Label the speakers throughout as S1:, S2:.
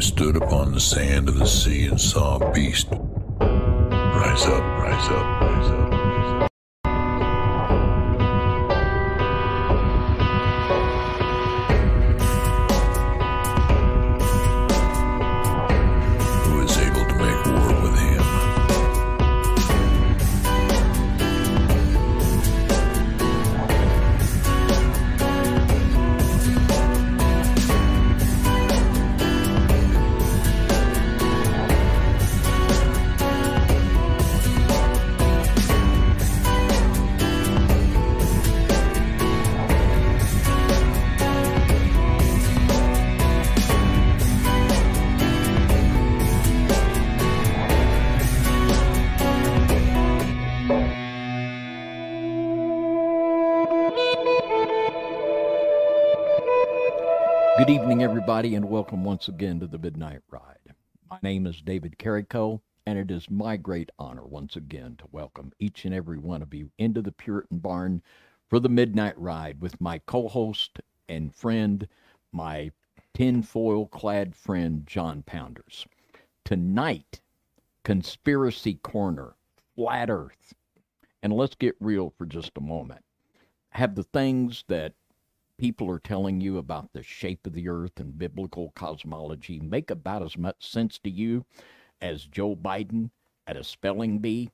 S1: I stood upon the sand of the sea and saw a beast rise up, rise up.
S2: Everybody, and welcome once again to the Midnight Ride. My name is David Carrico, and it is my great honor once again to welcome each and every one of you into the Puritan Barn for the Midnight Ride with my co host and friend, my tinfoil clad friend, John Pounders. Tonight, Conspiracy Corner, Flat Earth. And let's get real for just a moment. Have the things that people are telling you about the shape of the earth and biblical cosmology make about as much sense to you as Joe Biden at a spelling bee?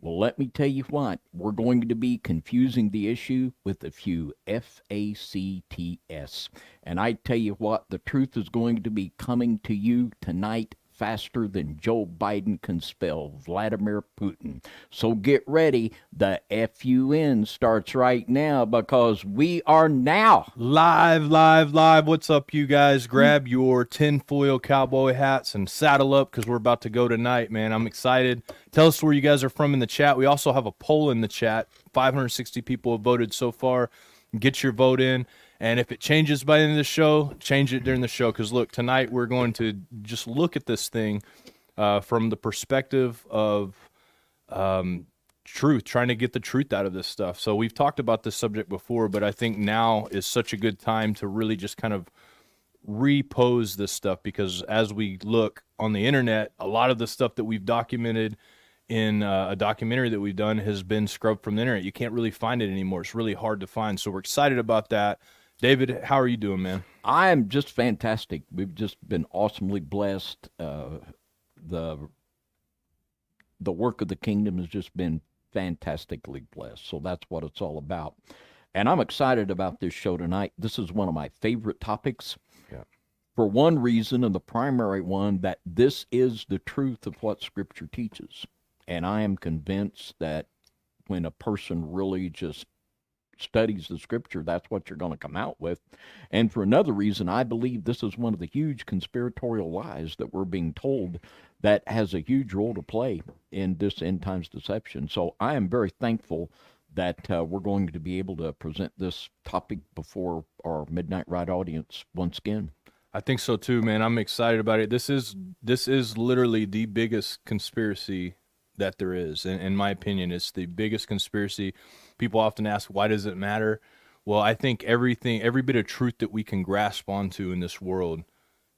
S2: Well, let me tell you what, we're going to be confusing the issue with a few FACTS. And I tell you what, the truth is going to be coming to you tonight faster than Joe Biden can spell Vladimir Putin. So get ready. The FUN starts right now because we are now.
S3: Live, live, live. What's up, you guys? Grab your tinfoil cowboy hats and saddle up because we're about to go tonight, man. I'm excited. Tell us where you guys are from in the chat. We also have a poll in the chat. 560 people have voted so far. Get your vote in. And if it changes by the end of the show, change it during the show. Because look, tonight we're going to just look at this thing uh, from the perspective of um, truth, trying to get the truth out of this stuff. So we've talked about this subject before, but I think now is such a good time to really just kind of repose this stuff because as we look on the internet, a lot of the stuff that we've documented in uh, a documentary that we've done has been scrubbed from the internet. You can't really find it anymore. It's really hard to find. So we're excited about that. David, how are you doing, man?
S2: I am just fantastic. We've just been awesomely blessed. Uh, the the work of the kingdom has just been fantastically blessed. So that's what it's all about. And I'm excited about this show tonight. This is one of my favorite topics.
S3: Yeah.
S2: For one reason, and the primary one, that this is the truth of what Scripture teaches. And I am convinced that when a person really just studies the scripture, that's what you're going to come out with. And for another reason, I believe this is one of the huge conspiratorial lies that we're being told that has a huge role to play in this end times deception. So I am very thankful that uh, we're going to be able to present this topic before our midnight ride audience once again.
S3: I think so too, man. I'm excited about it. This is this is literally the biggest conspiracy that there is. In, in my opinion, it's the biggest conspiracy. People often ask, why does it matter? Well, I think everything, every bit of truth that we can grasp onto in this world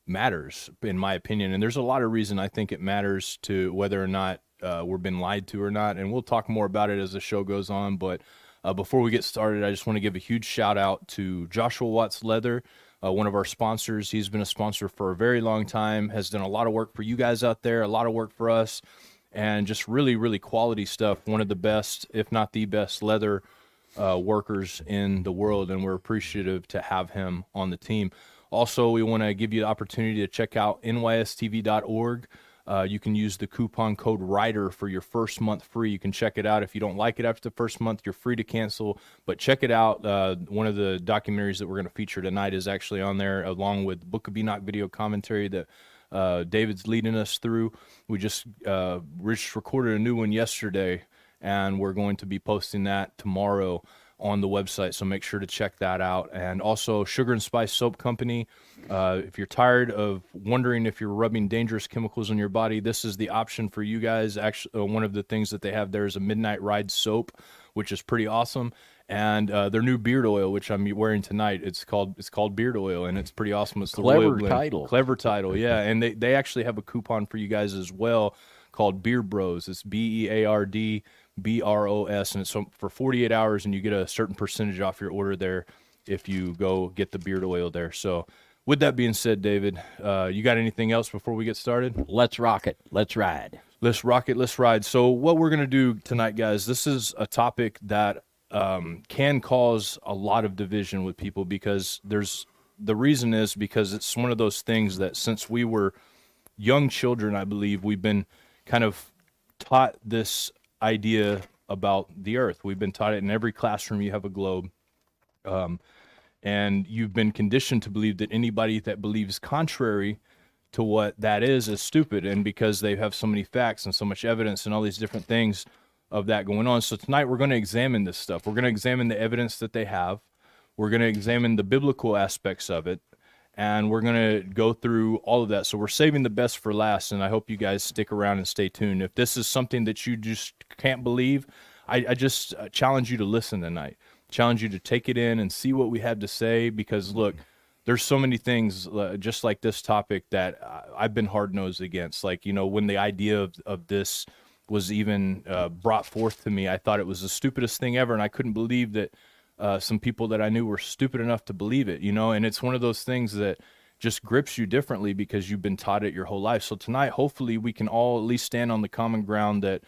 S3: matters, in my opinion. And there's a lot of reason I think it matters to whether or not uh, we're being lied to or not. And we'll talk more about it as the show goes on. But uh, before we get started, I just want to give a huge shout out to Joshua Watts Leather. Uh, one of our sponsors. He's been a sponsor for a very long time, has done a lot of work for you guys out there, a lot of work for us and just really, really quality stuff. One of the best, if not the best, leather uh, workers in the world, and we're appreciative to have him on the team. Also, we want to give you the opportunity to check out nystv.org. Uh, you can use the coupon code RIDER for your first month free. You can check it out. If you don't like it after the first month, you're free to cancel. But check it out. Uh, one of the documentaries that we're going to feature tonight is actually on there, along with Book of Enoch video commentary that uh, David's leading us through. We just uh, recorded a new one yesterday, and we're going to be posting that tomorrow. on the website. So make sure to check that out. And also, Sugar and Spice Soap Company. Uh, if you're tired of wondering if you're rubbing dangerous chemicals on your body, this is the option for you guys. Actually, uh, one of the things that they have there is a Midnight Ride soap, which is pretty awesome. And uh, their new beard oil, which I'm wearing tonight, it's called it's called beard oil, and it's pretty awesome. It's the
S2: Clever title.
S3: Clever title, yeah. And they they actually have a coupon for you guys as well called Beard Bros. It's B E A R D B R O S, and it's so- for 48 hours, and you get a certain percentage off your order there if you go get the beard oil there. So, with that being said, David, uh, you got anything else before we get started?
S2: Let's rock it. Let's ride.
S3: Let's rock it. Let's ride. So, what we're going to do tonight, guys, this is a topic that um, can cause a lot of division with people because there's the reason is because it's one of those things that since we were young children, I believe we've been kind of taught this idea about the earth. We've been taught it in every classroom. You have a globe. Um, and you've been conditioned to believe that anybody that believes contrary to what that is is stupid. And because they have so many facts and so much evidence and all these different things of that going on. So tonight we're going to examine this stuff. We're going to examine the evidence that they have. We're going to examine the biblical aspects of it. And we're going to go through all of that. So we're saving the best for last and i hope you guys stick around and stay tuned. If this is something that you just can't believe i, I just uh, challenge you to listen tonight. Challenge you to take it in and see what we have to say because look there's so many things uh, just like this topic that I've been hard nosed against. Like, you know, when the idea of, of this was even uh, brought forth to me, I thought it was the stupidest thing ever. And I couldn't believe that uh, some people that I knew were stupid enough to believe it, you know? And it's one of those things that just grips you differently because you've been taught it your whole life. So tonight, hopefully, we can all at least stand on the common ground that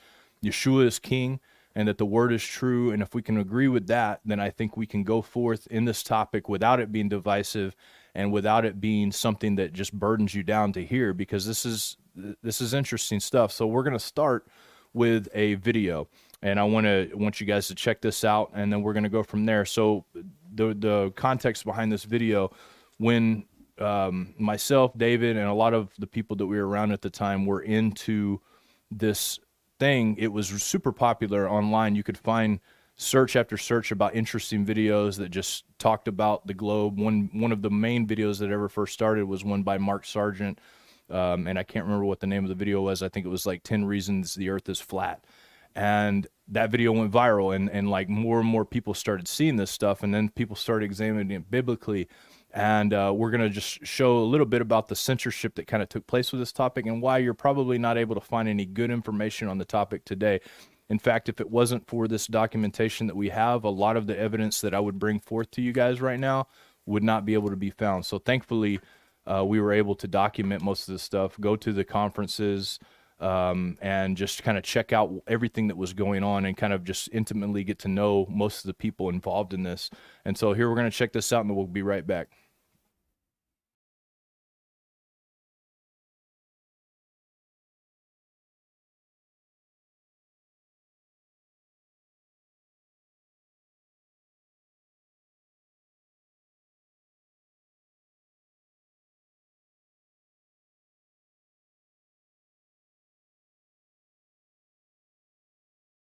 S3: Yeshua is king and that the word is true. And if we can agree with that, then I think we can go forth in this topic without it being divisive and without it being something that just burdens you down to hear because this is this is interesting stuff. So we're going to start with a video and I want to want you guys to check this out and then we're going to go from there. So the the context behind this video when um, myself, David, and a lot of the people that we were around at the time were into this thing. It was super popular online. You could find search after search about interesting videos that just talked about the globe. One one of the main videos that ever first started was one by Mark Sargent, um, and I can't remember what the name of the video was. I think it was like ten reasons the Earth is flat, and that video went viral, and and like more and more people started seeing this stuff, and then people started examining it biblically. And uh, we're going to just show a little bit about the censorship that kind of took place with this topic and why you're probably not able to find any good information on the topic today. In fact, if it wasn't for this documentation that we have, a lot of the evidence that I would bring forth to you guys right now would not be able to be found. So thankfully, uh, we were able to document most of this stuff, go to the conferences, um, and just kind of check out everything that was going on and kind of just intimately get to know most of the people involved in this. And so here we're going to check this out and we'll be right back.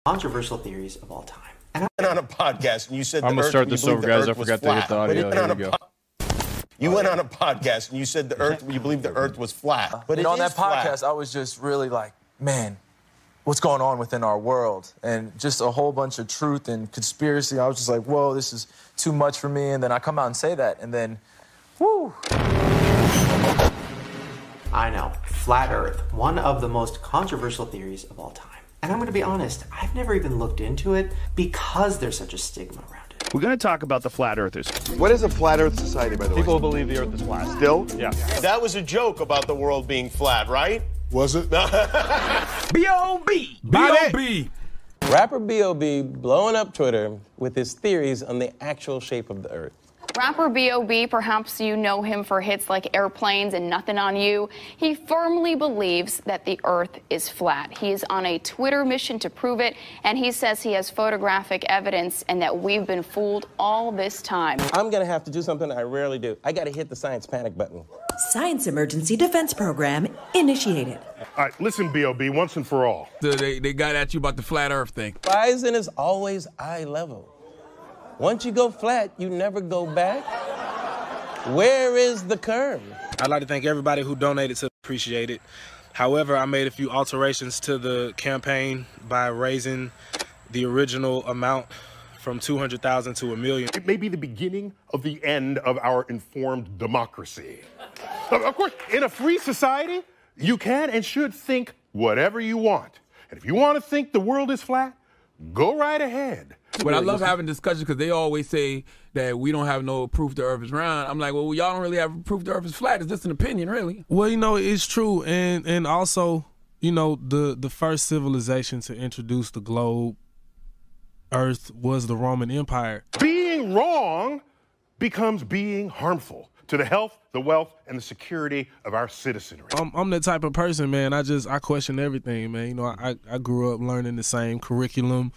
S4: Controversial theories of all time. And I,
S5: went on a podcast and you said
S3: I'm
S5: the
S3: gonna
S5: Earth-
S3: start this over, guys. I
S5: Earth was
S3: forgot to hit
S5: flat.
S3: the audio.
S5: But you went
S3: we
S5: on a
S3: go.
S5: You went on a podcast and you said the Earth, you believe the Earth was flat. Uh, but
S6: and
S5: it
S6: on
S5: is
S6: that podcast,
S5: flat.
S6: I was just really like, man, what's going on within our world? And just a whole bunch of truth and conspiracy. I was just like, whoa, this is too much for me. And then I come out and say that, and then, whoo.
S4: I know, flat Earth, one of the most controversial theories of all time. And I'm going to be honest, I've never even looked into it because there's such a stigma around it.
S7: We're going to talk about the flat earthers.
S8: What is a flat Earth society, by the way?
S7: People believe the earth is flat.
S8: Still?
S7: Yeah.
S5: That was a joke about the world being flat, right?
S1: Was it?
S7: B.O.B. B.O.B.
S9: Rapper B.O.B. blowing up Twitter with his theories on the actual shape of the Earth.
S10: Rapper B.O.B., perhaps you know him for hits like Airplanes and Nothing on You. He firmly believes that the Earth is flat. He is on a Twitter mission to prove it, and he says he has photographic evidence and that we've been fooled all this time.
S9: I'm gonna have to do something I rarely do. I gotta hit the science panic button.
S11: Science Emergency Defense Program initiated.
S7: All right, listen, B.O.B., once and for all.
S12: They, they got at you about the flat earth thing.
S9: Bison is always eye level. Once you go flat, you never go back. Where is the curve?
S12: I'd like to thank everybody who donated to appreciate it. However, I made a few alterations to the campaign by raising the original amount from 200,000 to a million.
S7: It may be the beginning of the end of our informed democracy. Of course, in a free society, you can and should think whatever you want. And if you want to think the world is flat, go right ahead.
S13: But I love having discussions because they always say that we don't have no proof the Earth is round. I'm like, well, y'all don't really have proof the Earth is flat. It's just an opinion, really.
S12: Well, you know, it's true, and and also, you know, the the first civilization to introduce the globe, Earth, was the Roman Empire.
S7: Being wrong becomes being harmful to the health, the wealth, and the security of our citizenry.
S12: I'm, I'm the type of person, man. I just I question everything, man. You know, I I grew up learning the same curriculum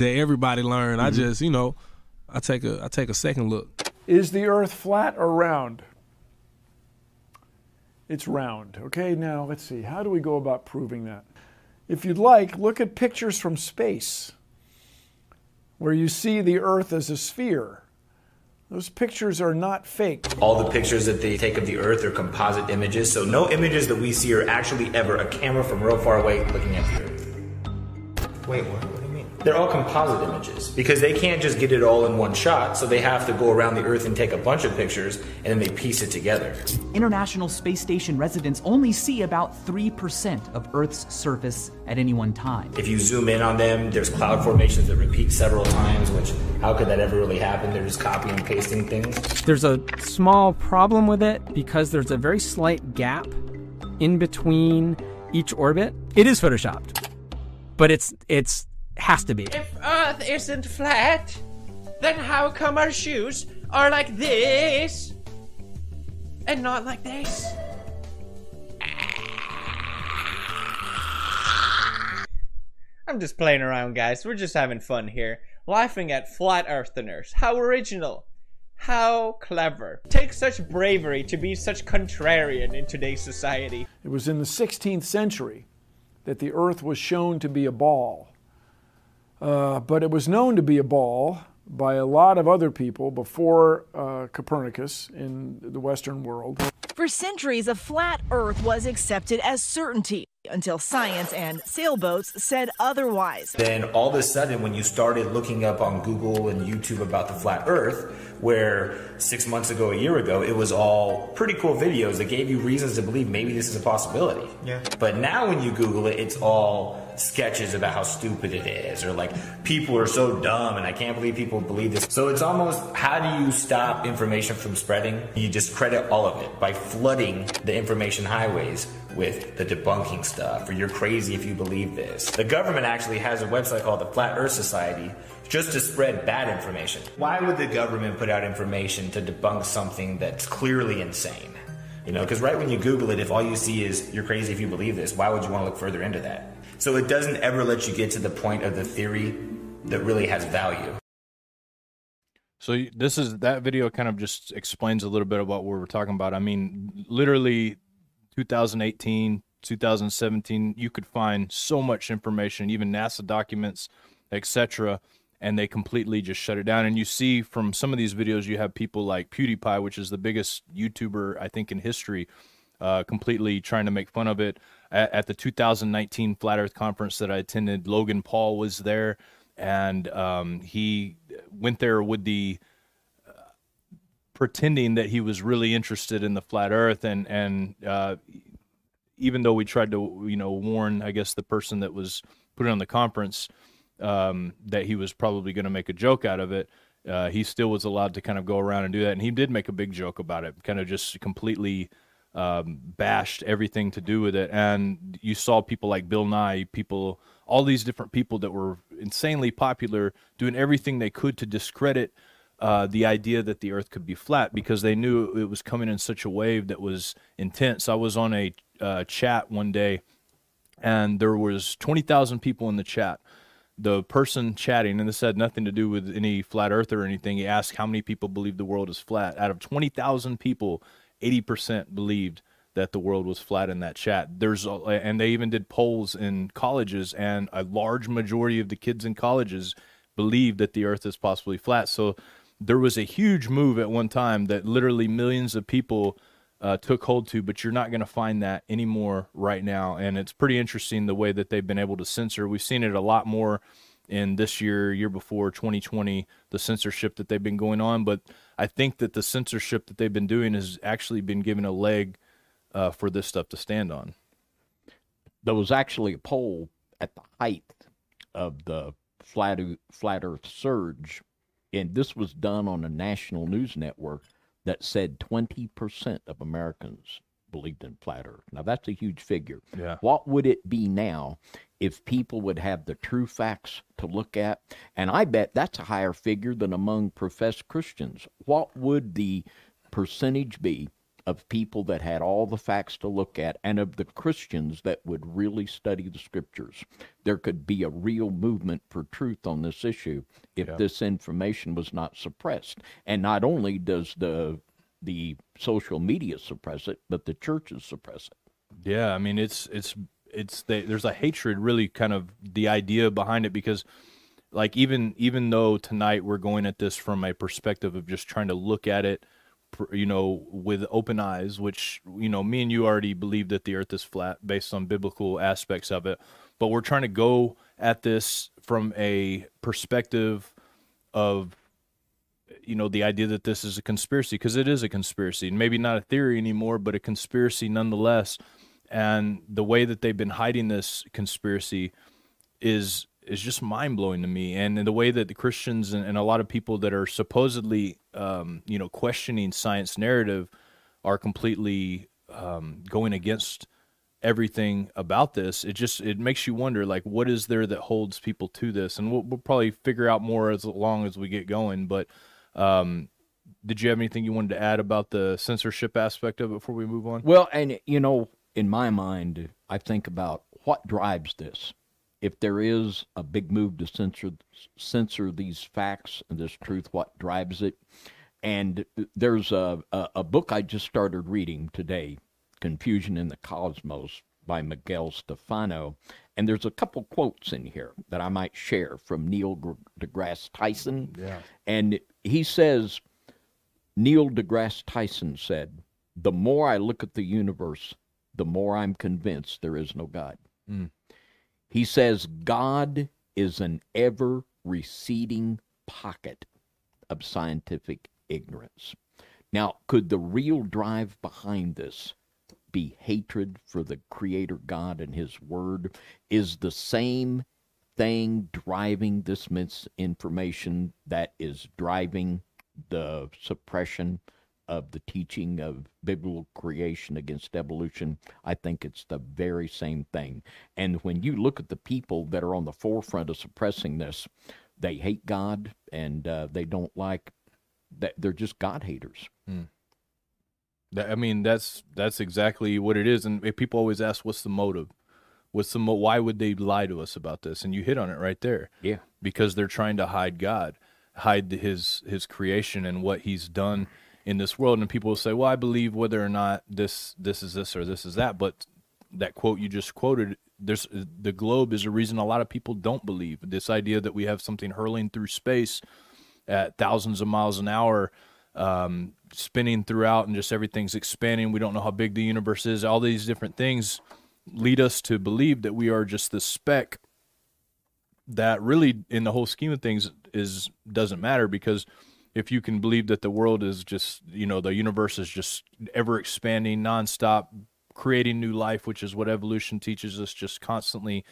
S12: that everybody learned. I mm-hmm. just, you know, I take a I take a second look.
S14: Is the Earth flat or round? It's round. Okay, now let's see. How do we go about proving that? If you'd like, look at pictures from space where you see the Earth as a sphere. Those pictures are not fake.
S15: All the pictures that they take of the Earth are composite images, so no images that we see are actually ever a camera from real far away looking at the Earth. Wait, what? They're all composite images because they can't just get it all in one shot, so they have to go around the Earth and take a bunch of pictures and then they piece it together.
S16: International Space Station residents only see about 3% of Earth's surface at any one time.
S15: If you zoom in on them, there's cloud formations that repeat several times, which how could that ever really happen? They're just copying and pasting things.
S17: There's a small problem with it because there's a very slight gap in between each orbit. It is photoshopped, but it's it's has to be.
S18: If Earth isn't flat, then how come our shoes are like this and not like this? I'm just playing around, guys. We're just having fun here. Laughing at flat eartheners. How original. How clever. Takes such bravery to be such contrarian in today's society.
S14: It was in the 16th century that the Earth was shown to be a ball. Uh, but it was known to be a ball by a lot of other people before uh, Copernicus in the Western world.
S19: For centuries, a flat Earth was accepted as certainty until science and sailboats said otherwise.
S15: Then all of a sudden, when you started looking up on Google and YouTube about the flat Earth, where six months ago, a year ago, it was all pretty cool videos that gave you reasons to believe maybe this is a possibility.
S4: Yeah.
S15: But now when you Google it, it's all sketches about how stupid it is, or like people are so dumb and I can't believe people believe this. So it's almost how do you stop information from spreading? You discredit all of it by flooding the information highways with the debunking stuff, or you're crazy if you believe this. The government actually has a website called the Flat Earth Society just to spread bad information. Why would the government put out information to debunk something that's clearly insane? You know, because right when you Google it, if all you see is you're crazy if you believe this, why would you want to look further into that? So it doesn't ever let you get to the point of the theory that really has value.
S3: So this is that video kind of just explains a little bit about what we're talking about. I mean, literally 2018, 2017, you could find so much information, even NASA documents, etc., and they completely just shut it down. And you see from some of these videos, you have people like PewDiePie, which is the biggest YouTuber I think in history, uh, completely trying to make fun of it. At, at the 2019 Flat Earth conference that I attended, Logan Paul was there, and um, he went there with the pretending that he was really interested in the flat earth and and uh, even though we tried to you know warn i guess the person that was putting on the conference um, that he was probably going to make a joke out of it uh, he still was allowed to kind of go around and do that and he did make a big joke about it kind of just completely um, bashed everything to do with it and you saw people like bill nye people all these different people that were insanely popular doing everything they could to discredit uh, the idea that the Earth could be flat because they knew it was coming in such a wave that was intense. I was on a uh, chat one day, and there was twenty thousand people in the chat. The person chatting, and this had nothing to do with any flat Earth or anything. He asked how many people believe the world is flat. Out of twenty thousand people, eighty percent believed that the world was flat in that chat. There's a- and they even did polls in colleges, and a large majority of the kids in colleges believe that the Earth is possibly flat. So there was a huge move at one time that literally millions of people uh, took hold to, but you're not going to find that anymore right now. And it's pretty interesting the way that they've been able to censor. We've seen it a lot more in this year, year before, 2020, the censorship that they've been going on. But I think that the censorship that they've been doing has actually been given a leg uh, for this stuff to stand on.
S2: There was actually a poll at the height of the flat, flat Earth surge, and this was done on a national news network that said 20% of Americans believed in flat Earth. Now, that's a huge figure.
S3: Yeah.
S2: What would it be now if people would have the true facts to look at? And I bet that's a higher figure than among professed Christians. What would the percentage be of people that had all the facts to look at and of the Christians that would really study the scriptures? There could be a real movement for truth on this issue if
S3: Yeah.
S2: this information was not suppressed. And not only does the the social media suppress it, but the churches suppress it.
S3: Yeah, I mean it's it's it's they, there's a hatred really kind of the idea behind it because like even even though tonight we're going at this from a perspective of just trying to look at it you know with open eyes which you know me and you already believe that the earth is flat based on biblical aspects of it but we're trying to go at this from a perspective of you know the idea that this is a conspiracy because it is a conspiracy And maybe not a theory anymore but a conspiracy nonetheless. And the way that they've been hiding this conspiracy is is just mind blowing to me. And the way that the Christians and, and a lot of people that are supposedly um, you know questioning science narrative are completely um, going against everything about this. It just it makes you wonder like what is there that holds people to this? And we'll, we'll probably figure out more as long as we get going but um, did you have anything you wanted to add about the censorship aspect of it before we move on
S2: Well, and you know, in my mind, I think about what drives this. If there is a big move to censor censor these facts and this truth, what drives it? And there's a, a, a book I just started reading today, Confusion in the Cosmos by Miguel Stefano. And there's a couple quotes in here that I might share from Neil deGrasse Tyson.
S3: Yeah.
S2: And he says, Neil deGrasse Tyson said, The more I look at the universe, the more I'm convinced there is no God.
S3: Mm.
S2: He says, God is an ever receding pocket of scientific ignorance. Now, could the real drive behind this be hatred for the Creator God and His Word? Is the same thing driving this misinformation that is driving the suppression of the teaching of biblical creation against evolution, I think it's the very same thing. And when you look at the people that are on the forefront of suppressing this, they hate God and uh, they don't like that. They're just God haters.
S3: That, I mean, that's that's exactly what it is. And people always ask, "What's the motive? What's the mo- why would they lie to us about this?" And you hit on it right there.
S2: Yeah.
S3: because they're trying to hide God, hide his his creation and what He's done in this world. And people will say, "Well, I believe whether or not this this is this or this is that." But that quote you just quoted, there's the globe is a reason a lot of people don't believe this idea that we have something hurling through space at thousands of miles an hour, um, spinning throughout, and just everything's expanding. We don't know how big the universe is. All these different things lead us to believe that we are just this speck that really, in the whole scheme of things, is doesn't matter because if you can believe that the world is just, you know, the universe is just ever expanding, nonstop, creating new life, which is what evolution teaches us, just constantly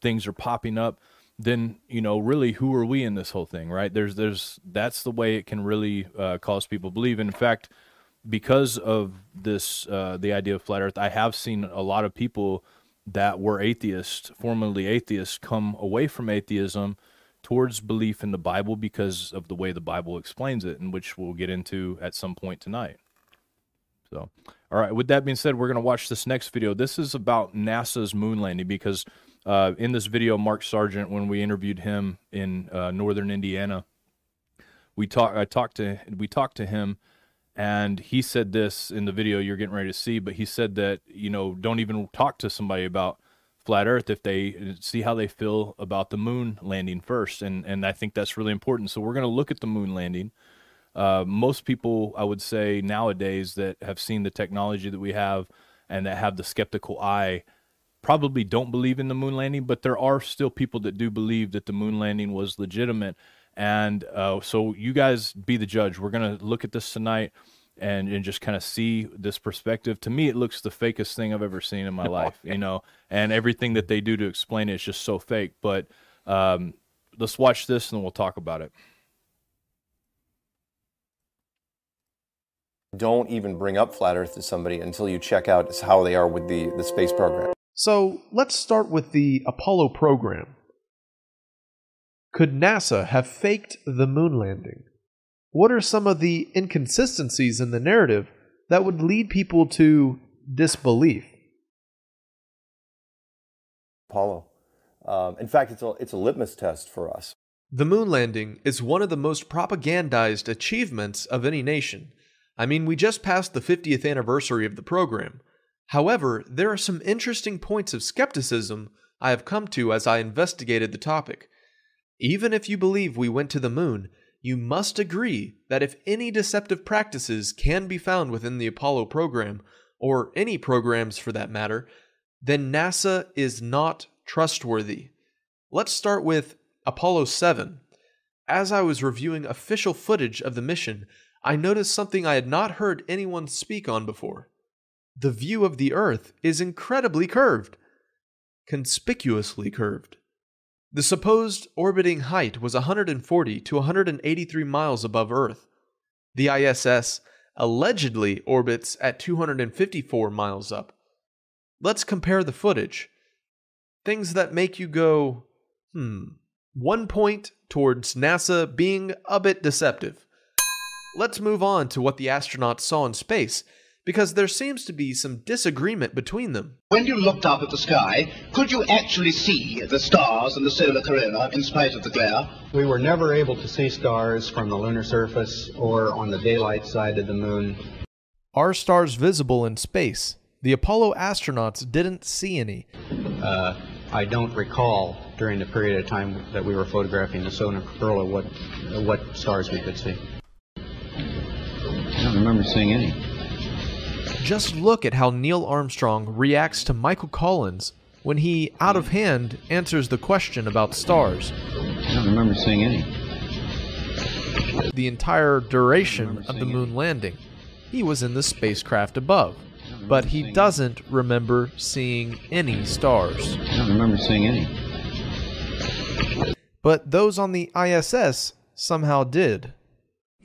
S3: things are popping up then you know really who are we in this whole thing right? There's there's that's the way it can really uh, cause people believe. In fact because of this uh, the idea of flat earth i have seen a lot of people that were atheists formerly atheists come away from atheism towards belief in the bible because of the way the bible explains it and which we'll get into at some point tonight. So all right with that being said we're going to watch this next video. This is about nasa's moon landing because uh, in this video, Mark Sargent, when we interviewed him in uh, northern Indiana, we talked. I talked to we talked to him, and he said this in the video you're getting ready to see. But he said that you know don't even talk to somebody about flat Earth if they see how they feel about the moon landing first, and and I think that's really important. So we're going to look at the moon landing. Uh, most people, I would say nowadays, that have seen the technology that we have and that have the skeptical eye, probably don't believe in the moon landing. But there are still people that do believe that the moon landing was legitimate. And uh, so you guys be the judge. We're going to look at this tonight and, and just kind of see this perspective. To me, it looks the fakest thing I've ever seen in my life, you know, and everything that they do to explain it is just so fake. But um, let's watch this and we'll talk about it.
S20: Don't even bring up flat Earth to somebody until you check out how they are with the, the space program.
S21: So let's start with the Apollo program. Could NASA have faked the moon landing? What are some of the inconsistencies in the narrative that would lead people to disbelief?
S20: Apollo. Um, in fact, it's a, it's a litmus test for us.
S21: The moon landing is one of the most propagandized achievements of any nation. I mean, we just passed the 50th anniversary of the program. However, there are some interesting points of skepticism I have come to as I investigated the topic. Even if you believe we went to the moon, you must agree that if any deceptive practices can be found within the Apollo program, or any programs for that matter, then NASA is not trustworthy. Let's start with Apollo 7. As I was reviewing official footage of the mission, I noticed something I had not heard anyone speak on before. The view of the Earth is incredibly curved, conspicuously curved. The supposed orbiting height was 140 to 183 miles above Earth. The ISS allegedly orbits at 254 miles up. Let's compare the footage. Things that make you go, hmm. One point towards NASA being a bit deceptive. Let's move on to what the astronauts saw in space, because there seems to be some disagreement between them.
S22: When you looked up at the sky, could you actually see the stars and the solar corona in spite of the glare?
S23: We were never able to see stars from the lunar surface or on the daylight side of the moon.
S21: Are stars visible in space? The Apollo astronauts didn't see any.
S23: Uh, I don't recall during the period of time that we were photographing the solar corona what what stars we could see. I don't remember seeing any.
S21: Just look at how Neil Armstrong reacts to Michael Collins when he, out of hand, answers the question about stars.
S23: I don't remember seeing any.
S21: The entire duration of the moon landing. He was in the spacecraft above, but he doesn't remember seeing any stars.
S23: I don't remember seeing any.
S21: But those on the ISS somehow did.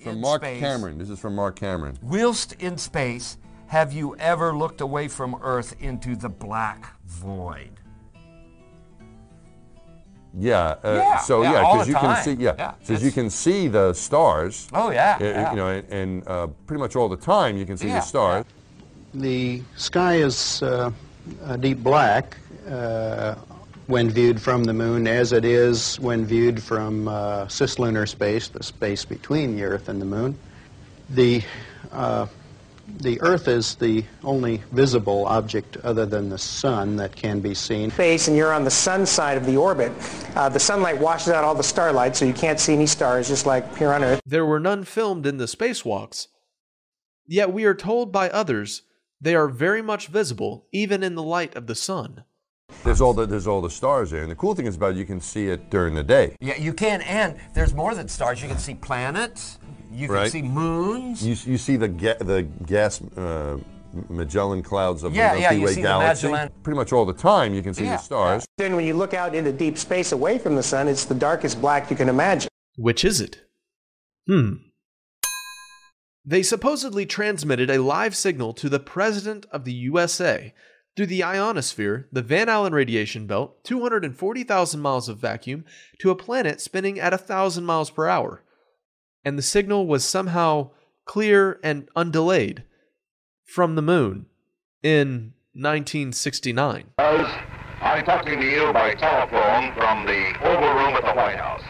S24: From Mark
S25: space.
S24: Cameron. This is from Mark Cameron.
S25: Whilst in space, have you ever looked away from Earth into the black void?
S24: Yeah. Uh,
S25: Yeah,
S24: So
S25: yeah,
S24: yeah, because
S25: the
S24: you can see yeah,
S25: Yeah,
S24: because you can see the stars.
S25: Oh, yeah,
S24: Uh,
S25: yeah.
S24: You know, and, and uh, pretty much all the time you can see
S25: Yeah,
S24: the stars.
S23: The sky is uh, a deep black uh, when viewed from the moon, as it is when viewed from uh, cislunar space, the space between the Earth and the moon. The uh, the Earth is the only visible object other than the sun that can be seen.
S26: space and you're on the sun side of the orbit, uh, the sunlight washes out all the starlight, so you can't see any stars, just like here on Earth.
S21: There were none filmed in the spacewalks. Yet we are told by others they are very much visible even in the light of the sun.
S24: There's all the there's all the stars there, and the cool thing is about it, you can see it during the day.
S25: Yeah, you can, and there's more than stars. You can see planets. You can
S24: Right.
S25: see moons.
S24: You, you see the ga- the gas uh, Magellan clouds of
S26: Yeah,
S24: the
S26: yeah,
S24: Milky
S26: you
S24: Way
S26: see the
S24: galaxy.
S26: Magellan-
S24: Pretty much all the time you can see
S26: Yeah,
S24: the stars.
S26: Then when you look out into deep space away from the sun, it's the darkest black you can imagine.
S21: Which is it? Hmm. They supposedly transmitted a live signal to the President of the USA through the ionosphere, the Van Allen radiation belt, 240,000 miles of vacuum, to a planet spinning at 1,000 miles per hour. And the signal was somehow clear and undelayed from the moon in 1969.
S27: I'm talking to you by telephone from the Oval Room at the White House.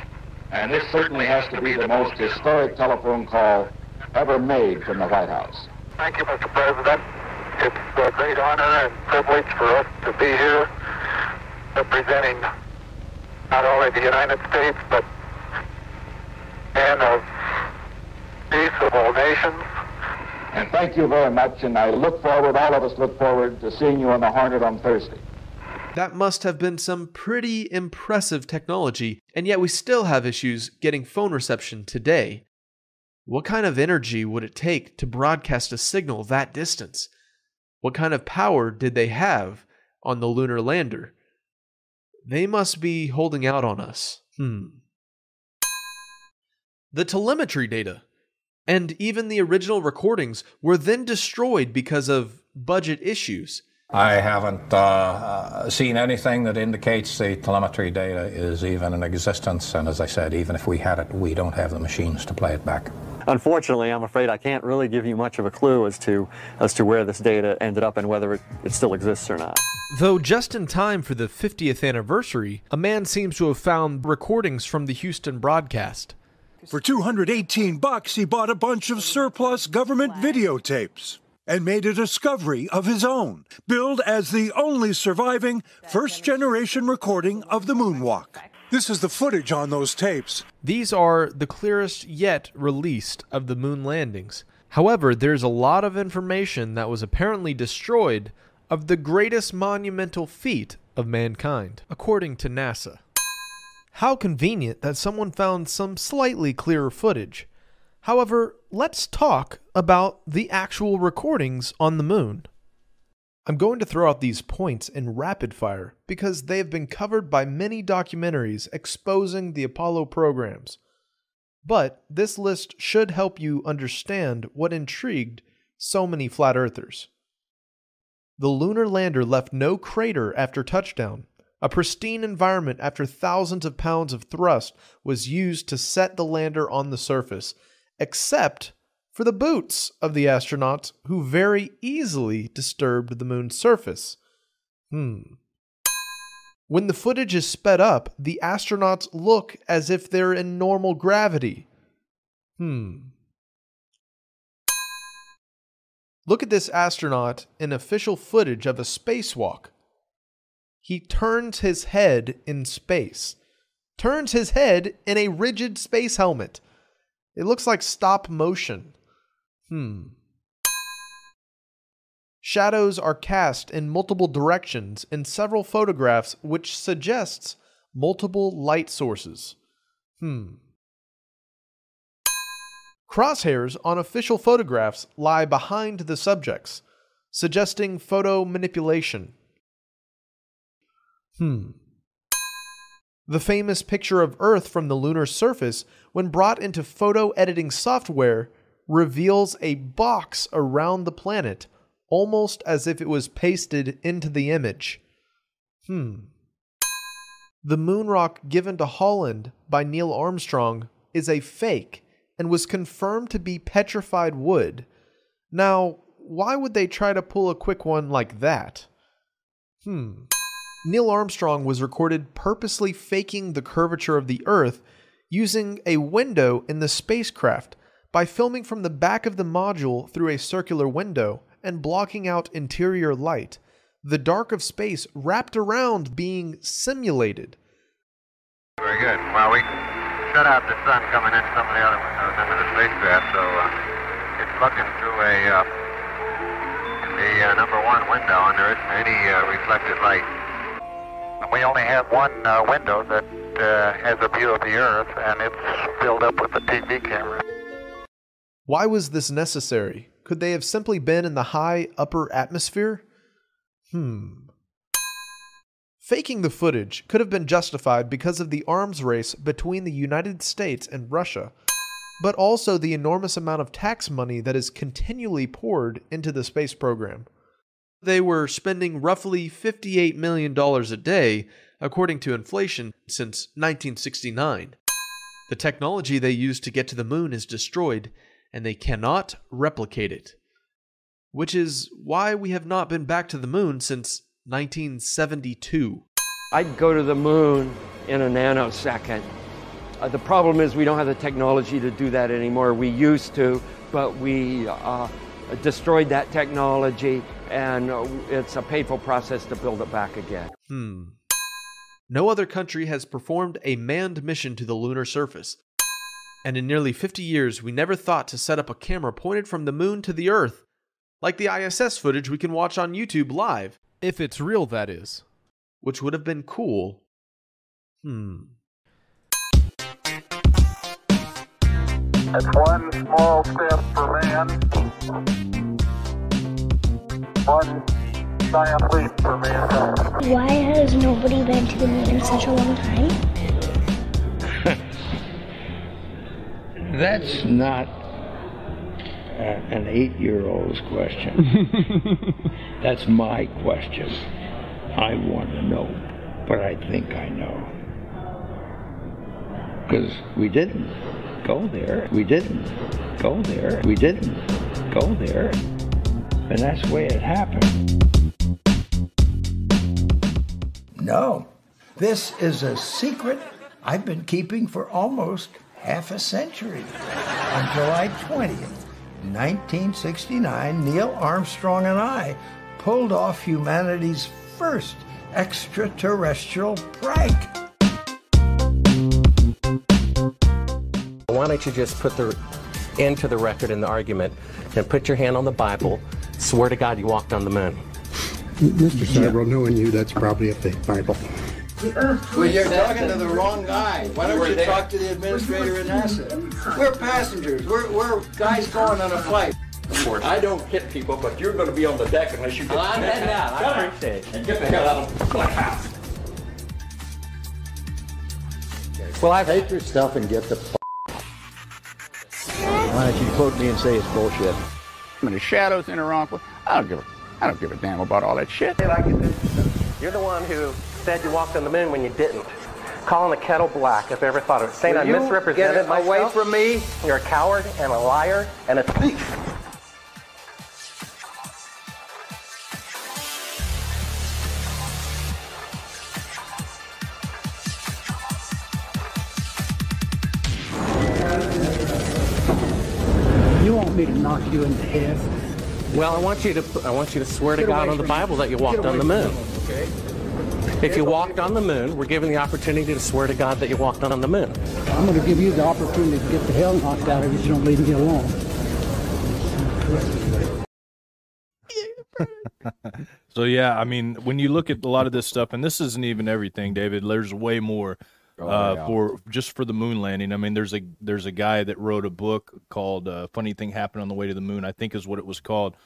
S27: And this certainly has to be the most historic telephone call ever made from the White House.
S28: Thank you, Mr. President. It's a great honor and privilege for us to be here
S27: representing not only the United States, but men of peace of all nations. And thank you very much, and I look forward, all of us look forward to seeing you on the Hornet on Thursday.
S21: That must have been some pretty impressive technology, and yet we still have issues getting phone reception today. What kind of energy would it take to broadcast a signal that distance? What kind of power did they have on the lunar lander? They must be holding out on us. Hmm. The telemetry data and even the original recordings were then destroyed because of budget issues.
S29: I haven't uh, uh, seen anything that indicates the telemetry data is even in existence, and as I said, even if we had it, we don't have the machines to play it back.
S30: Unfortunately, I'm afraid I can't really give you much of a clue as to as to where this data ended up and whether it, it still exists or not.
S21: Though just in time for the 50th anniversary, a man seems to have found recordings from the Houston broadcast.
S31: For 218 bucks, he bought a bunch of surplus government videotapes and made a discovery of his own, billed as the only surviving first generation recording of the moonwalk. This is the footage on those tapes.
S21: These are the clearest yet released of the moon landings. However, there's a lot of information that was apparently destroyed of the greatest monumental feat of mankind, according to NASA. How convenient that someone found some slightly clearer footage. However, let's talk about the actual recordings on the moon. I'm going to throw out these points in rapid fire because they have been covered by many documentaries exposing the Apollo programs. But this list should help you understand what intrigued so many flat earthers. The lunar lander left no crater after touchdown. A pristine environment after thousands of pounds of thrust was used to set the lander on the surface, except for the boots of the astronauts who very easily disturbed the moon's surface. Hmm. When the footage is sped up, the astronauts look as if they're in normal gravity. Hmm. Look at this astronaut in official footage of a spacewalk. He turns his head in space, turns his head in a rigid space helmet. It looks like stop motion. Hmm. Shadows are cast in multiple directions in several photographs, which suggests multiple light sources. Hmm. Crosshairs on official photographs lie behind the subjects, suggesting photo manipulation. Hmm. The famous picture of Earth from the lunar surface, when brought into photo editing software, reveals a box around the planet, almost as if it was pasted into the image. Hmm. The moon rock given to Holland by Neil Armstrong is a fake and was confirmed to be petrified wood. Now, why would they try to pull a quick one like that? Hmm. Neil Armstrong was recorded purposely faking the curvature of the Earth using a window in the spacecraft by filming from the back of the module through a circular window and blocking out interior light, the dark of space wrapped around being simulated.
S27: Very good. Well, we shut out the sun coming in some of the other windows into the spacecraft, so uh, it's looking through a uh, the uh, number one window, and there isn't any uh, reflected light. We only have one uh, window that uh, has a view of the Earth, and it's filled up with a TV camera.
S21: Why was this necessary? Could they have simply been in the high upper atmosphere? Hmm. Faking the footage could have been justified because of the arms race between the United States and Russia, but also the enormous amount of tax money that is continually poured into the space program. They were spending roughly $58 million a day, according to inflation, since 1969. The technology they used to get to the moon is destroyed, and they cannot replicate it. Which is why we have not been back to the moon since 1972.
S32: I'd go to the moon in a nanosecond. Uh, the problem is we don't have the technology to do that anymore. We used to, but we uh, destroyed that technology, and uh, it's a painful process to build it back again.
S21: Hmm. No other country has performed a manned mission to the lunar surface. And in nearly 50 years, we never thought to set up a camera pointed from the moon to the Earth, like the ISS footage we can watch on YouTube live.
S3: If it's real, that is.
S21: Which would have been cool. Hmm.
S27: It's one small step for man, one giant leap for mankind.
S33: Why has nobody been to the moon in such a long time?
S34: That's not uh, an eight year old's question. That's my question. I want to know, but I think I know. Because we didn't go there. We didn't go there. We didn't go there. And that's the way it happened. No, this is a secret I've been keeping for almost half a century. On July 20th, 1969, Neil Armstrong and I pulled off humanity's first extraterrestrial prank.
S35: Why don't you just put the end to the record in the argument and put your hand on the Bible, swear to God you walked on the moon.
S23: Mr. Sibrel, knowing you, that's probably a fake Bible.
S34: Well, you're talking to the wrong guy. Why don't you talk to the administrator at NASA? We're passengers. We're, we're guys going on a flight. I don't hit people, but you're going to be on the deck unless you get.
S35: I'm heading out. I
S34: Come on.
S35: appreciate it.
S23: And get the hell out of my house.
S35: Well, I
S23: hate your stuff and get the.
S34: Why don't you quote me and say it's bullshit?
S36: And the shadows in the wrong place. I don't give a, I don't give a damn about all that shit.
S35: You're the one who said you walked on the moon when you didn't. Calling the kettle black if I ever thought of it. Saying
S34: Will
S35: I
S34: you
S35: misrepresented
S34: get
S35: myself.
S34: away from me?
S35: You're a coward and a liar and a thief.
S36: You want me to knock you in the head?
S35: Well, I want you to I want you to swear to
S36: Get
S35: God on the Bible
S36: me.
S35: that you walked
S36: away
S35: on the moon.
S36: me, Okay.
S35: If you walked on the moon, we're given the opportunity to swear to God that you walked on the moon.
S36: I'm going to give you the opportunity to get the hell knocked out of you if you don't leave me alone.
S3: So yeah, I mean, when you look at a lot of this stuff, and this isn't even everything, David. There's way more
S2: Oh,
S3: uh,
S2: yeah.
S3: for just for the moon landing. I mean, there's a there's a guy that wrote a book called uh, "Funny Thing Happened on the Way to the Moon." I think is what it was called.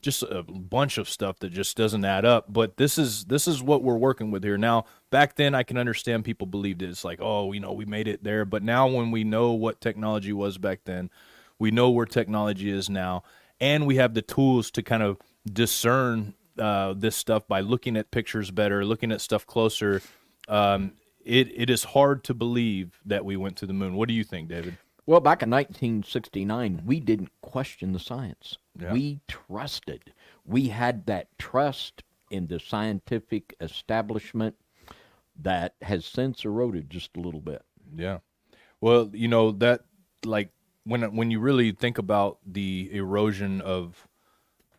S3: Just a bunch of stuff that just doesn't add up. But this is this is what we're working with here now. Back then, I can understand people believed it. It's like, oh, you know, we made it there. But now, when we know what technology was back then, we know where technology is now, and we have the tools to kind of discern uh, this stuff by looking at pictures better, looking at stuff closer. Um, it it is hard to believe that we went to the moon. What do you think, David?
S2: Well, back in 1969, we didn't question the science.
S3: Yeah.
S2: We trusted. We had that trust in the scientific establishment that has since eroded just a little bit.
S3: Yeah. Well, you know that like when when you really think about the erosion of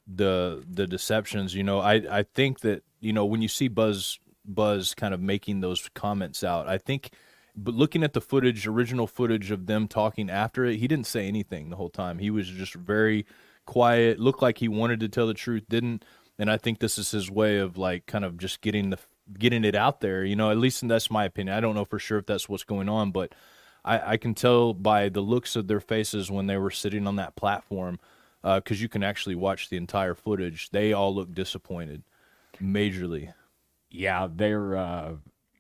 S3: the the deceptions, you know, I I think that you know when you see Buzz Buzz kind of making those comments out, I think but looking at the footage, original footage of them talking after it, he didn't say anything the whole time. He was just very quiet, looked like he wanted to tell the truth, didn't. And I think this is his way of like kind of just getting the getting it out there. You know, at least that's my opinion. I don't know for sure if that's what's going on, but I, I can tell by the looks of their faces when they were sitting on that platform, because you can actually watch the entire footage. They all look disappointed, majorly.
S2: Yeah, they're uh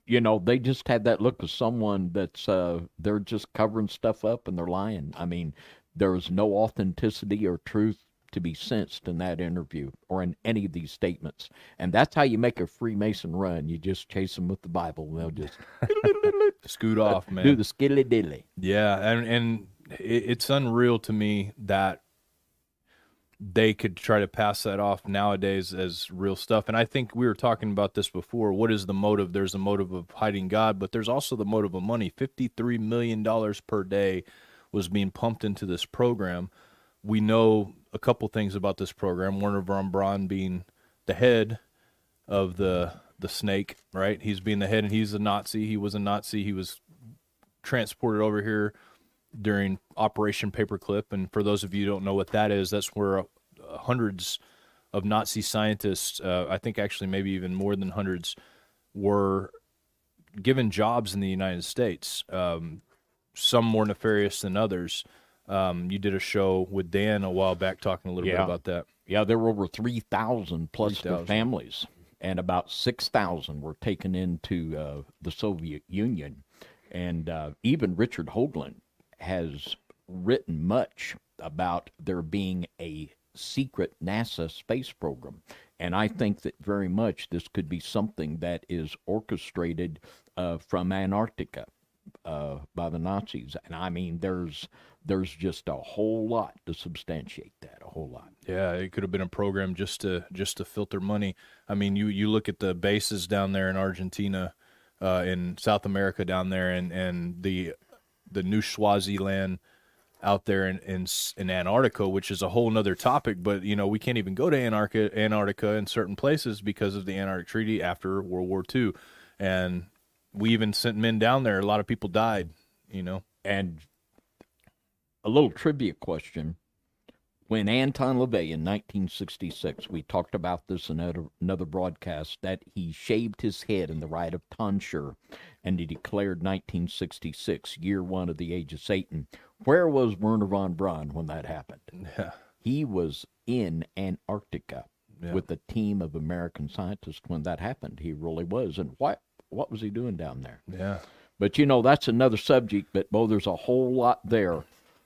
S2: you know, they just had that look of someone that's uh they're just covering stuff up and they're lying. I mean, there was no authenticity or truth to be sensed in that interview or in any of these statements. And that's how you make a Freemason run. You just chase them with the Bible. and They'll just
S3: Scoot uh, off, man.
S2: do the skiddly diddly.
S3: Yeah, and and it's unreal to me that they could try to pass that off nowadays as real stuff. And I think we were talking about this before. What is the motive? There's a motive of hiding God, but there's also the motive of money. Fifty-three million dollars per day was being pumped into this program. We know a couple things about this program. Werner von Braun being the head of the the snake, right? He's being the head, and he's a Nazi. He was a Nazi. He was transported over here during Operation Paperclip. And for those of you don't know what that is, that's where uh, hundreds of Nazi scientists, uh, I think actually maybe even more than hundreds, were given jobs in the United States. Um, some more nefarious than others. Um, you did a show with Dan a while back talking a little bit about that.
S2: Yeah, there were over 3,000 plus their
S3: 3,000.
S2: families, and about 6,000 were taken into uh, the Soviet Union. And uh, even Richard Hoagland has written much about there being a secret NASA space program. And I think that very much this could be something that is orchestrated uh, from Antarctica uh, by the Nazis. And I mean, there's there's just a whole lot to substantiate that, a whole lot.
S3: Yeah, it could have been a program just to just to filter money. I mean, you you look at the bases down there in Argentina, uh, in South America down there, and and the the New Swaziland out there in, in in Antarctica, which is a whole nother topic. But you know, we can't even go to Antarctica Antarctica in certain places because of the Antarctic Treaty after World War II, and we even sent men down there. A lot of people died. You know,
S2: And a little trivia question. When Anton LaVey in 1966, we talked about this in another, another broadcast, that he shaved his head in the rite of tonsure and he declared 1966, year one of the age of Satan. Where was Werner von Braun when that happened?
S3: Yeah.
S2: He was in Antarctica
S3: Yeah.
S2: with a team of American scientists when that happened. He really was. And what, what was he doing down there?
S3: yeah.
S2: But you know, that's another subject. But Bo, there's a whole lot there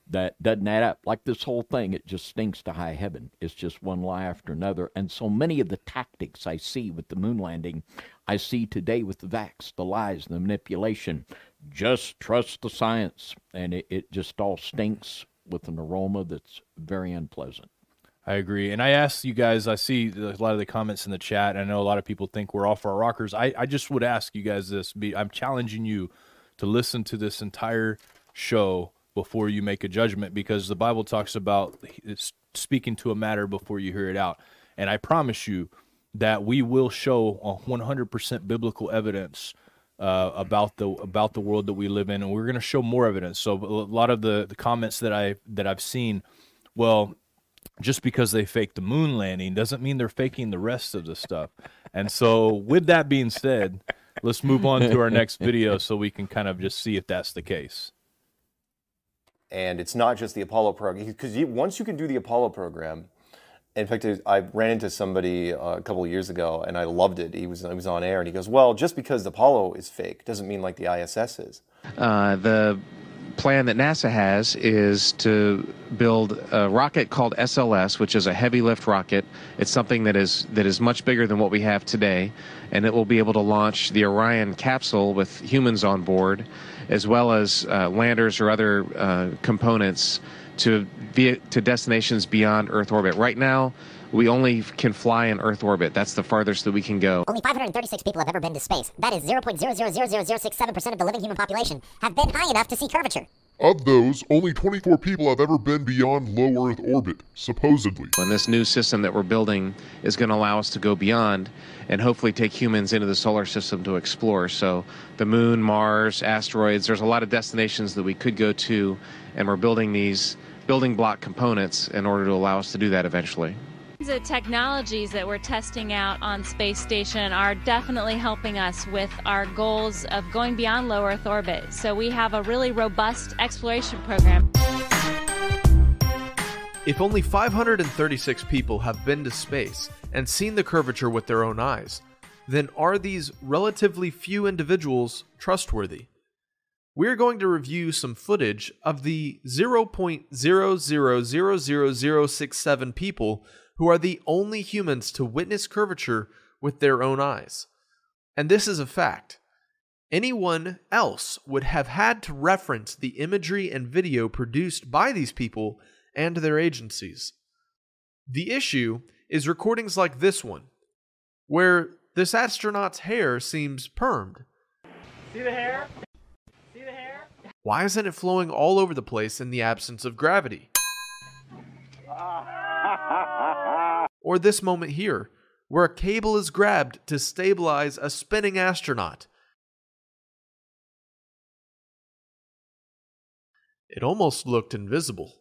S2: that doesn't add up. Like this whole thing, it just stinks to high heaven. It's just one lie after another. And so many of the tactics I see with the moon landing, I see today with the vax, the lies, the manipulation. Just trust the science. And it, it just all stinks with an aroma that's very unpleasant.
S3: I agree. And I ask you guys, I see a lot of the comments in the chat. I know a lot of people think we're off our rockers. I, I just would ask you guys this. Be, I'm challenging you to listen to this entire show before you make a judgment because the Bible talks about speaking to a matter before you hear it out. And I promise you that we will show a 100% biblical evidence uh, about the about the world that we live in, and we're going to show more evidence. So a lot of the, the comments that I that I've seen, well, just because they faked the moon landing doesn't mean they're faking the rest of the stuff. And so, with that being said, let's move on to our next video so we can kind of just see if that's the case.
S20: and it's not just the Apollo program because once you can do the Apollo program, in fact, I ran into somebody uh, a couple of years ago and I loved it. He was he was on air and he goes, "Well, just because the Apollo is fake doesn't mean like the ISS is."
S37: Uh, the plan that NASA has is to build a rocket called SLS, which is a heavy lift rocket. It's something that is that is much bigger than what we have today, and it will be able to launch the Orion capsule with humans on board, as well as uh, landers or other uh, components to via, to destinations beyond Earth orbit. Right now, we only can fly in Earth orbit. That's the farthest that we can go.
S38: Only 536 people have ever been to space. That is 0.0000067% of the living human population have been high enough to see curvature.
S39: Of those, only 24 people have ever been beyond low Earth orbit, supposedly.
S37: And this new system that we're building is going to allow us to go beyond and hopefully take humans into the solar system to explore. So, the moon, Mars, asteroids, there's a lot of destinations that we could go to, and we're building these building block components in order to allow us to do that eventually.
S40: The technologies that we're testing out on space station are definitely helping us with our goals of going beyond low Earth orbit. So we have a really robust exploration program.
S21: If only 536 people have been to space and seen the curvature with their own eyes, then are these relatively few individuals trustworthy? We're going to review some footage of the 0.0000067 people who are the only humans to witness curvature with their own eyes. And this is a fact. Anyone else would have had to reference the imagery and video produced by these people and their agencies. The issue is recordings like this one, where this astronaut's hair seems permed.
S41: See the hair? See the hair?
S21: Why isn't it flowing all over the place in the absence of gravity? Or this moment here, where a cable is grabbed to stabilize a spinning astronaut. It almost looked invisible.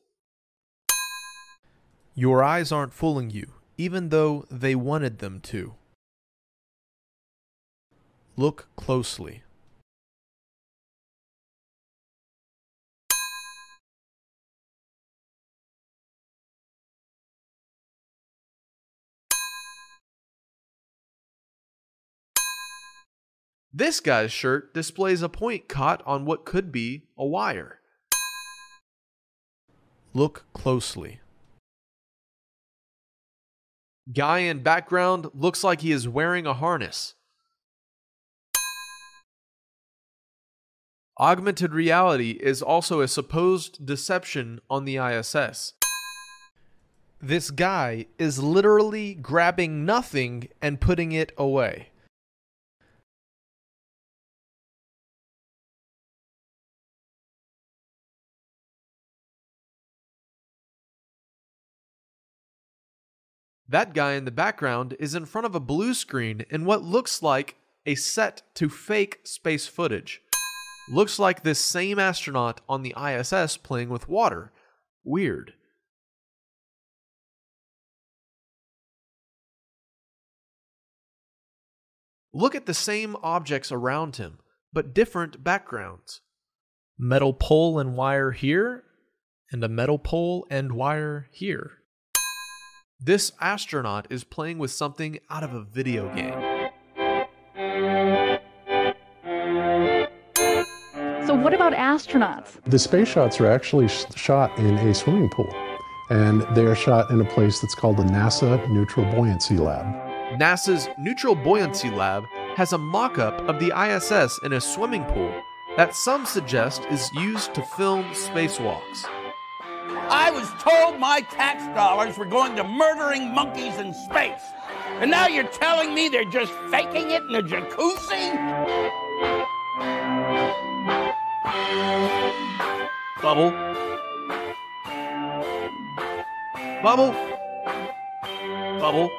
S21: Your eyes aren't fooling you, even though they wanted them to. Look closely. This guy's shirt displays a point caught on what could be a wire. Look closely. Guy in background looks like he is wearing a harness. Augmented reality is also a supposed deception on the ISS. This guy is literally grabbing nothing and putting it away. That guy in the background is in front of a blue screen in what looks like a set to fake space footage. Looks like this same astronaut on the ISS playing with water. Weird. Look at the same objects around him, but different backgrounds. Metal pole and wire here, and a metal pole and wire here. This astronaut is playing with something out of a video game.
S42: So, what about astronauts?
S43: The space shots are actually sh- shot in a swimming pool, and they are shot in a place that's called the NASA Neutral Buoyancy Lab.
S21: NASA's Neutral Buoyancy Lab has a mock up of the ISS in a swimming pool that some suggest is used to film spacewalks.
S44: I was told my tax dollars were going to murdering monkeys in space. And now you're telling me they're just faking it in a jacuzzi?
S21: Bubble. Bubble. Bubble.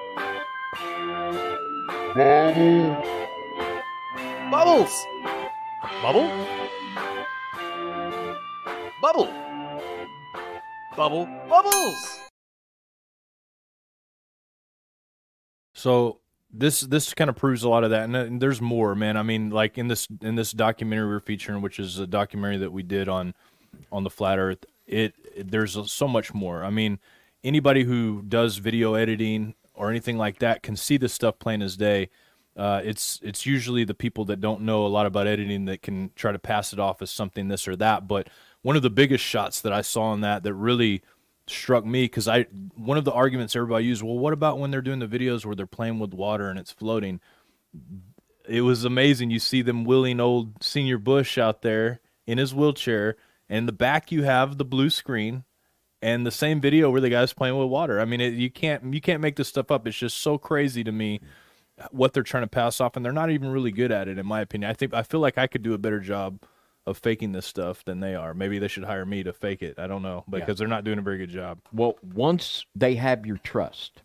S39: Bubble.
S21: Bubbles. Bubble. Bubble. Bubble. Bubbles.
S3: So this this kind of proves a lot of that, and, uh, and there's more, man. I mean, like in this in this documentary we're featuring, which is a documentary that we did on on the flat Earth. It, it there's so much more. I mean, anybody who does video editing or anything like that can see this stuff plain as day. Uh, it's it's usually the people that don't know a lot about editing that can try to pass it off as something this or that. But one of the biggest shots that I saw in that that really struck me because I one of the arguments everybody used. Well, what about when they're doing the videos where they're playing with water and it's floating? It was amazing. You see them willing old Senior Bush out there in his wheelchair, and in the back you have the blue screen and the same video where the guy's playing with water. I mean, it, you can't you can't make this stuff up. It's just so crazy to me what they're trying to pass off, and they're not even really good at it, in my opinion. I think I feel like I could do a better job of faking this stuff than they are. Maybe they should hire me to fake it. I don't know because
S2: Yeah.
S3: they're not doing a very good job.
S2: Well, once they have your trust,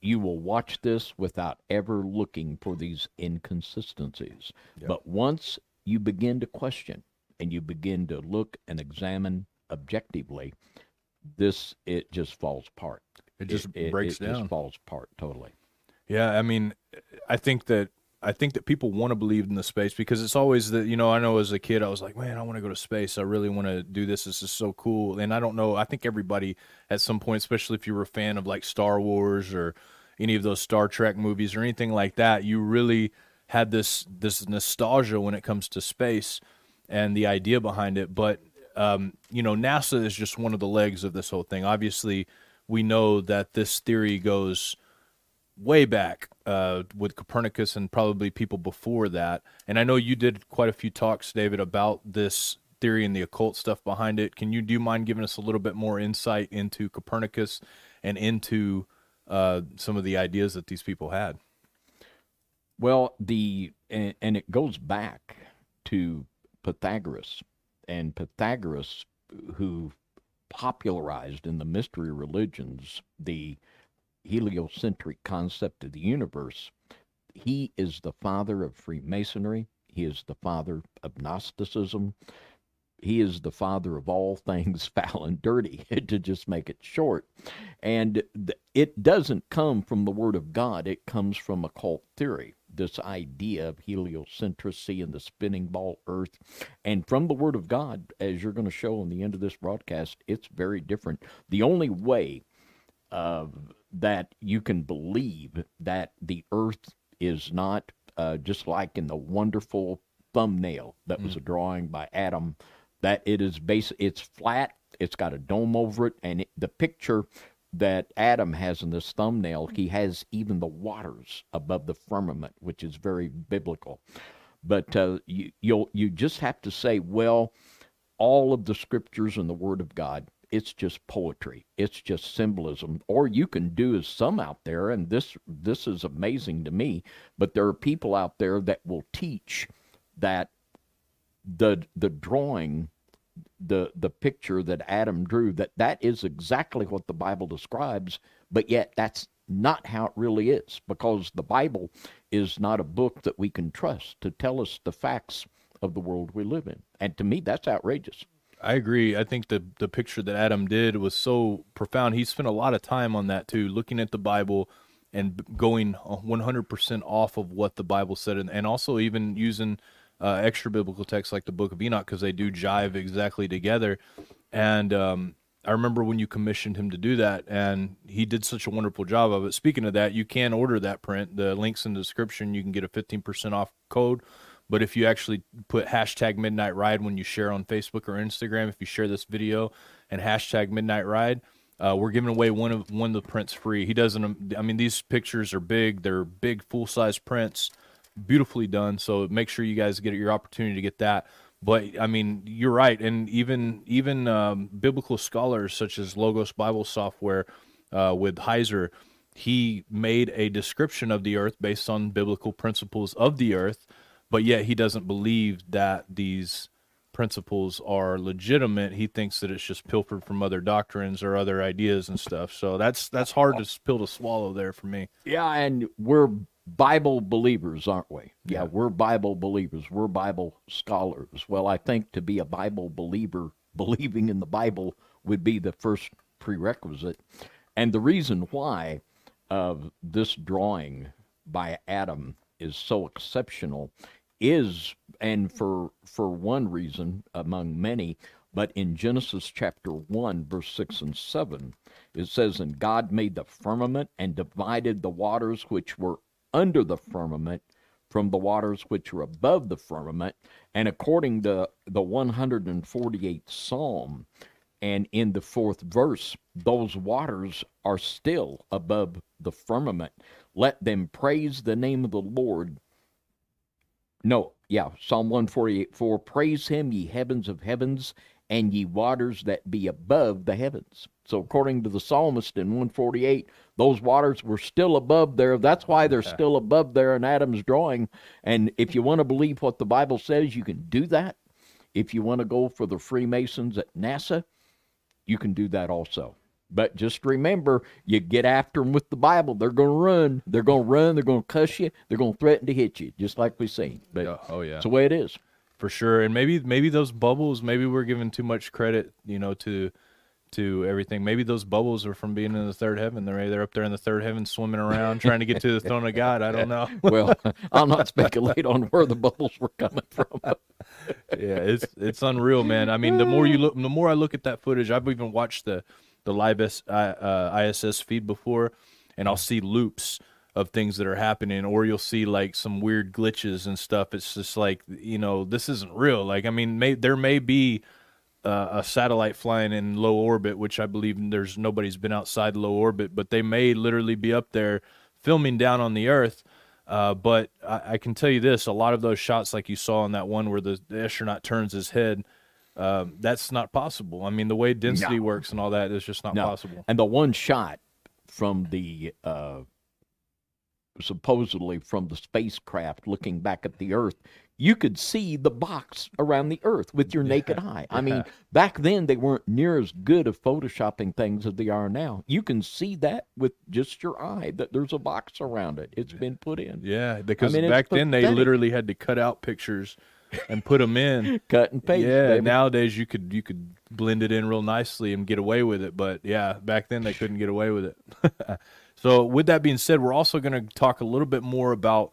S2: you will watch this without ever looking for these inconsistencies. But once you begin to question and you begin to look and examine objectively, this it just falls apart.
S3: It just breaks
S2: it
S3: down.
S2: just falls apart totally.
S3: Yeah, I mean, I think that I think that people want to believe in the space because it's always that you know I know as a kid I was like, man, I want to go to space. I really want to do this. This is so cool. And I don't know. I think everybody at some point, especially if you were a fan of like Star Wars or any of those Star Trek movies or anything like that, you really had this this nostalgia when it comes to space and the idea behind it. But um, you know, NASA is just one of the legs of this whole thing. Obviously, we know that this theory goes way back uh, with Copernicus and probably people before that. And I know you did quite a few talks, David, about this theory and the occult stuff behind it. Can you do you mind giving us a little bit more insight into Copernicus and into uh, some of the ideas that these people had?
S2: Well, the and, and it goes back to Pythagoras, and Pythagoras, who popularized in the mystery religions the heliocentric concept of the universe, he is the father of Freemasonry. He is the father of Gnosticism. He is the father of all things foul and dirty, to just make it short. And it doesn't come from the Word of God, it comes from occult theory. This idea of heliocentricity and the spinning ball earth. And from the Word of God, as you're going to show in the end of this broadcast, it's very different. The only way uh, that you can believe that the earth is not uh, just like in the wonderful thumbnail that was a drawing by Adam, that it is base it's flat, it's got a dome over it, and it, the picture that Adam has in this thumbnail, he has even the waters above the firmament, which is very biblical. But uh, you you'll you just have to say, well, all of the scriptures and the Word of God it's just poetry. It's just symbolism. Or you can do as some out there and this this is amazing to me but there are people out there that will teach that the the drawing the the picture that Adam drew that that is exactly what the Bible describes but yet that's not how it really is because the Bible is not a book that we can trust to tell us the facts of the world we live in. And to me that's outrageous
S3: I agree. I think the the picture that Adam did was so profound. He spent a lot of time on that too, looking at the Bible and going 100% off of what the Bible said, and, and also even using uh, extra biblical texts like the Book of Enoch because they do jive exactly together. And um, I remember when you commissioned him to do that, and he did such a wonderful job of it. Speaking of that, you can order that print. The links in the description. You can get a 15% off code. But if you actually put hashtag Midnight Ride when you share on Facebook or Instagram, if you share this video and hashtag Midnight Ride, uh, we're giving away one of one of the prints free. He doesn't. I mean, these pictures are big. They're big, full size prints, beautifully done. So make sure you guys get your opportunity to get that. But I mean, you're right, and even even um, biblical scholars such as Logos Bible Software uh, with Heiser, he made a description of the earth based on biblical principles of the earth but yet he doesn't believe that these principles are legitimate. He thinks that it's just pilfered from other doctrines or other ideas and stuff. So that's that's hard to pill to swallow there for me.
S2: Yeah, and we're Bible believers, aren't we? Yeah, we're Bible believers. We're Bible scholars. Well, I think to be a Bible believer, believing in the Bible would be the first prerequisite. And the reason why of this drawing by Adam is so exceptional is and for for one reason among many but in Genesis chapter 1 verse 6 and 7 it says and God made the firmament and divided the waters which were under the firmament from the waters which are above the firmament and according to the 148th psalm and in the fourth verse those waters are still above the firmament. Let them praise the name of the lord no, yeah, Psalm 148 4 Praise him, ye heavens of heavens, and ye waters that be above the heavens. So, according to the psalmist in 148, those waters were still above there. That's why they're still above there in Adam's drawing. And if you want to believe what the Bible says, you can do that. If you want to go for the Freemasons at NASA, you can do that also. But just remember, you get after them with the Bible, they're going to run. They're going to run. They're going to cuss you. They're going to threaten to hit you, just like we've seen. But
S3: oh yeah,
S2: it's the way it is.
S3: for sure. And maybe maybe those bubbles, maybe we're giving too much credit, you know, to to everything. Maybe those bubbles are from being in the third heaven. They're they're up there in the third heaven, swimming around, trying to get to the throne of God. I don't know.
S2: well, I'll not speculate on where the bubbles were coming from.
S3: yeah, it's it's unreal, man. I mean, the more you look, the more I look at that footage. I've even watched the the live uh, ISS feed before, and I'll see loops of things that are happening, or you'll see like some weird glitches and stuff. It's just like you know, this isn't real. Like, I mean, may, there may be uh, a satellite flying in low orbit, which I believe there's nobody's been outside low orbit, but they may literally be up there filming down on the Earth. Uh, but I, I, can tell you this: a lot of those shots, like you saw in that one where the, the astronaut turns his head, um, that's not possible. I mean, the way density
S2: No.
S3: works and all that is just not
S2: No.
S3: possible.
S2: And the one shot from the uh, supposedly from the spacecraft looking back at the Earth, you could see the box around the Earth with your naked eye. I mean, back then they weren't near as good at photoshopping things as they are now. You can see that with just your eye that there's a box around it. It's been put in.
S3: Yeah, because
S2: mean,
S3: back then they literally had to cut out pictures and put them in.
S2: Cut and paste,
S3: Yeah,
S2: baby.
S3: nowadays you could you could blend it in real nicely and get away with it, but yeah, back then they couldn't get away with it. so, with that being said, we're also going to talk a little bit more about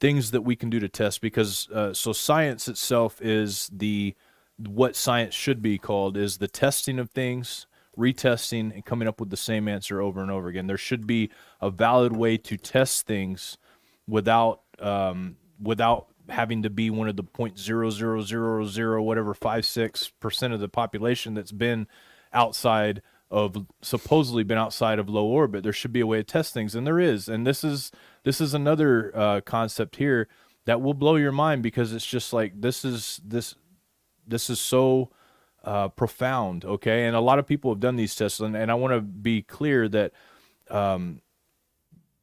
S3: things that we can do to test because uh, so science itself is the what science should be called is the testing of things retesting and coming up with the same answer over and over again there should be a valid way to test things without um, without having to be one of the point zero zero zero zero whatever five six percent of the population that's been outside of supposedly been outside of low orbit. There should be a way to test things, and there is. And this is this is another uh, concept here that will blow your mind because it's just like this is this this is so uh, profound. Okay, and a lot of people have done these tests, and, and I want to be clear that um,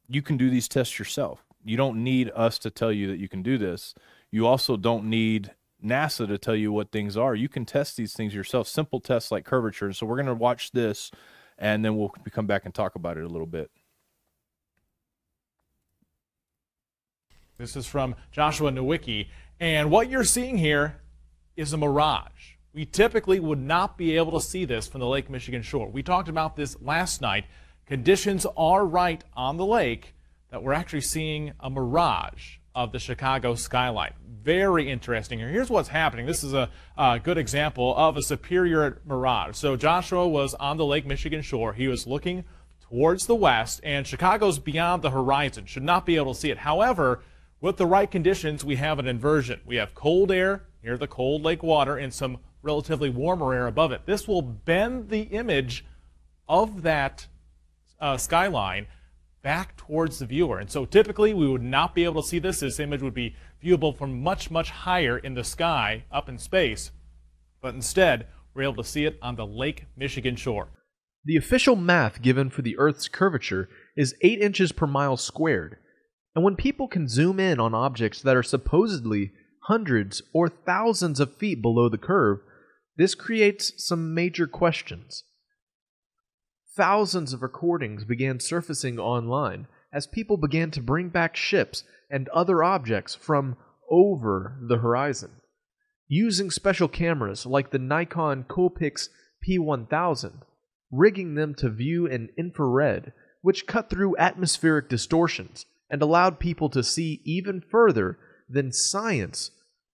S3: you can do these tests yourself. You don't need us to tell you that you can do this. You also don't need NASA to tell you what things are. You can test these things yourself. Simple tests like curvature. So we're going to watch this, and then we'll come back and talk about it a little bit.
S45: This is from Joshua Nowicki. And what you're seeing here is a mirage. We typically would not be able to see this from the Lake Michigan shore. We talked about this last night. Conditions are right on the lake that we're actually seeing a mirage of the Chicago skyline. Very interesting here. Here's what's happening. This is a, a good example of a superior mirage. So Joshua was on the Lake Michigan shore. He was looking towards the west, and Chicago's beyond the horizon. Should not be able to see it. However, with the right conditions, we have an inversion. We have cold air near the cold lake water and some relatively warmer air above it. This will bend the image of that uh, skyline back towards the viewer. And so typically we would not be able to see this. This image would be viewable from much, much higher in the sky up in space. But instead, we're able to see it on the Lake Michigan shore.
S21: The official math given for the Earth's curvature is 8 inches per mile squared. And when people can zoom in on objects that are supposedly hundreds or thousands of feet below the curve, this creates some major questions. Thousands of recordings began surfacing online as people began to bring back ships and other objects from over the horizon. Using special cameras like the Nikon Coolpix P1000, rigging them to view in infrared, which cut through atmospheric distortions and allowed people to see even further than science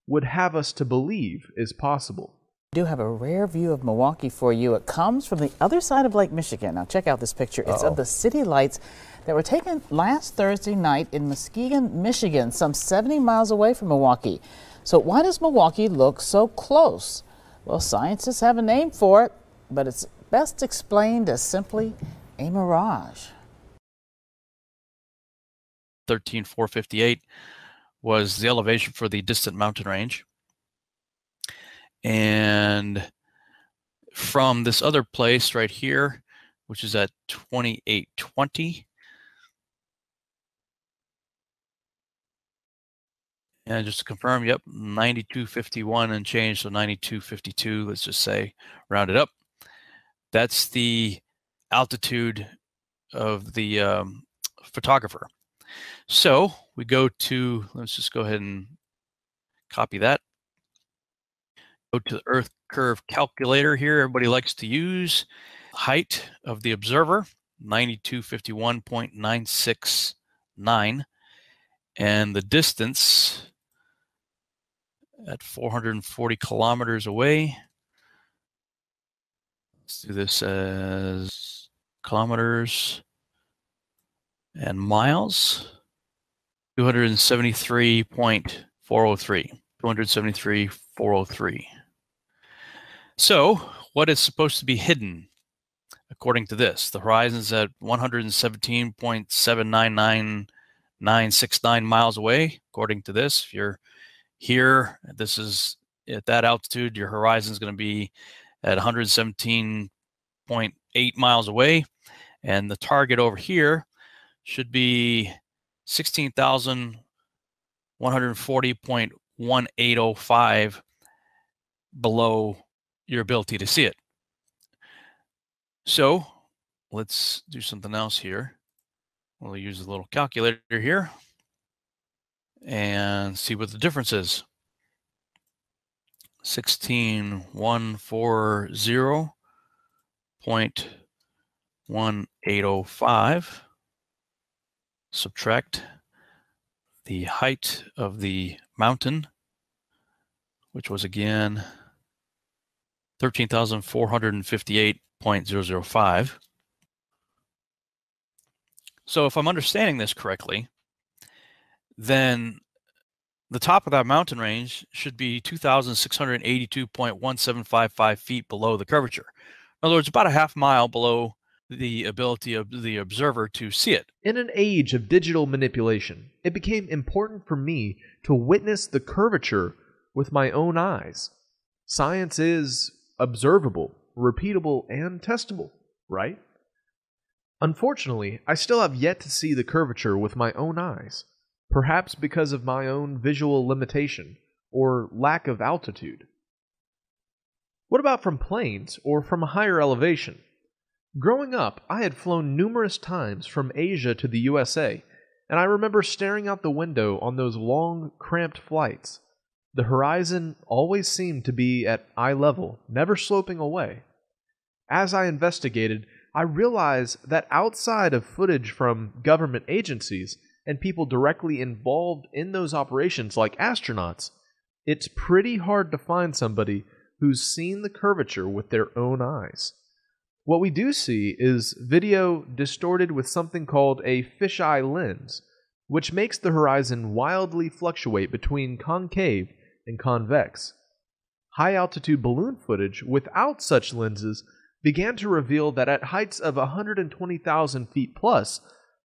S21: would have us to believe is possible.
S46: We do have a rare view of Milwaukee for you. It comes from the other side of Lake Michigan. Now check out this picture. It's
S47: Uh-oh.
S46: of the city lights that were taken last Thursday night in Muskegon, Michigan, some 70 miles away from Milwaukee. So why does Milwaukee look so close? Well, scientists have a name for it, but it's best explained as simply a mirage.
S47: 13458 was the elevation for the distant mountain range. And from this other place right here, which is at 2820, and just to confirm, yep, 9251 and change, so 9252, let's just say, round it up. That's the altitude of the um, photographer. So we go to, let's just go ahead and copy that. Go to the Earth Curve Calculator here. Everybody likes to use height of the observer, 9251.969, and the distance at 440 kilometers away. Let's do this as kilometers and miles 273.403 273.403 so what is supposed to be hidden according to this? The horizon's at 117.799969 miles away according to this. If you're here this is at that altitude your horizon is going to be at 117.8 miles away. And the target over here should be 16,140.1805 below your ability to see it. So let's do something else here. We'll use a little calculator here and see what the difference is. 16140.1805 subtract the height of the mountain which was again 13,458.005 so if I'm understanding this correctly, then the top of that mountain range should be 2,682.1755 feet below the curvature. In other words, about a half mile below the ability of the observer to see it.
S21: In an age of digital manipulation, it became important for me to witness the curvature with my own eyes. Science is observable, repeatable, and testable, right? Unfortunately, I still have yet to see the curvature with my own eyes, perhaps because of my own visual limitation or lack of altitude. What about from planes or from a higher elevation? Growing up, I had flown numerous times from Asia to the USA, and I remember staring out the window on those long, cramped flights. The horizon always seemed to be at eye level, never sloping away. As I investigated, I realize that outside of footage from government agencies and people directly involved in those operations, like astronauts, it's pretty hard to find somebody who's seen the curvature with their own eyes. What we do see is video distorted with something called a fisheye lens, which makes the horizon wildly fluctuate between concave and convex. High altitude balloon footage without such lenses began to reveal that at heights of 120,000 feet plus,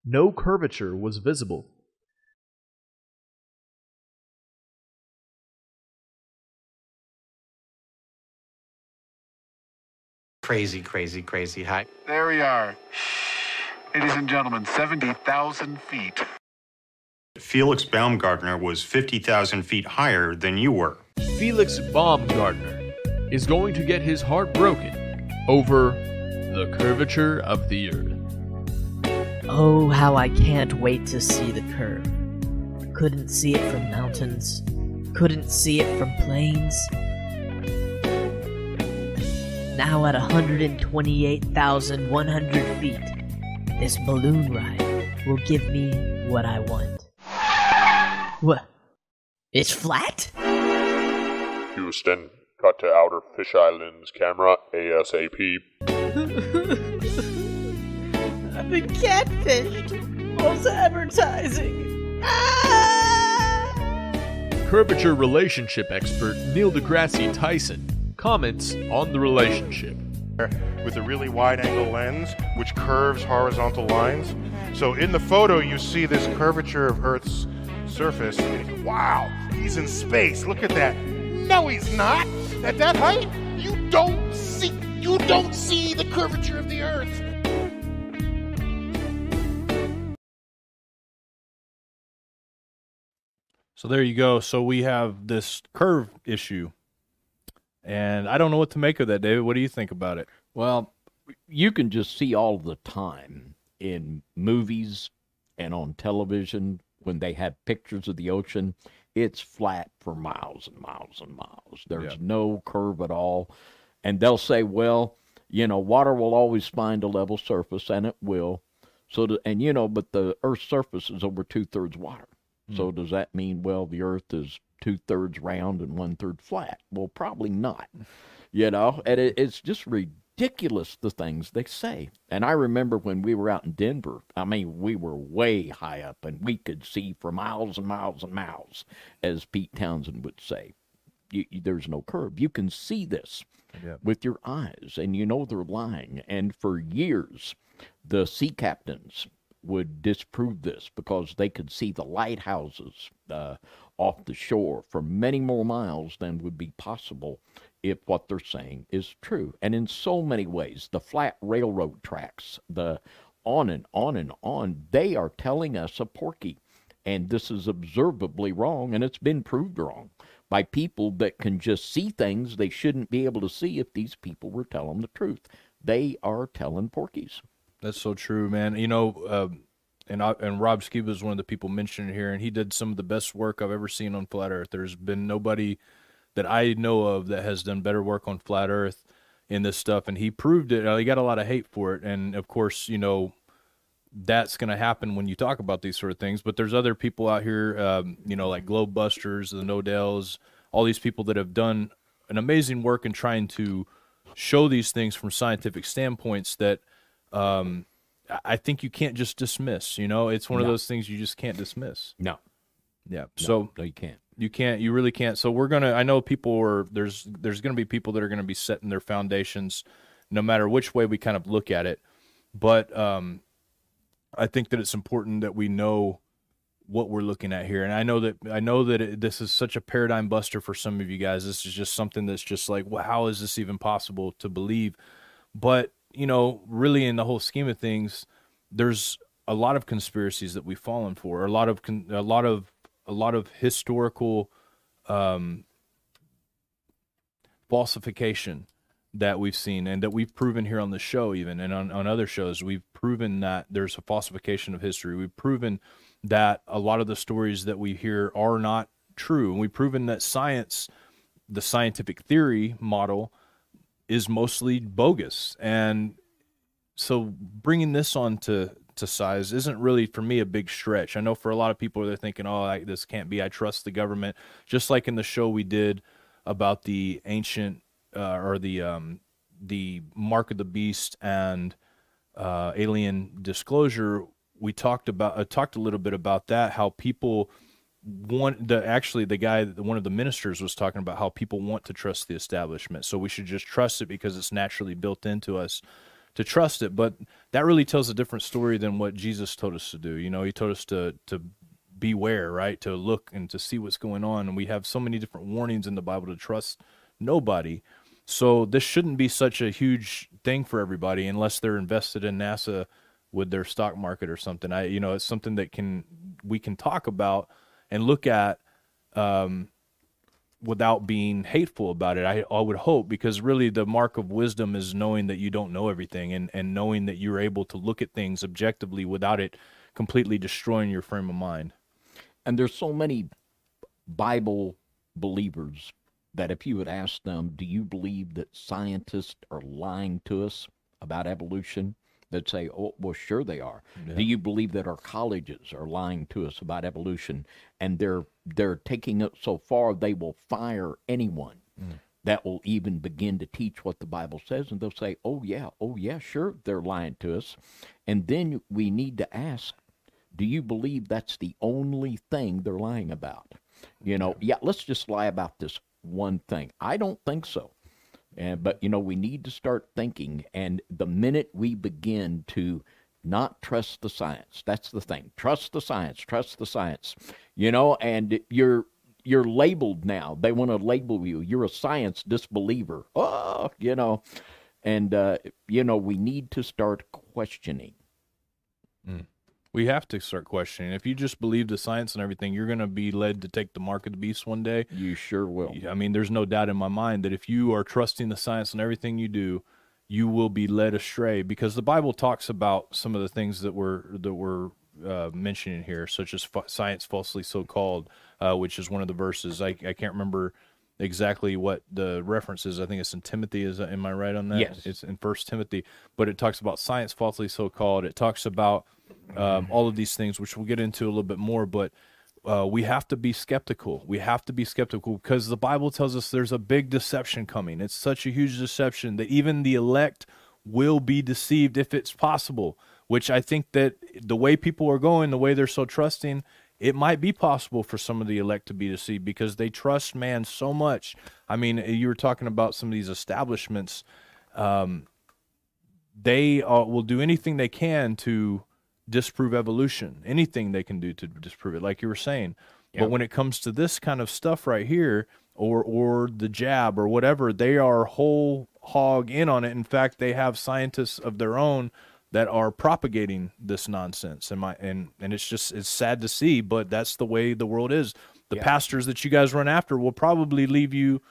S21: no curvature was visible.
S48: Crazy, crazy, crazy high.
S49: There we are. Ladies and gentlemen, 70,000 feet.
S50: Felix Baumgartner was 50,000 feet higher than you were.
S21: Felix Baumgartner is going to get his heart broken over the curvature of the Earth.
S51: Oh, how I can't wait to see the curve. Couldn't see it from mountains, couldn't see it from plains. Now at 128,100 feet, this balloon ride will give me what I want. What? It's flat?
S39: Houston, cut to outer fisheye lens camera ASAP.
S51: I've been catfished. False advertising. Ah!
S21: Curvature relationship expert Neil deGrasse Tyson comments on the relationship.
S52: With a really wide angle lens, which curves horizontal lines. So in the photo, you see this curvature of Earth's surface. Wow, he's in space. Look at that. No, he's not. At that height, you don't see you don't see the curvature of the Earth.
S3: So there you go. So we have this curve issue. And I don't know what to make of that, David. What do you think about it?
S2: Well, you can just see all the time in movies and on television when they have pictures of the ocean. It's flat for miles and miles and miles. There's
S3: Yeah.
S2: no curve at all. And they'll say, well, you know, water will always find a level surface, and it will. So, the, and you know, but the Earth's surface is over two thirds water. So, hmm. does that mean, well, the Earth is two thirds round and one third flat? Well, probably not. You know, and it, it's just ridiculous the things they say. And I remember when we were out in Denver, I mean, we were way high up and we could see for miles and miles and miles, as Pete Townshend would say. You, you- there's no curve. You can see this
S3: Yeah.
S2: with your eyes, and you know they're lying. And for years, the sea captains would disprove this because they could see the lighthouses uh, off the shore for many more miles than would be possible if what they're saying is true. And in so many ways, the flat railroad tracks, the on and on and on, they are telling us a porky. And this is observably wrong, and it's been proved wrong by people that can just see things they shouldn't be able to see if these people were telling the truth. They are telling porkies.
S3: That's so true, man. You know, uh, and I, and Rob Skiba is one of the people mentioned here, and he did some of the best work I've ever seen on flat Earth. There's been nobody that I know of that has done better work on flat Earth in this stuff, and he proved it. He got a lot of hate for it, and of course, you know, that's going to happen when you talk about these sort of things. But there's other people out here, um, you know, like Globe Busters, the Nodells, all these people that have done an amazing work in trying to show these things from scientific standpoints that um, I think you can't just dismiss. You know, it's one of those things you just can't dismiss.
S2: No.
S3: Yeah.
S2: No,
S3: so
S2: no, you can't.
S3: You can't. You really can't. So we're gonna. I know people are. There's there's gonna be people that are gonna be setting their foundations, no matter which way we kind of look at it. But um, I think that it's important that we know what we're looking at here. And I know that I know that it, this is such a paradigm buster for some of you guys. This is just something that's just like, well, how is this even possible to believe? But you know, really, in the whole scheme of things, there's a lot of conspiracies that we've fallen for. A lot of con- a lot of a lot of historical um, falsification that we've seen and that we've proven here on the show even and on, on other shows. We've proven that there's a falsification of history. We've proven that a lot of the stories that we hear are not true. And we've proven that science the scientific theory model is mostly bogus. And so bringing this on to size isn't really for me a big stretch. I know for a lot of people they're thinking, "Oh, I, this can't be. I trust the government." Just like in the show we did about the ancient uh, or the um, the mark of the beast and uh, alien disclosure, we talked about uh, talked a little bit about that. How people want the actually the guy one of the ministers was talking about how people want to trust the establishment, so we should just trust it because it's naturally built into us to trust it. But that really tells a different story than what Jesus told us to do. You know, he told us to to beware, right? To look and to see what's going on. And we have so many different warnings in the Bible to trust nobody. So this shouldn't be such a huge thing for everybody unless they're invested in NASA with their stock market or something. I you know, it's something that can we can talk about and look at um without being hateful about it. I, I would hope because really the mark of wisdom is knowing that you don't know everything and, and knowing that you're able to look at things objectively without it completely destroying your frame of mind.
S2: And there's so many Bible believers that if you would ask them, do you believe that scientists are lying to us about evolution? They'd say, oh, well, sure they are.
S3: Yeah.
S2: Do you believe that our colleges are lying to us about evolution? And they're they're taking it so far they will fire anyone mm. that will even begin to teach what the Bible says, and they'll say, oh yeah, oh yeah, sure, they're lying to us. And then we need to ask, do you believe that's the only thing they're lying about? You know, yeah, let's just lie about this one thing. I don't think so. And but you know, we need to start thinking and the minute we begin to not trust the science, that's the thing. Trust the science, trust the science. You know, and you're you're labeled now. They want to label you. You're a science disbeliever. Oh, you know. And uh, you know, we need to start questioning.
S3: We have to start questioning. If you just believe the science and everything, you're going to be led to take the mark of the beast one day.
S2: You sure will.
S3: I mean, there's no doubt in my mind that if you are trusting the science and everything you do, you will be led astray because the Bible talks about some of the things that we're that we're uh, mentioning here, such as fa- science falsely so called, uh, which is one of the verses. I, I can't remember exactly what the reference is. I think it's in Timothy. Is am I right on that?
S2: Yes.
S3: it's in First Timothy, but it talks about science falsely so called. It talks about um, all of these things, which we'll get into a little bit more, but. Uh, we have to be skeptical. We have to be skeptical because the Bible tells us there's a big deception coming. It's such a huge deception that even the elect will be deceived if it's possible. Which I think that the way people are going, the way they're so trusting, it might be possible for some of the elect to be deceived because they trust man so much. I mean, you were talking about some of these establishments. Um, they uh, will do anything they can to disprove evolution, anything they can do to disprove it, like you were saying. But when it comes to this kind of stuff right here, or or the jab or whatever, they are whole hog in on it. In fact, they have scientists of their own that are propagating this nonsense. And my and and it's just it's sad to see but that's the way the world is. The
S2: Yeah.
S3: pastors that you guys run after will probably leave you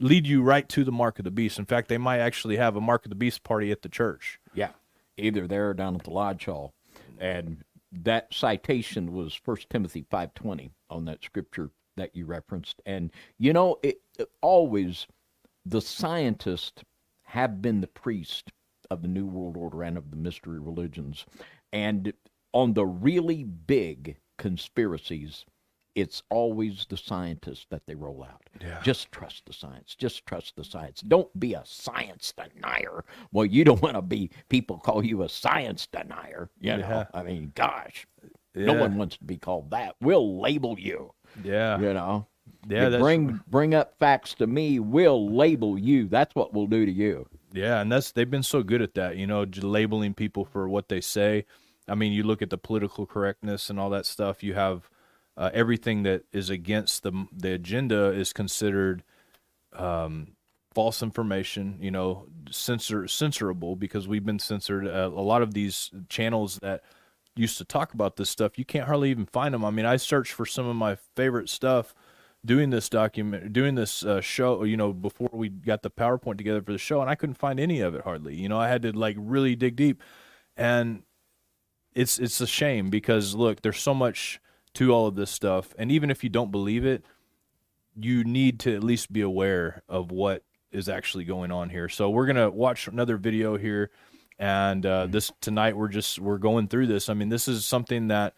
S3: lead you right to the mark of the beast. In fact they might actually have a mark of the beast party at the church.
S2: Yeah, either there or down at the lodge hall, and that citation was First Timothy five twenty on that scripture that you referenced. And you know, it, it always the scientists have been the priest of the New World Order and of the mystery religions, and on the really big conspiracies. It's always the scientists that they roll out.
S3: Yeah.
S2: Just trust the science. Just trust the science. Don't be a science denier. Well, you don't want to be, people call you a science denier. You know,
S3: Yeah.
S2: I mean, gosh, no one wants to be called that. We'll label you.
S3: yeah
S2: You know,
S3: Yeah,
S2: bring bring up facts to me. We'll label you. That's what we'll do to you.
S3: Yeah, and that's they've been so good at that, you know, labeling people for what they say. I mean, you look at the political correctness and all that stuff. You have uh, everything that is against the the agenda is considered um, false information. You know, censor censorable because we've been censored. Uh, a lot of these channels that used to talk about this stuff, you can't hardly even find them. I mean, I searched for some of my favorite stuff doing this document, doing this uh, show, you know, before we got the PowerPoint together for the show, and I couldn't find any of it hardly. You know, I had to like really dig deep, and it's it's a shame because look, there's so much to all of this stuff, and even if you don't believe it, you need to at least be aware of what is actually going on here. So we're gonna watch another video here, and uh, this tonight we're just we're going through this. I mean, this is something that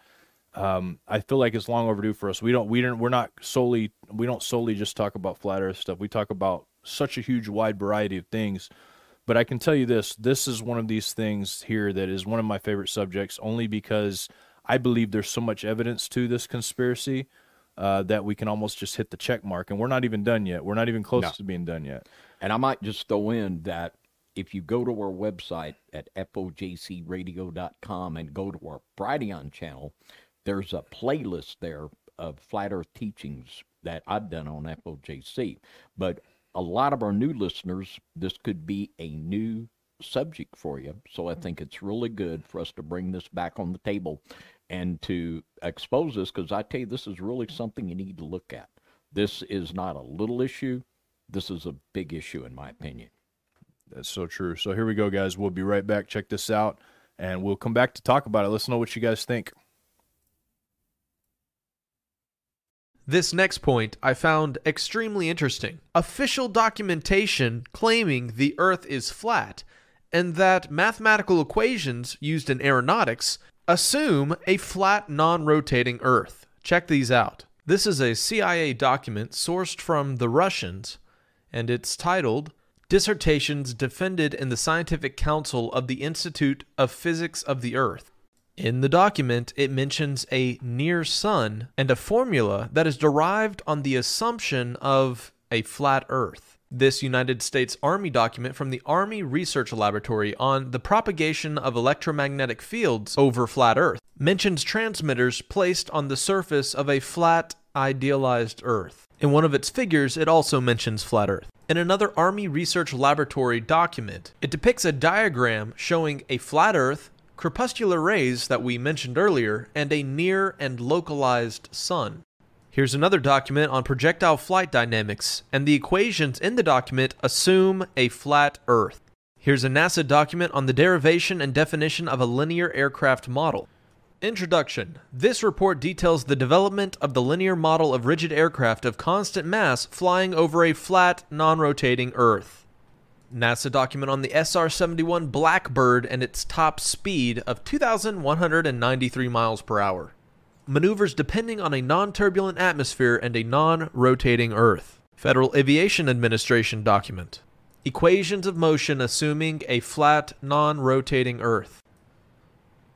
S3: um, I feel like it's long overdue for us. We don't we don't we're not solely we don't solely just talk about flat Earth stuff. We talk about such a huge wide variety of things. But I can tell you this: this is one of these things here that is one of my favorite subjects, only because I believe there's so much evidence to this conspiracy uh, that we can almost just hit the check mark, and we're not even done yet. We're not even close
S2: No.
S3: to being done yet.
S2: And I might just throw in that if you go to our website at fojcradio.com and go to our Brighteon channel, there's a playlist there of flat earth teachings that I've done on FOJC. But a lot of our new listeners, this could be a new subject for you. So I think it's really good for us to bring this back on the table and to expose this because I tell you, this is really something you need to look at. This is not a little issue. This is a big issue, in my opinion.
S3: That's so true. So here we go, guys. We'll be right back. Check this out, and we'll come back to talk about it. Let's know what you guys think.
S21: This next point I found extremely interesting. Official documentation claiming the Earth is flat, and that mathematical equations used in aeronautics assume a flat, non rotating Earth. Check these out. This is a CIA document sourced from the Russians, and it's titled Dissertations Defended in the Scientific Council of the Institute of Physics of the Earth. In the document, it mentions a near sun and a formula that is derived on the assumption of a flat Earth. This United States Army document from the Army Research Laboratory on the propagation of electromagnetic fields over flat Earth mentions transmitters placed on the surface of a flat, idealized Earth. In one of its figures, it also mentions flat Earth. In another Army Research Laboratory document, it depicts a diagram showing a flat Earth, crepuscular rays that we mentioned earlier, and a near and localized sun. Here's another document on projectile flight dynamics, and the equations in the document assume a flat Earth. Here's a NASA document on the derivation and definition of a linear aircraft model. Introduction This report details the development of the linear model of rigid aircraft of constant mass flying over a flat, non rotating Earth. NASA document on the SR 71 Blackbird and its top speed of 2,193 miles per hour. Maneuvers depending on a non turbulent atmosphere and a non rotating Earth. Federal Aviation Administration document. Equations of motion assuming a flat, non rotating Earth.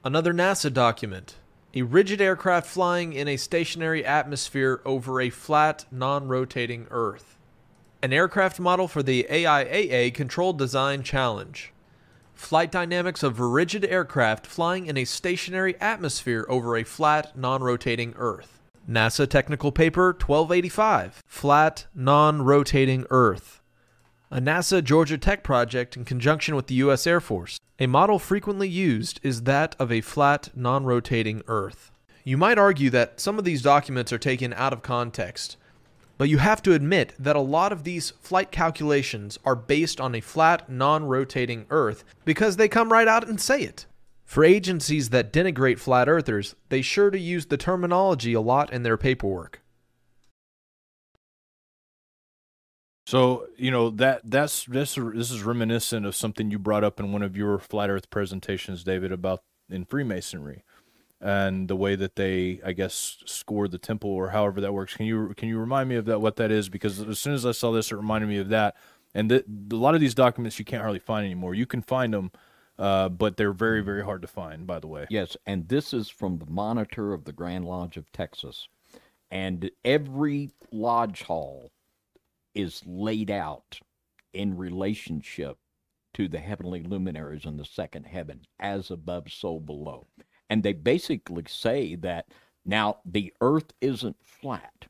S21: Another NASA document. A rigid aircraft flying in a stationary atmosphere over a flat, non rotating Earth. An aircraft model for the AIAA Controlled Design Challenge. Flight dynamics of rigid aircraft flying in a stationary atmosphere over a flat, non rotating Earth. NASA Technical Paper 1285 Flat, non rotating Earth. A NASA Georgia Tech project in conjunction with the U.S. Air Force. A model frequently used is that of a flat, non rotating Earth. You might argue that some of these documents are taken out of context, but you have to admit that a lot of these flight calculations are based on a flat, non rotating Earth because they come right out and say it. For agencies that denigrate flat earthers, they sure to use the terminology a lot in their paperwork.
S3: So you know that that's this this is reminiscent of something you brought up in one of your flat Earth presentations, David, about in Freemasonry and the way that they, I guess, score the temple or however that works. Can you can you remind me of that what that is? Because as soon as I saw this, it reminded me of that. And the, a lot of these documents you can't hardly find anymore. You can find them, uh, but they're very very hard to find. By the way,
S2: Yes, and this is from the monitor of the Grand Lodge of Texas. And every lodge hall is laid out in relationship to the heavenly luminaries in the second heaven, as above, so below. And they basically say that now the earth isn't flat,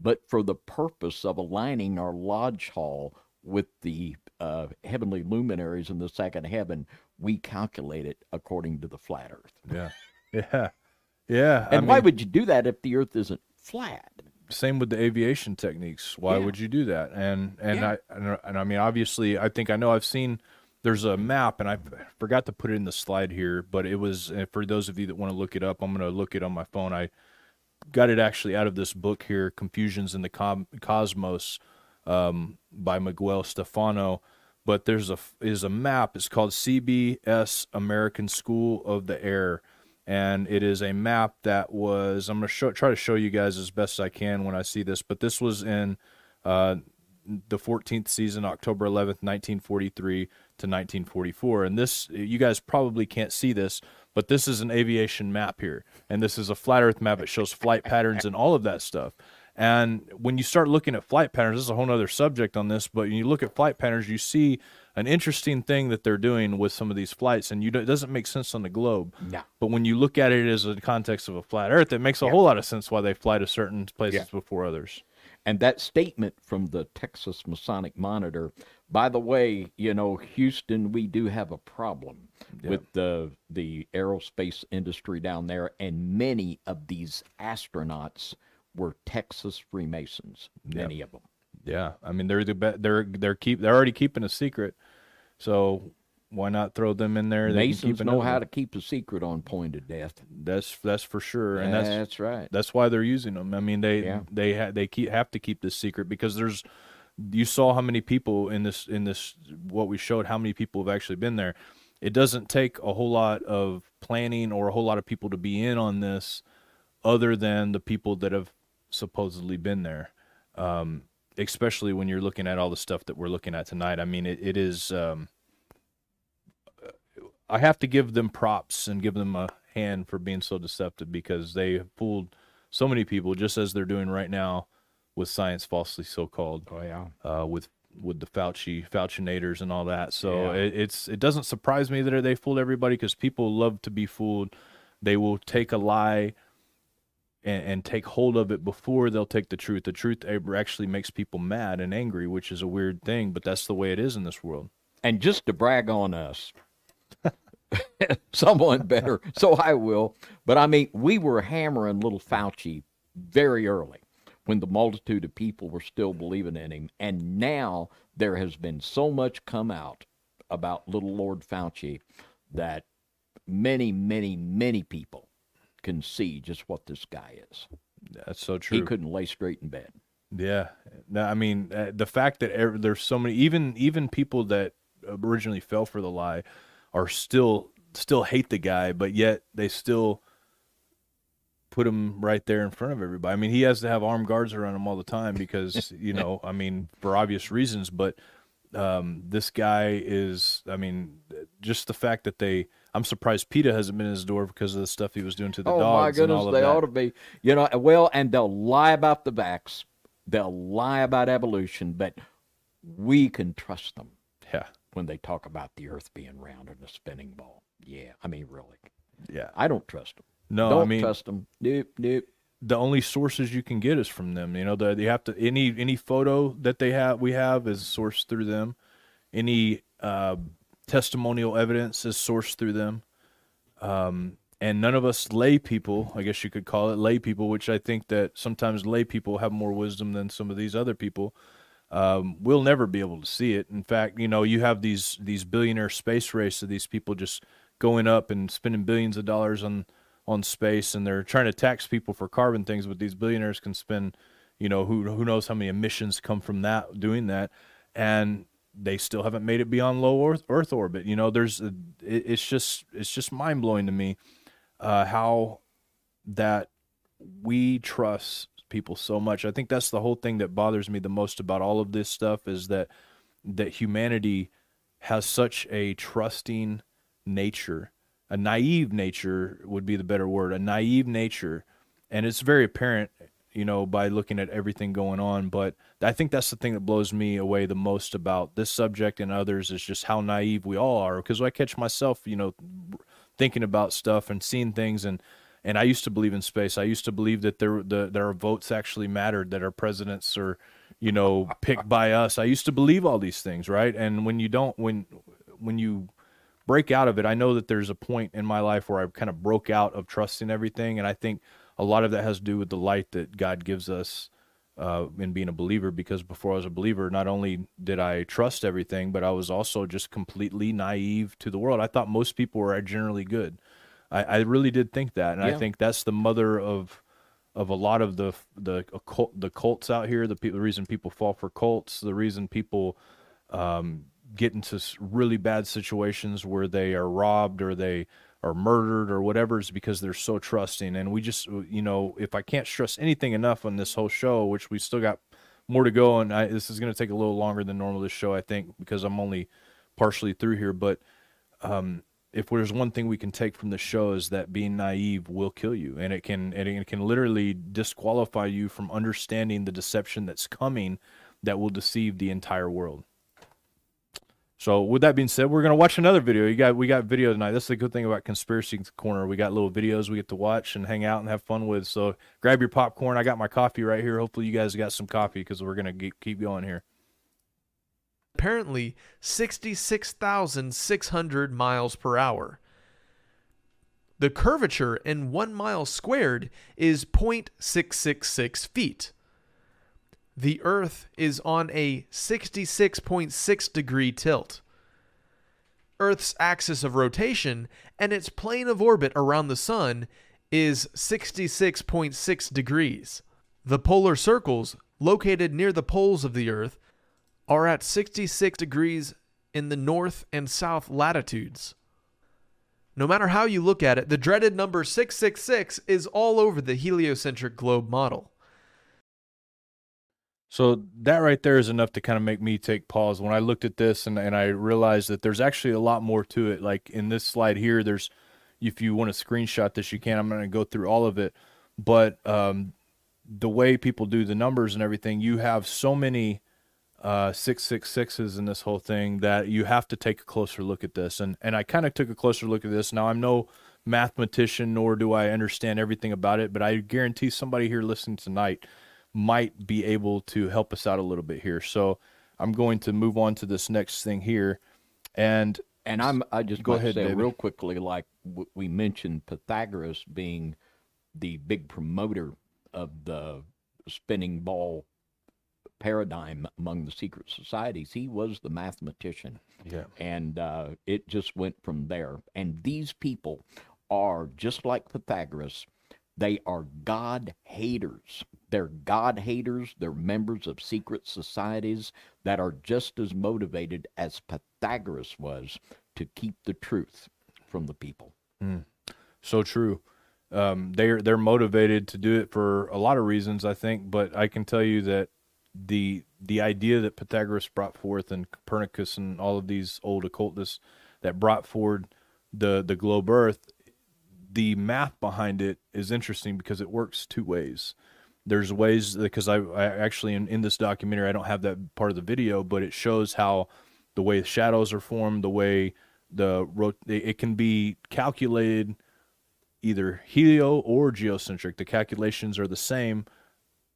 S2: but for the purpose of aligning our lodge hall with the uh, heavenly luminaries in the second heaven, we calculate it according to the flat earth.
S3: Yeah. Yeah. Yeah. I
S2: And why
S3: mean-
S2: would you do that if the earth isn't flat?
S3: same with the aviation techniques. Why
S2: Yeah.
S3: would you do that? And and
S2: Yeah.
S3: I and, and I mean obviously I think I know I've seen there's a map and I forgot to put it in the slide here, but it was for those of you that want to look it up, I'm going to look it on my phone. I got it actually out of this book here, Confusions in the Cosmos um, by Miguel Stefano. But there's a is a map. It's called CBS American School of the Air, and it is a map that was. I'm gonna show, try to show you guys as best I can when I see this. But this was in uh, the 14th season, October 11th, 1943 to 1944. And this, you guys probably can't see this, but this is an aviation map here. And this is a flat earth map. It shows flight patterns and all of that stuff. And when you start looking at flight patterns, this is a whole other subject on this, but when you look at flight patterns, you see an interesting thing that they're doing with some of these flights, and you don't, it doesn't make sense on the globe.
S2: No.
S3: But when you look at it as a context of a flat Earth, it makes a whole lot of sense why they fly to certain places
S2: Yeah.
S3: before others.
S2: And that statement from the Texas Masonic Monitor, by the way, you know, Houston, we do have a problem with the the aerospace industry down there, and many of these astronauts were Texas Freemasons. Many of them.
S3: Yeah, I mean they're the be- they're they're keep they're already keeping a secret, so why not throw them in there? They
S2: Masons know how to keep a secret on point of death.
S3: That's that's for sure, and that's
S2: That's right.
S3: That's why they're using them. I mean they
S2: Yeah.
S3: they ha- they keep have to keep this secret because there's you saw how many people in this in this what we showed how many people have actually been there. It doesn't take a whole lot of planning or a whole lot of people to be in on this, other than the people that have supposedly been there. Um, especially when you're looking at all the stuff that we're looking at tonight. I mean, it, it is. Um, I have to give them props and give them a hand for being so deceptive because they have fooled so many people, just as they're doing right now with science falsely so called.
S2: Oh yeah.
S3: Uh, with with the Fauci Faucinators and all that. So
S2: Yeah.
S3: it, it's it doesn't surprise me that they fooled everybody because people love to be fooled. They will take a lie and, and take hold of it before they'll take the truth. The truth actually makes people mad and angry, which is a weird thing, but that's the way it is in this world.
S2: And just to brag on us, someone better, so I will. But I mean, we were hammering little Fauci very early when the multitude of people were still believing in him. And now there has been so much come out about little Lord Fauci that many, many, many people can see just what this guy is.
S3: That's so true.
S2: He couldn't lay straight in bed.
S3: Yeah, no, I mean uh, the fact that there's so many, even even people that originally fell for the lie, are still still hate the guy, but yet they still put him right there in front of everybody. I mean, he has to have armed guards around him all the time because you know, I mean, for obvious reasons. But um, this guy is, I mean, just the fact that they. I'm surprised PETA hasn't been in his door because of the stuff he was doing to the dogs.
S2: oh
S3: dogs.
S2: my
S3: and
S2: goodness, they
S3: that.
S2: ought to be. You know, well, and they'll lie about the vax, they'll lie about evolution, but we can trust them.
S3: Yeah.
S2: When they talk about the Earth being round and a spinning ball. Yeah, I mean, really.
S3: Yeah.
S2: I don't trust them.
S3: No,
S2: don't
S3: I mean,
S2: trust them. Nope, nope.
S3: the only sources you can get is from them. You know, the, you have to any any photo that they have we have is sourced through them. Any uh, testimonial evidence is sourced through them. Um, and none of us lay people, I guess you could call it lay people, which I think that sometimes lay people have more wisdom than some of these other people. Um, we'll never be able to see it. In fact, you know, you have these these billionaire space race of these people just going up and spending billions of dollars on on space, and they're trying to tax people for carbon things, but these billionaires can spend, you know, who who knows how many emissions come from that doing that, and they still haven't made it beyond low Earth, Earth orbit. You know, there's a, it, it's just it's just mind blowing to me uh, how that we trust people so much. I think that's the whole thing that bothers me the most about all of this stuff is that that humanity has such a trusting nature, a naive nature would be the better word, a naive nature, and it's very apparent, you know, by looking at everything going on. But I think that's the thing that blows me away the most about this subject and others is just how naive we all are. Because I catch myself, you know, thinking about stuff and seeing things and and I used to believe in space. I used to believe that there the there our votes actually mattered, that our presidents are, you know, picked by us. I used to believe all these things, right? And when you don't when when you break out of it, I know that there's a point in my life where I kind of broke out of trusting everything, and I think a lot of that has to do with the light that God gives us uh, in being a believer. Because before I was a believer, not only did I trust everything, but I was also just completely naive to the world. I thought most people were generally good. I, I really did think that, and
S2: Yeah.
S3: I think that's the mother of of a lot of the the occult, the cults out here. The, people, the reason people fall for cults, the reason people um, get into really bad situations where they are robbed or they are murdered or whatever is because they're so trusting. And we just, you know, if I can't stress anything enough on this whole show, which we still got more to go, and I, this is going to take a little longer than normal this show, I think, because I'm only partially through here, but um, if there's one thing we can take from the show is that being naive will kill you, and it can and it can literally disqualify you from understanding the deception that's coming that will deceive the entire world. So with that being said, we're gonna watch another video. You got we got video tonight. That's the good thing about Conspiracy Corner. We got little videos we get to watch and hang out and have fun with. So grab your popcorn. I got my coffee right here. Hopefully you guys got some coffee because we're gonna keep going here.
S21: Apparently 66,600 miles per hour. The curvature in one mile squared is 0.666 feet. The Earth is on a 66.6 degree tilt. Earth's axis of rotation and its plane of orbit around the Sun is 66.6 degrees. The polar circles, located near the poles of the Earth, are at 66 degrees in the north and south latitudes. No matter how you look at it, the dreaded number 666 is all over the heliocentric globe model.
S3: So that right there is enough to kind of make me take pause when I looked at this and, and I realized that there's actually a lot more to it. Like in this slide here, there's if you want to screenshot this, you can. I'm going to go through all of it, but um, the way people do the numbers and everything, you have so many uh, six six sixes in this whole thing that you have to take a closer look at this. And and I kind of took a closer look at this. Now I'm no mathematician, nor do I understand everything about it, but I guarantee somebody here listening tonight might be able to help us out a little bit here. So I'm going to move on to this next thing here, and
S2: And I'm I just
S3: go ahead,
S2: say
S3: David.
S2: real quickly, like w- we mentioned Pythagoras being the big promoter of the spinning ball paradigm among the secret societies. He was the mathematician.
S3: Yeah.
S2: And uh, it just went from there. And these people are just like Pythagoras. They are God haters. They're God haters. They're members of secret societies that are just as motivated as Pythagoras was to keep the truth from the people.
S3: Mm. So true. Um, they're they're motivated to do it for a lot of reasons, I think. But I can tell you that the the idea that Pythagoras brought forth and Copernicus and all of these old occultists that brought forward the the globe Earth, the math behind it is interesting because it works two ways. There's ways because I, I actually in, in this documentary I don't have that part of the video, but it shows how the way the shadows are formed, the way the it can be calculated either helio or geocentric. The calculations are the same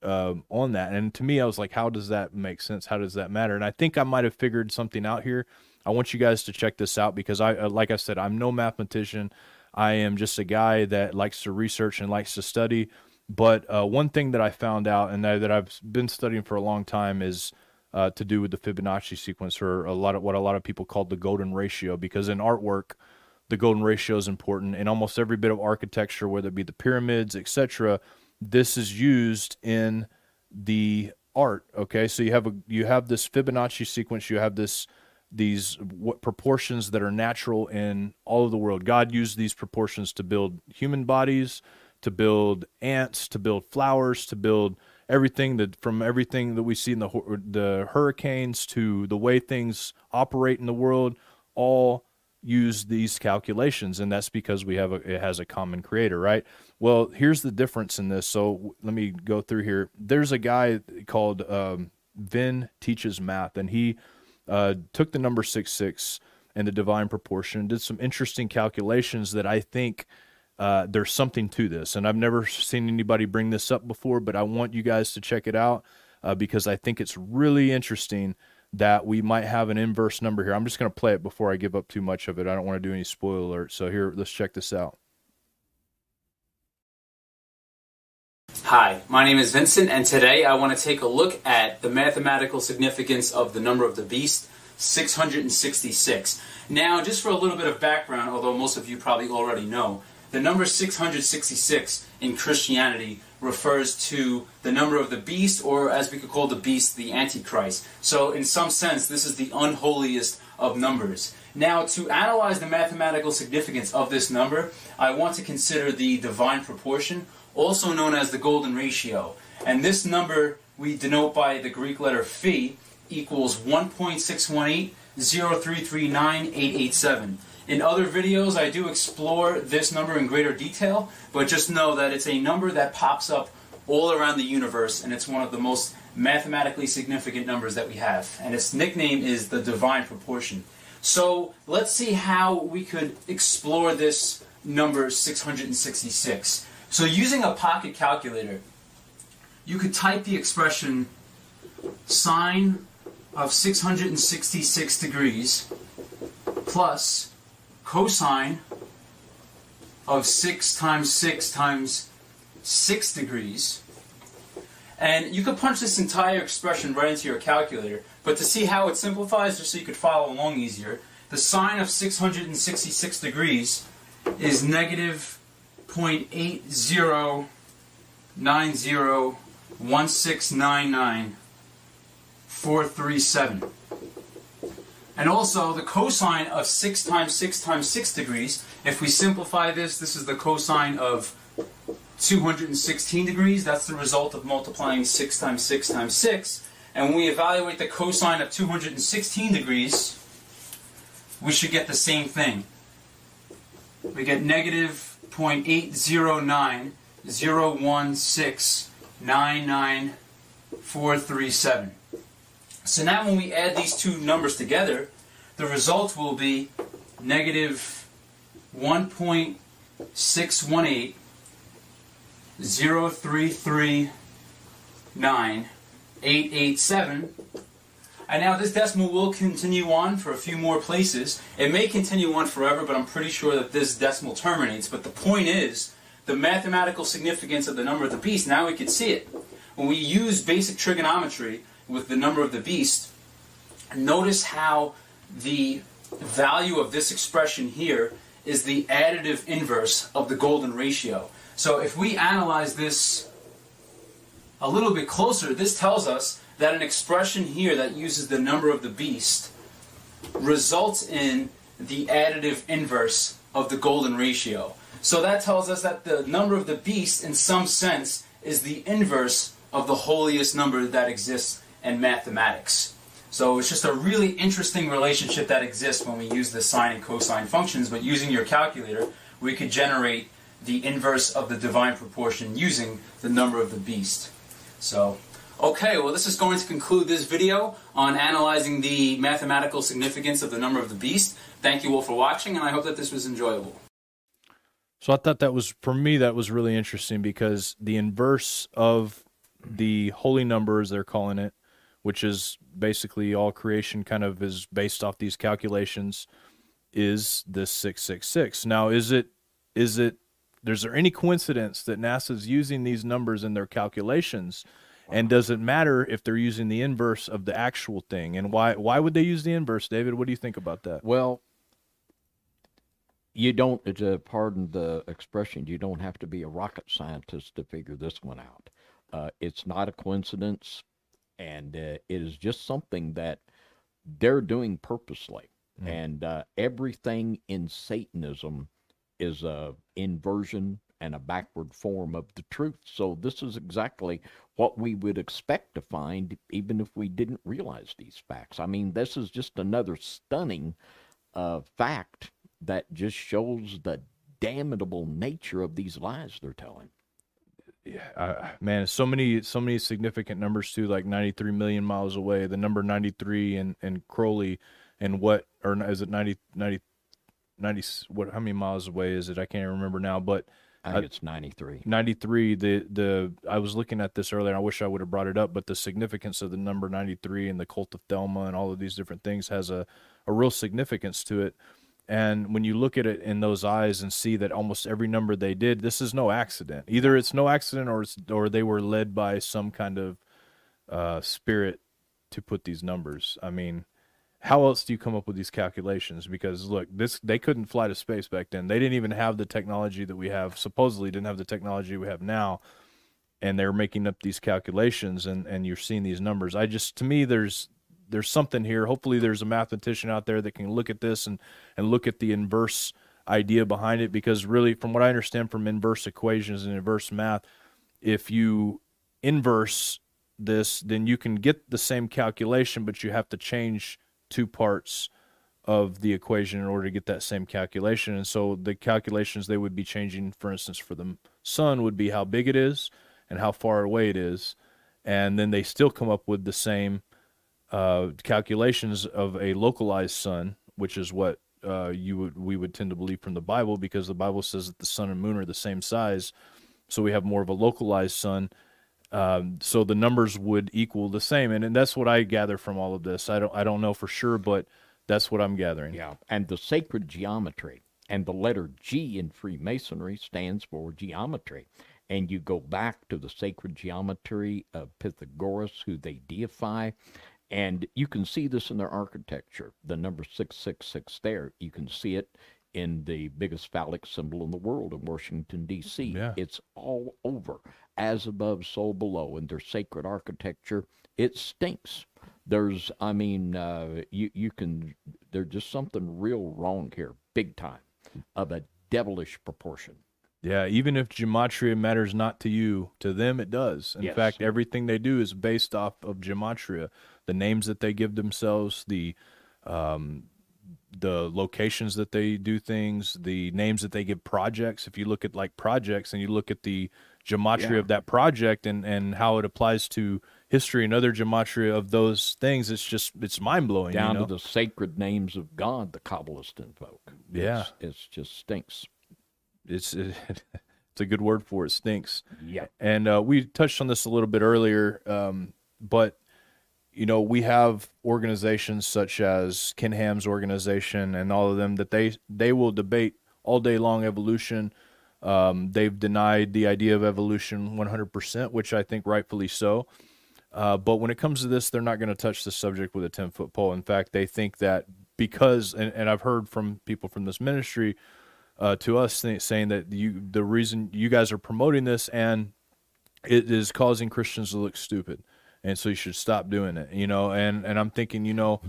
S3: um, on that. And to me, I was like, how does that make sense? How does that matter? And I think I might have figured something out here. I want you guys to check this out because I, uh, like I said, I'm no mathematician. I am just a guy that likes to research and likes to study. But uh, one thing that I found out and that, I've been studying for a long time is uh, to do with the Fibonacci sequence, or a lot of what a lot of people call the golden ratio. Because in artwork, the golden ratio is important. In almost every bit of architecture, whether it be the pyramids, etc., this is used in the art. Okay, so you have a you have this Fibonacci sequence. You have this these what proportions that are natural in all of the world. God used these proportions to build human bodies, to build ants, to build flowers, to build everything that from everything that we see in the the hurricanes to the way things operate in the world, all use these calculations, and that's because we have a, it has a common creator, right? Well, here's the difference in this. So let me go through here. There's a guy called um, Vin teaches math, and he uh, took the number six six and the divine proportion, did some interesting calculations that I think uh, there's something to this. And I've never seen anybody bring this up before, but I want you guys to check it out uh, because I think it's really interesting that we might have an inverse number here. I'm just going to play it before I give up too much of it. I don't want to do any spoiler alerts. So here, let's check this out.
S53: Hi, my name is Vincent, and today I want to take a look at the mathematical significance of the number of the beast, 666. Now, just for a little bit of background, although most of you probably already know, the number 666 in Christianity refers to the number of the beast, or as we could call the beast, the Antichrist. So, in some sense, this is the unholiest of numbers. Now, to analyze the mathematical significance of this number, I want to consider the divine proportion, also known as the golden ratio. And this number we denote by the Greek letter phi equals 1.618 0339887. In other videos, I do explore this number in greater detail, but just know that it's a number that pops up all around the universe, and it's one of the most mathematically significant numbers that we have. And its nickname is the divine proportion. So let's see how we could explore this number 666. So using a pocket calculator, you could type the expression sine of 666 degrees plus cosine of 6 times 6 times 6 degrees. And you could punch this entire expression right into your calculator, but to see how it simplifies, just so you could follow along easier, the sine of 666 degrees is negative 0.80901699 and also the cosine of 6 times 6 times 6 degrees, if we simplify this, this is the cosine of 216 degrees. That's the result of multiplying 6 times 6 times 6. And when we evaluate the cosine of 216 degrees, we should get the same thing. We get negative 0.80901699437. So now when we add these two numbers together, the result will be negative 1.618 0339887. And now this decimal will continue on for a few more places. It may continue on forever, but I'm pretty sure that this decimal terminates. But the point is, the mathematical significance of the number of the beast, now we can see it. When we use basic trigonometry, with the number of the beast, notice how the value of this expression here is the additive inverse of the golden ratio. So if we analyze this a little bit closer, this tells us that an expression here that uses the number of the beast results in the additive inverse of the golden ratio. So that tells us that the number of the beast, in some sense, is the inverse of the holiest number that exists in mathematics. So it's just a really interesting relationship that exists when we use the sine and cosine functions, but using your calculator, we could generate the inverse of the divine proportion using the number of the beast. So, okay, well this is going to conclude this video on analyzing the mathematical significance of the number of the beast. Thank you all for watching, and I hope that this was enjoyable.
S3: So I thought that was, for me, that was really interesting because the inverse of the holy numbers, they're calling it, which is basically all creation kind of is based off these calculations, is this 666. Now, is it is it is there any coincidence that NASA's using these numbers in their calculations? And does it matter if they're using the inverse of the actual thing? And why why would they use the inverse, David? What do you think about that?
S2: Well, you don't, uh, pardon the expression, you don't have to be a rocket scientist to figure this one out. Uh, it's not a coincidence, and uh, it is just something that they're doing purposely.
S3: Mm.
S2: And uh, everything in Satanism is a inversion and a backward form of the truth. So this is exactly what we would expect to find, even if we didn't realize these facts. I mean, this is just another stunning uh, fact that just shows the damnable nature of these lies they're telling.
S3: Yeah, uh, man, so many so many significant numbers too, like 93 million miles away. The number 93 and and Crowley, and what or is it 90 90 90 what how many miles away is it? I can't remember now, but
S2: I think it's 93.
S3: 93 the the I was looking at this earlier. I wish I would have brought it up, but the significance of the number 93 and the cult of Thelema and all of these different things has a a real significance to it. And when you look at it in those eyes and see that almost every number they did, this is no accident. Either it's no accident or it's or they were led by some kind of uh, spirit to put these numbers. I mean, how else do you come up with these calculations? Because look, this they couldn't fly to space back then. They didn't even have the technology that we have. Supposedly, didn't have the technology we have now, and they're making up these calculations, and and you're seeing these numbers. I just to me, there's there's something here. Hopefully, there's a mathematician out there that can look at this and and look at the inverse idea behind it. Because really, from what I understand from inverse equations and inverse math, if you inverse this, then you can get the same calculation, but you have to change two parts of the equation in order to get that same calculation. And so the calculations they would be changing, for instance, for the sun would be how big it is and how far away it is. And then they still come up with the same uh, calculations of a localized sun, which is what uh, you would we would tend to believe from the Bible, because the Bible says that the sun and moon are the same size, so we have more of a localized sun. Um, so the numbers would equal the same, and, and that's what I gather from all of this. I don't I don't know for sure, but that's what I'm gathering.
S2: Yeah, and the sacred geometry and the letter G in Freemasonry stands for geometry. And you go back to the sacred geometry of Pythagoras, who they deify, and you can see this in their architecture. The number 666 there, you can see it in the biggest phallic symbol in the world in Washington, D.C.
S3: Yeah.
S2: It's all over, as above, so below. In their sacred architecture, it stinks. There's, I mean, uh, you, you can, there's just something real wrong here, big time, of a devilish proportion.
S3: Yeah, even if gematria matters not to you, to them it does. In
S2: Yes.
S3: fact, everything they do is based off of gematria. The names that they give themselves, the um, the locations that they do things, the names that they give projects. If you look at like projects and you look at the gematria
S2: Yeah.
S3: of that project and and how it applies to history and other gematria of those things, it's just it's mind blowing.
S2: Down
S3: you know?
S2: to the sacred names of God, the Kabbalists invoke.
S3: Yeah.
S2: It's, it's just stinks.
S3: it's it's a good word for it. Stinks.
S2: Yeah.
S3: And uh, we touched on this a little bit earlier, um, but you know we have organizations such as Ken Ham's organization and all of them that they they will debate all day long evolution. Um, they've denied the idea of evolution 100%, which I think rightfully so. Uh, but when it comes to this, they're not going to touch the subject with a 10 foot pole. In fact, they think that because, and, and I've heard from people from this ministry uh, to us th- saying that you, the reason you guys are promoting this and it is causing Christians to look stupid. And so you should stop doing it, you know. And, and I'm thinking, you know,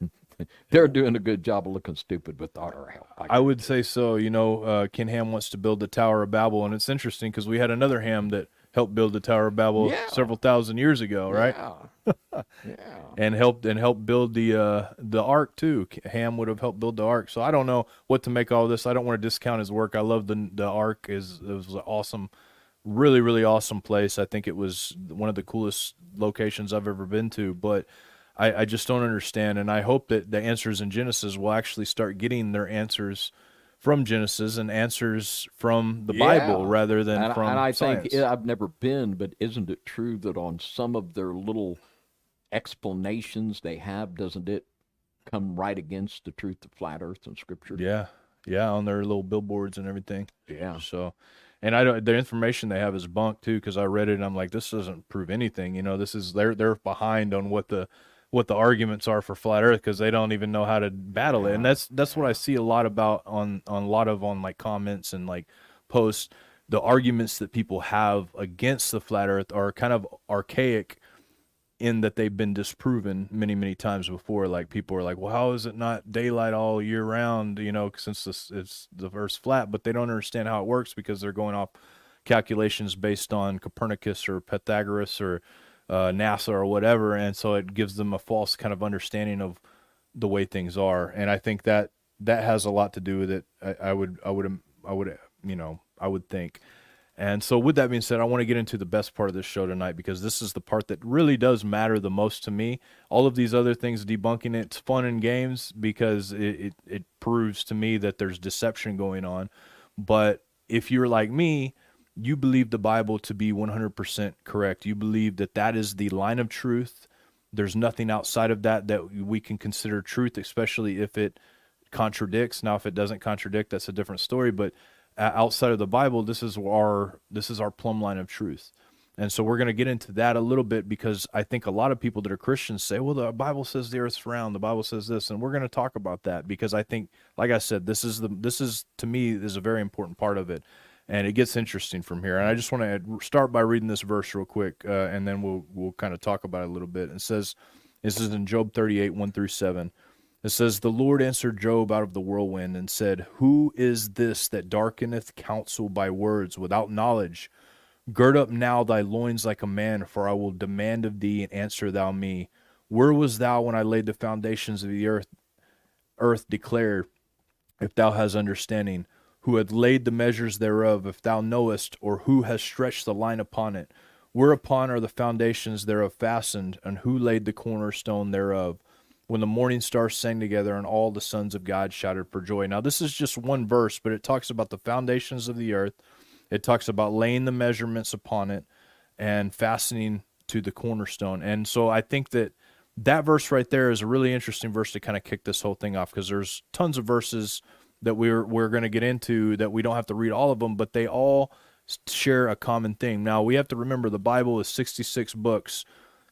S2: They're doing a good job of looking stupid without our help. I
S3: I would say so. You know, uh, Ken Ham wants to build the Tower of Babel, and it's interesting because we had another Ham that helped build the Tower of Babel
S2: Yeah.
S3: several thousand years ago, right?
S2: Yeah. yeah.
S3: and helped and helped build the uh, the Ark too. Ham would have helped build the Ark. So I don't know what to make all this. I don't want to discount his work. I love the the Ark. is It was an awesome, really really awesome place. I think it was one of the coolest locations I've ever been to. But I, I just don't understand, and I hope that the answers in Genesis will actually start getting their answers from Genesis and answers from the Bible rather than
S2: and,
S3: from
S2: and I
S3: science.
S2: think I've never been, but isn't it true that on some of their little explanations they have, doesn't it come right against the truth of flat Earth and Scripture?
S3: Yeah, yeah, on their little billboards and everything.
S2: Yeah.
S3: So, and I don't. The information they have is bunk too, because I read it and I'm like, this doesn't prove anything. You know, this is they're they're behind on what the what the arguments are for flat Earth because they don't even know how to battle it. And that's that's what I see a lot about on on a lot of on like comments and like posts. The arguments that people have against the flat Earth are kind of archaic in that they've been disproven many many times before. Like people are like well how is it not daylight all year round? You know since this it's the earth's flat but they don't understand how it works because they're going off calculations based on copernicus or pythagoras or uh, nasa or whatever. And so it gives them a false kind of understanding of the way things are. And i think that that has a lot to do with it i, I would i would i would you know i would think and so, with that being said, I want to get into the best part of this show tonight because this is the part that really does matter the most to me. All of these other things, debunking it's fun and games because it, it, it proves to me that there's deception going on. But if you're like me, you believe the Bible to be 100% correct. You believe that that is the line of truth. There's nothing outside of that that we can consider truth, especially if it contradicts. Now, if it doesn't contradict, that's a different story. But outside of the Bible, this is our this is our plumb line of truth. And so we're going to get into that a little bit because I think a lot of people that are Christians say, well, the Bible says the earth's round, the Bible says this, and we're going to talk about that because I think, like I said, this is the this is to me is a very important part of it, and it gets interesting from here. And I just want to start by reading this verse real quick, uh, and then we'll we'll kind of talk about it a little bit. It says, this is in Job 38, one through seven. It says, The Lord answered Job out of the whirlwind and said, Who is this that darkeneth counsel by words without knowledge? Gird up now thy loins like a man, for I will demand of thee, and answer thou me. Where was thou when I laid the foundations of the earth? Earth declare, if thou hast understanding, who hath laid the measures thereof, if thou knowest, or who has stretched the line upon it? Whereupon are the foundations thereof fastened, and who laid the cornerstone thereof? When the morning stars sang together and all the sons of God shouted for joy. Now, this is just one verse, but it talks about the foundations of the earth. It talks about laying the measurements upon it and fastening to the cornerstone. And so I think that that verse right there is a really interesting verse to kind of kick this whole thing off because there's tons of verses that we're we're going to get into that we don't have to read all of them, but they all share a common thing. Now, we have to remember the Bible is 66 books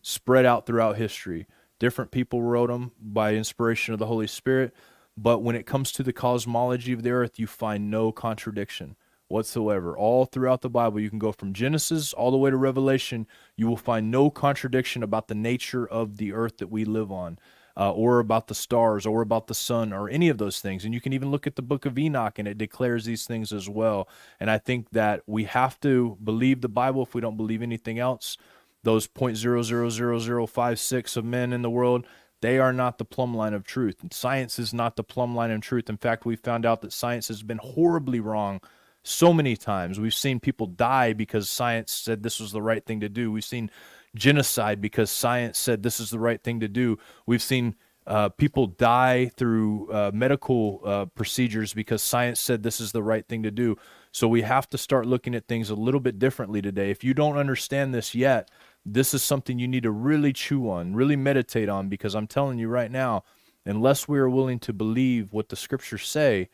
S3: spread out throughout history. Different people wrote them by inspiration of the Holy Spirit. But when it comes to the cosmology of the earth, you find no contradiction whatsoever. All throughout the Bible, you can go from Genesis all the way to Revelation, you will find no contradiction about the nature of the earth that we live on. Uh, or about the stars, or about the sun, or any of those things. And you can even look at the book of Enoch, and it declares these things as well. And I think that we have to believe the Bible if we don't believe anything else those 0.000056 of men in the world, they are not the plumb line of truth. Science is not the plumb line of truth. In fact, we found out that science has been horribly wrong so many times. We've seen people die because science said this was the right thing to do. We've seen genocide because science said this is the right thing to do. We've seen uh, people die through uh, medical uh, procedures because science said this is the right thing to do. So we have to start looking at things a little bit differently today. If you don't understand this yet, this is something you need to really chew on, really meditate on, because I'm telling you right now, unless we are willing to believe what the scriptures say,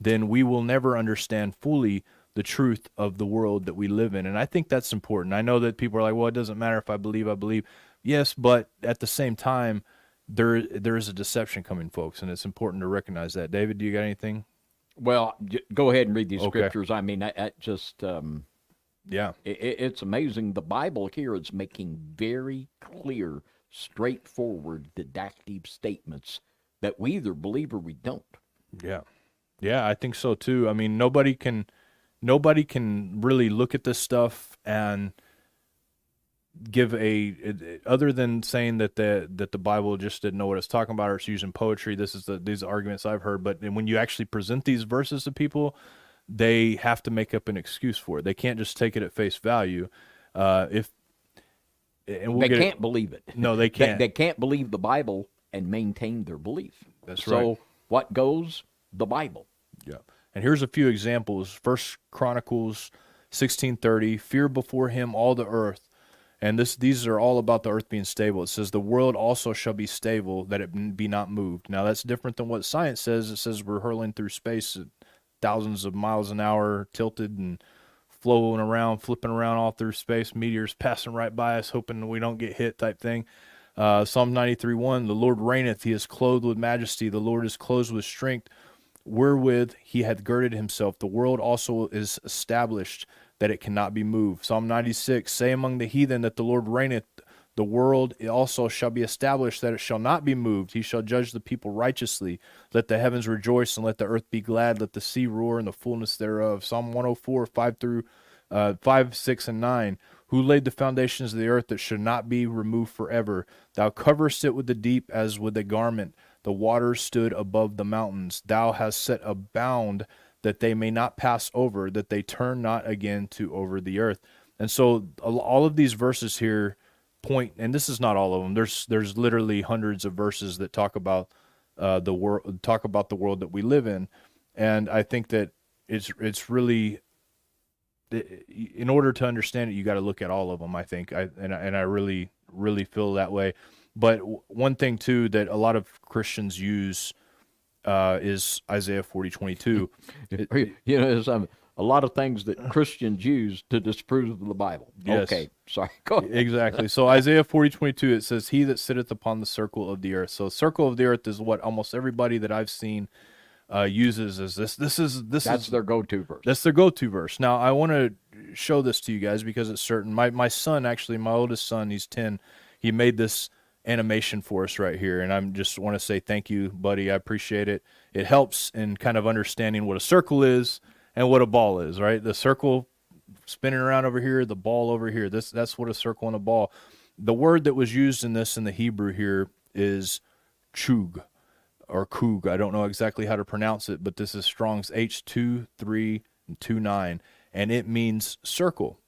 S3: then we will never understand fully the truth of the world that we live in. And I think that's important. I know that people are like, well, it doesn't matter if I believe, I believe. Yes, but at the same time, there there is a deception coming, folks, and it's important to recognize that. David, do you got anything?
S2: Well, go ahead and read these
S3: Okay.
S2: scriptures. I mean, that, I just um,
S3: yeah,
S2: it, it's amazing. The Bible here is making very clear, straightforward, didactic statements that we either believe or we don't.
S3: Yeah. Yeah, I think so too. I mean, nobody can nobody can really look at this stuff and give a other than saying that the that the Bible just didn't know what it's talking about or it's using poetry. This is the these arguments I've heard, but when you actually present these verses to people, they have to make up an excuse for it. They can't just take it at face value. Uh, if and we'll
S2: they can't believe it.
S3: No, they can't.
S2: They, can't believe the Bible and maintain their belief.
S3: That's
S2: so
S3: right.
S2: So what goes? The Bible.
S3: Yeah. And here's a few examples. First Chronicles 16:30, fear before him all the earth And this these are all about the earth being stable. It says the world also shall be stable, that it be not moved. Now that's different than what science says. It says we're hurling through space thousands of miles an hour, tilted and flowing around, flipping around all through space, meteors passing right by us, hoping we don't get hit type thing. Uh, Psalm 93 1 The Lord reigneth, he is clothed with majesty, the Lord is clothed with strength, wherewith he hath girded himself. The world also is established that it cannot be moved. Psalm 96 Say among the heathen that the Lord reigneth, the world also shall be established that it shall not be moved. He shall judge the people righteously. Let the heavens rejoice and let the earth be glad. Let the sea roar and the fullness thereof. Psalm 104, 5 through uh, 5, 6, and 9. Who laid the foundations of the earth that should not be removed forever? Thou coverest it with the deep as with a garment. The waters stood above the mountains. Thou hast set a bound that they may not pass over, that they turn not again to over the earth. And so all of these verses here point, and this is not all of them. There's there's literally hundreds of verses that talk about uh, the world, talk about the world that we live in, and I think that it's it's really in order to understand it, you got to look at all of them. I think, I and and I really really feel that way. But one thing too that a lot of Christians use uh, is Isaiah forty twenty two.
S2: you know, um, a lot of things that Christians use to disprove the Bible.
S3: Yes.
S2: Okay, sorry. Go ahead.
S3: exactly. So Isaiah forty twenty two it says, "He that sitteth upon the circle of the earth." So circle of the earth is what almost everybody that I've seen uh, uses as this. This is this
S2: That's
S3: is
S2: their go-to verse.
S3: That's their go-to verse. Now I want to show this to you guys because it's certain. My my son actually, my oldest son, he's ten. He made this animation for us right here, and I'm just want to say thank you, buddy. I appreciate it. It helps in kind of understanding what a circle is and what a ball is. Right, the circle spinning around over here, the ball over here. This that's what a circle and a ball. The word that was used in this in the Hebrew here is chug or Kug. I don't know exactly how to pronounce it, but this is Strong's H2329, and it means circle,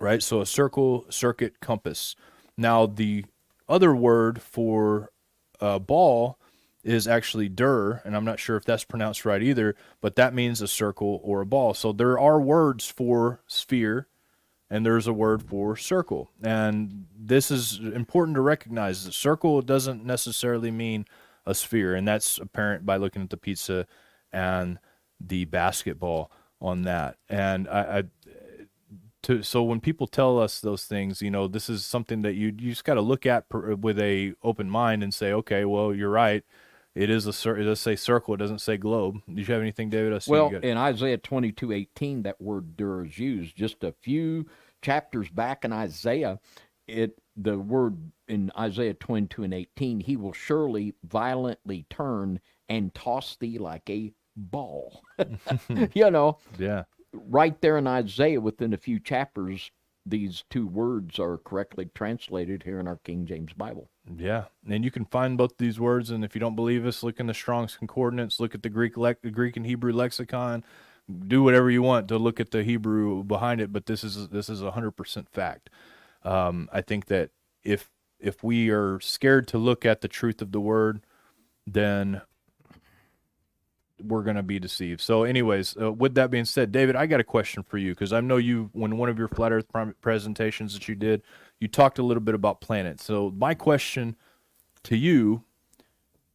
S3: right? So a circle, circuit, compass. Now, the other word for a ball is actually dur, and I'm not sure if that's pronounced right either, but that means a circle or a ball. So there are words for sphere, and there's a word for circle. And this is important to recognize. The circle doesn't necessarily mean a sphere, and that's apparent by looking at the pizza and the basketball on that. And I, I to so when people tell us those things, you know, this is something that you you just got to look at per, with a open mind and say, okay, well, you're right. It is a it does say circle. It doesn't say globe. Did you have anything, David? I see
S2: well, in Isaiah twenty two eighteen, that word "dur" is used. Just a few chapters back in Isaiah, it the word in Isaiah 22 and 18, he will surely violently turn and toss thee like a ball. you know?
S3: Yeah.
S2: Right there in Isaiah, within a few chapters, these two words are correctly translated here in our King James Bible.
S3: Yeah, and you can find both these words. And if you don't believe us, look in the Strong's Concordance, look at the Greek, le- Greek and Hebrew lexicon, do whatever you want to look at the Hebrew behind it. But this is this is a hundred percent fact. Um, I think that if if we are scared to look at the truth of the word, then we're going to be deceived. So, anyways, uh, with that being said, David, I got a question for you because I know you, when one of your flat Earth presentations that you did, you talked a little bit about planets. So, my question to you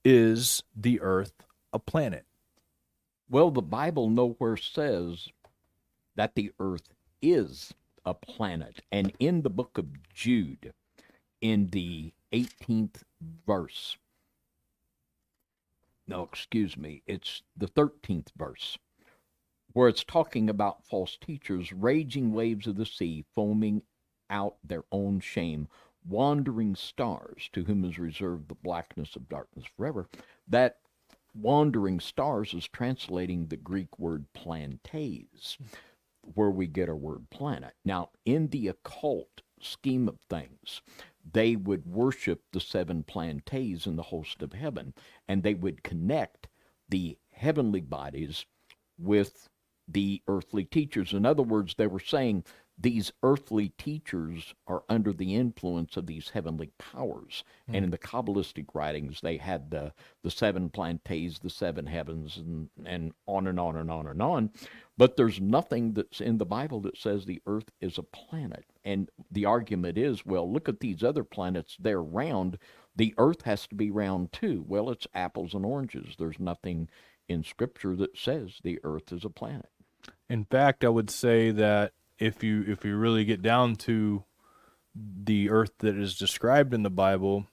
S3: is: the Earth a planet?
S2: Well, the Bible nowhere says that the Earth is a planet. And in the book of Jude, in the 18th verse, no, excuse me, it's the 13th verse, where it's talking about false teachers, raging waves of the sea, foaming out their own shame, wandering stars, to whom is reserved the blackness of darkness forever. That wandering stars is translating the Greek word plantes where we get our word planet. Now, in the occult scheme of things, they would worship the seven plantes in the host of heaven, and they would connect the heavenly bodies with the earthly teachers. In other words, they were saying these earthly teachers are under the influence of these heavenly powers.
S3: Mm.
S2: And in the Kabbalistic writings, they had the, the seven planets, the seven heavens, and, and on and on and on and on. But there's nothing that's in the Bible that says the earth is a planet. And the argument is well, look at these other planets, they're round. The earth has to be round too. Well, it's apples and oranges. There's nothing in Scripture that says the earth is a planet.
S3: In fact, I would say that if you if you really get down to the earth that is described in the Bible,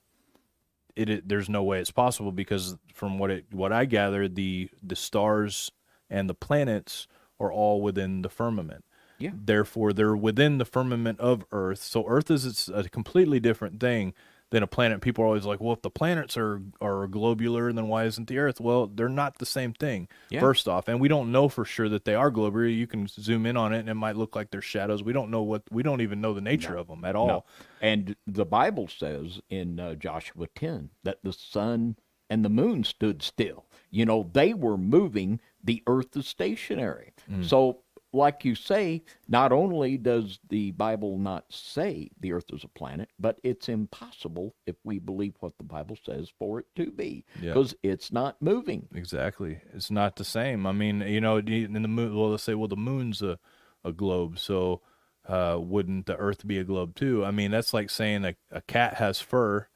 S3: it, it there's no way it's possible because from what it what I gather, the the stars and the planets are all within the firmament.
S2: Yeah.
S3: Therefore, they're within the firmament of Earth. So Earth is it's a completely different thing than a planet. People are always like, well, if the planets are are globular, then why isn't the Earth? Well, they're not the same thing.
S2: Yeah.
S3: First off, and we don't know for sure that they are globular. You can zoom in on it, and it might look like they're shadows. We don't know what we don't even know the nature of them at all.
S2: No. And the Bible says in uh, Joshua 10 that the sun and the moon stood still. You know, they were moving, the earth is stationary.
S3: Mm.
S2: So, like you say, not only does the Bible not say the earth is a planet, but it's impossible if we believe what the Bible says for it to be
S3: Yeah.
S2: because it's not moving.
S3: Exactly. It's not the same. I mean, you know, in the moon, well, let's say, well, the moon's a, a globe, so uh, wouldn't the Earth be a globe too? I mean, that's like saying a, a cat has fur,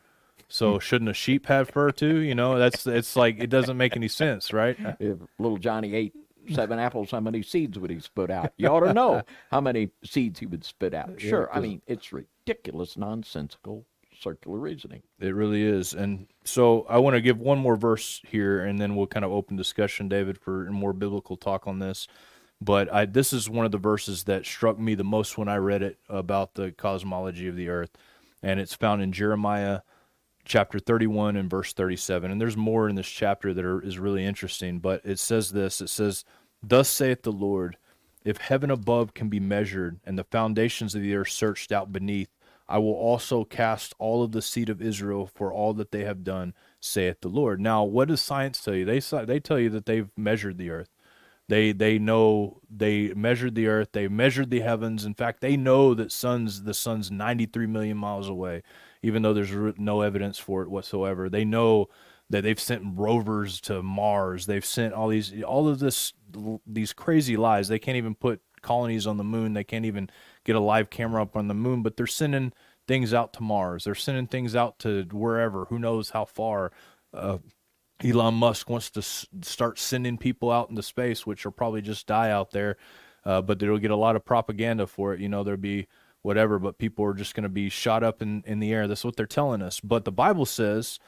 S3: so shouldn't a sheep have fur too? You know, that's it's like it doesn't make any sense, right?
S2: If little Johnny ate seven apples, how many seeds would he spit out? You ought to know how many seeds he would spit out.
S3: Yeah,
S2: Sure, I
S3: 'cause-
S2: mean, it's ridiculous, nonsensical, circular reasoning.
S3: It really is. And so I want to give one more verse here and then we'll kind of open discussion, David, for a more biblical talk on this. But I, this is one of the verses that struck me the most when I read it about the cosmology of the earth. And it's found in Jeremiah chapter 31 and verse 37. And there's more in this chapter that are, is really interesting. But it says this it says, Thus saith the Lord, if heaven above can be measured and the foundations of the earth searched out beneath, I will also cast all of the seed of Israel for all that they have done, saith the Lord. Now, what does science tell you? They they tell you that they've measured the earth. They they know they measured the earth. They measured the heavens. In fact, they know that sun's the sun's 93 million miles away, even though there's no evidence for it whatsoever. They know that they've sent rovers to Mars. They've sent all these all of this these crazy lies. They can't even put colonies on the moon. They can't even get a live camera up on the moon, but they're sending things out to Mars. They're sending things out to wherever, who knows how far. Uh, Elon Musk wants to s- start sending people out into space, which will probably just die out there, uh, but they'll get a lot of propaganda for it. You know, there'll be whatever, but people are just going to be shot up in, in the air. That's what they're telling us. But the Bible says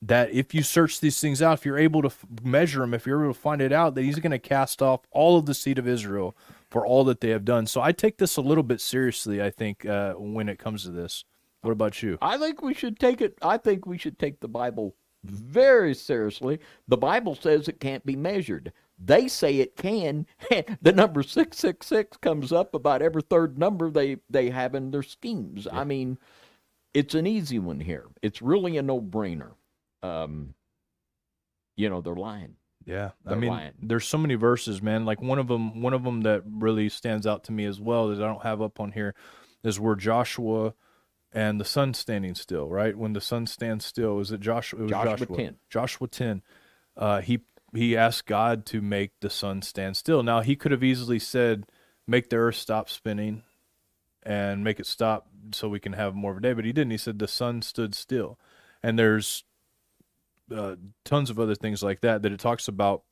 S3: that if you search these things out, if you're able to f- measure them, if you're able to find it out, that He's going to cast off all of the seed of Israel for all that they have done. So I take this a little bit seriously. I think uh, when it comes to this. What about you?
S2: I think we should take it. I think we should take the Bible very seriously. The Bible says it can't be measured. They say it can. the number six six six comes up about every third number they they have in their schemes. I mean, it's an easy one here. It's really a no brainer. Um, you know, they're lying.
S3: Yeah, I
S2: They're
S3: mean,
S2: lying.
S3: there's so many verses, man. Like one of them, one of them that really stands out to me as well that I don't have up on here is where Joshua and the sun standing still. Right when the sun stands still, is it Joshua? It was
S2: Joshua
S3: Joshua
S2: 10.
S3: Joshua ten. Uh, he he asked God to make the sun stand still. Now he could have easily said, "Make the earth stop spinning, and make it stop so we can have more of a day," but he didn't. He said the sun stood still, and there's uh, tons of other things like that that it talks about.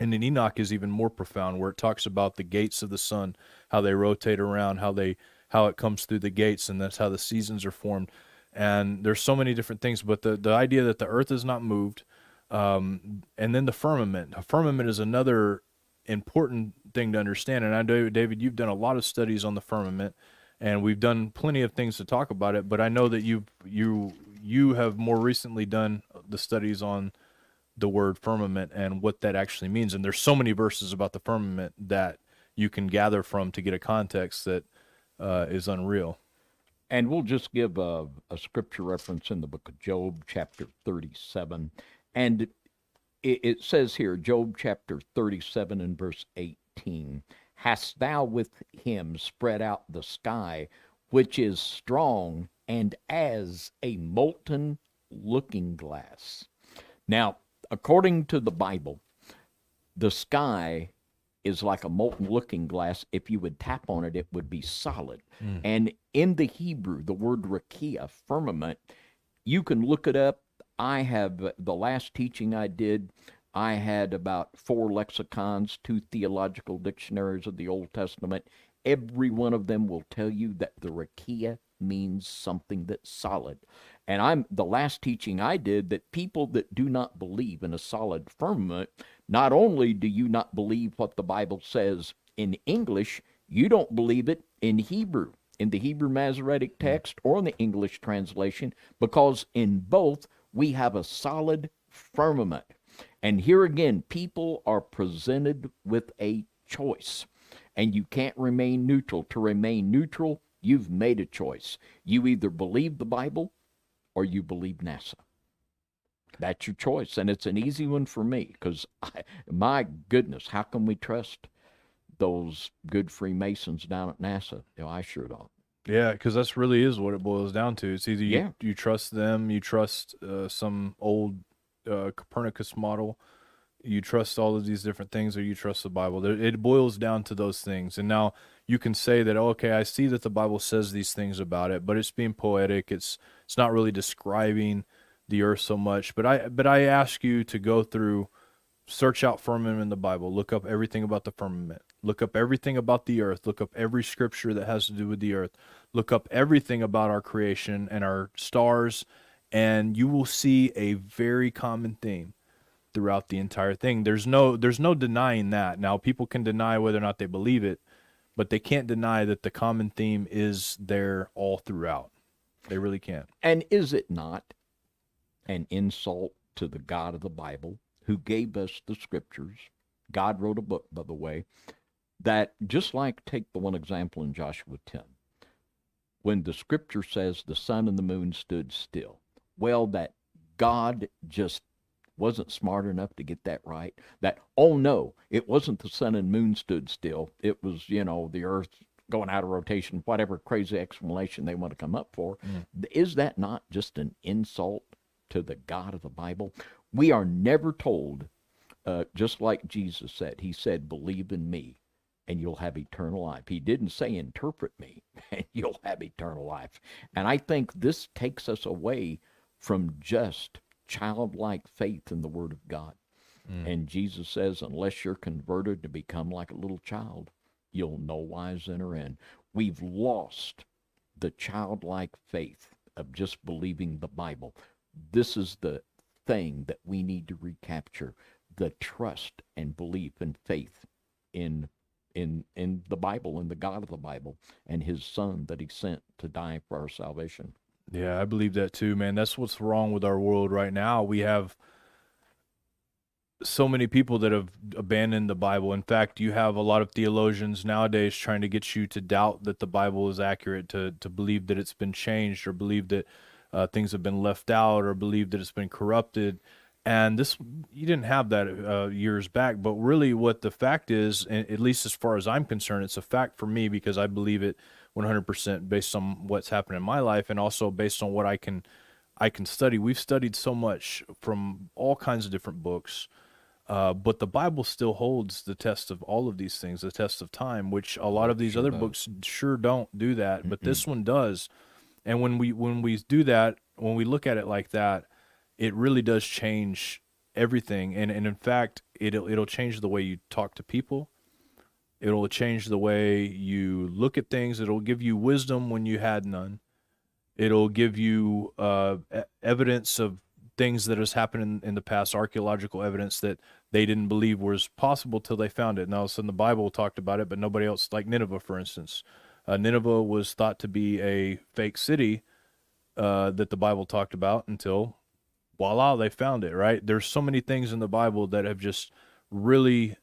S3: And in Enoch is even more profound, where it talks about the gates of the sun, how they rotate around, how they how it comes through the gates, and that's how the seasons are formed. And there's so many different things, but the the idea that the earth is not moved, um, and then the firmament. A firmament is another important thing to understand. And I know, David, you've done a lot of studies on the firmament, and we've done plenty of things to talk about it. But I know that you you you have more recently done the studies on the word firmament and what that actually means. And there's so many verses about the firmament that you can gather from to get a context that uh, is unreal.
S2: And we'll just give a, a scripture reference in the book of Job, chapter 37. And it, it says here, Job chapter 37 and verse 18 hast thou with him spread out the sky, which is strong and as a molten looking glass. Now, according to the Bible, the sky is like a molten looking glass. If you would tap on it, it would be solid.
S3: Mm.
S2: And in the Hebrew, the word rakia, firmament, you can look it up. I have uh, the last teaching I did. I had about four lexicons, two theological dictionaries of the Old Testament. Every one of them will tell you that the rakia means something that's solid. And I'm the last teaching I did that people that do not believe in a solid firmament, not only do you not believe what the Bible says in English, you don't believe it in Hebrew, in the Hebrew Masoretic hmm. text or in the English translation, because in both we have a solid firmament. And here again, people are presented with a choice, and you can't remain neutral. To remain neutral, you've made a choice. You either believe the Bible or you believe NASA. That's your choice, and it's an easy one for me because, my goodness, how can we trust those good Freemasons down at NASA? You know, I sure don't.
S3: Yeah, because that's really is what it boils down to. It's either you,
S2: Yeah.
S3: you trust them, you trust uh, some old uh, Copernicus model, you trust all of these different things, or you trust the Bible. It boils down to those things. And now you can say that, okay, I see that the Bible says these things about it, but it's being poetic. It's it's not really describing the earth so much. But I but I ask you to go through search out firmament in the Bible. Look up everything about the firmament. Look up everything about the earth. Look up every scripture that has to do with the earth. Look up everything about our creation and our stars, and you will see a very common theme throughout the entire thing. There's no there's no denying that. Now people can deny whether or not they believe it, but they can't deny that the common theme is there all throughout. They really can't.
S2: And is it not an insult to the God of the Bible who gave us the scriptures? God wrote a book, by the way, that just like take the one example in Joshua 10, when the scripture says the sun and the moon stood still. Well, that God just wasn't smart enough to get that right. That, oh no, it wasn't the sun and moon stood still. It was, you know, the earth going out of rotation, whatever crazy explanation they want to come up for. Is that not just an insult to the God of the Bible? We are never told, uh, just like Jesus said, He said, believe in me and you'll have eternal life. He didn't say interpret me and you'll have eternal life. And I think this takes us away from just childlike faith in the Word of God.
S3: Mm.
S2: And Jesus says, unless you're converted to become like a little child, you'll no wise enter in. We've lost the childlike faith of just believing the Bible. This is the thing that we need to recapture the trust and belief and faith in in in the Bible in the God of the Bible and his son that he sent to die for our salvation.
S3: Yeah, I believe that too, man. That's what's wrong with our world right now. We have so many people that have abandoned the Bible. In fact, you have a lot of theologians nowadays trying to get you to doubt that the Bible is accurate, to to believe that it's been changed, or believe that uh, things have been left out, or believe that it's been corrupted. And this, you didn't have that uh, years back. But really, what the fact is, and at least as far as I'm concerned, it's a fact for me because I believe it 100% based on what's happened in my life, and also based on what I can I can study. We've studied so much from all kinds of different books. Uh, but the Bible still holds the test of all of these things, the test of time, which a lot of these
S2: Sure
S3: other
S2: does.
S3: books sure don't do that. But this one does. And when we when we do that, when we look at it like that, it really does change everything. And and in fact, it'll it'll change the way you talk to people. It'll change the way you look at things. It'll give you wisdom when you had none. It'll give you uh, evidence of things that has happened in, in the past, archaeological evidence that they didn't believe was possible till they found it. And all of a sudden, the Bible talked about it, but nobody else, like Nineveh, for instance. Uh, Nineveh was thought to be a fake city uh, that the Bible talked about until, voila, they found it, right? There's so many things in the Bible that have just really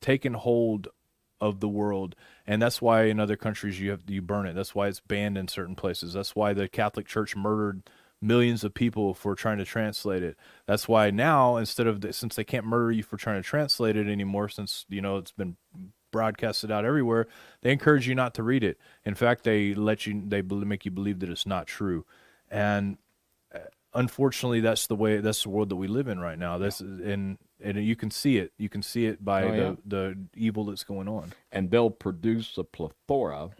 S3: taken hold of the world and that's why in other countries you have you burn it that's why it's banned in certain places that's why the catholic church murdered millions of people for trying to translate it that's why now instead of the, since they can't murder you for trying to translate it anymore since you know it's been broadcasted out everywhere. They encourage you not to read it. In fact, they let you they make you believe that it's not true, and unfortunately, that's the way that's the world that we live in right now. This is and and you can see it. You can see it by
S2: Oh,
S3: the
S2: yeah.
S3: the evil that's going on.
S2: and they'll produce a plethora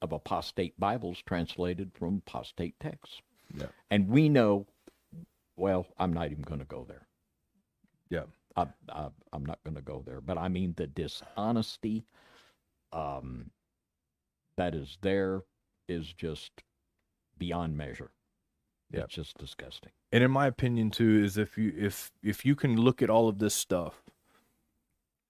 S2: of apostate Bibles translated from apostate texts.
S3: Yeah.
S2: And we know, well, I'm not even going to go there.
S3: Yeah.
S2: I, I, I'm not going to go there. But I mean, the dishonesty um, that is there is just beyond measure.
S3: Yeah.
S2: It's just disgusting.
S3: and in my opinion too is if you if if you can look at all of this stuff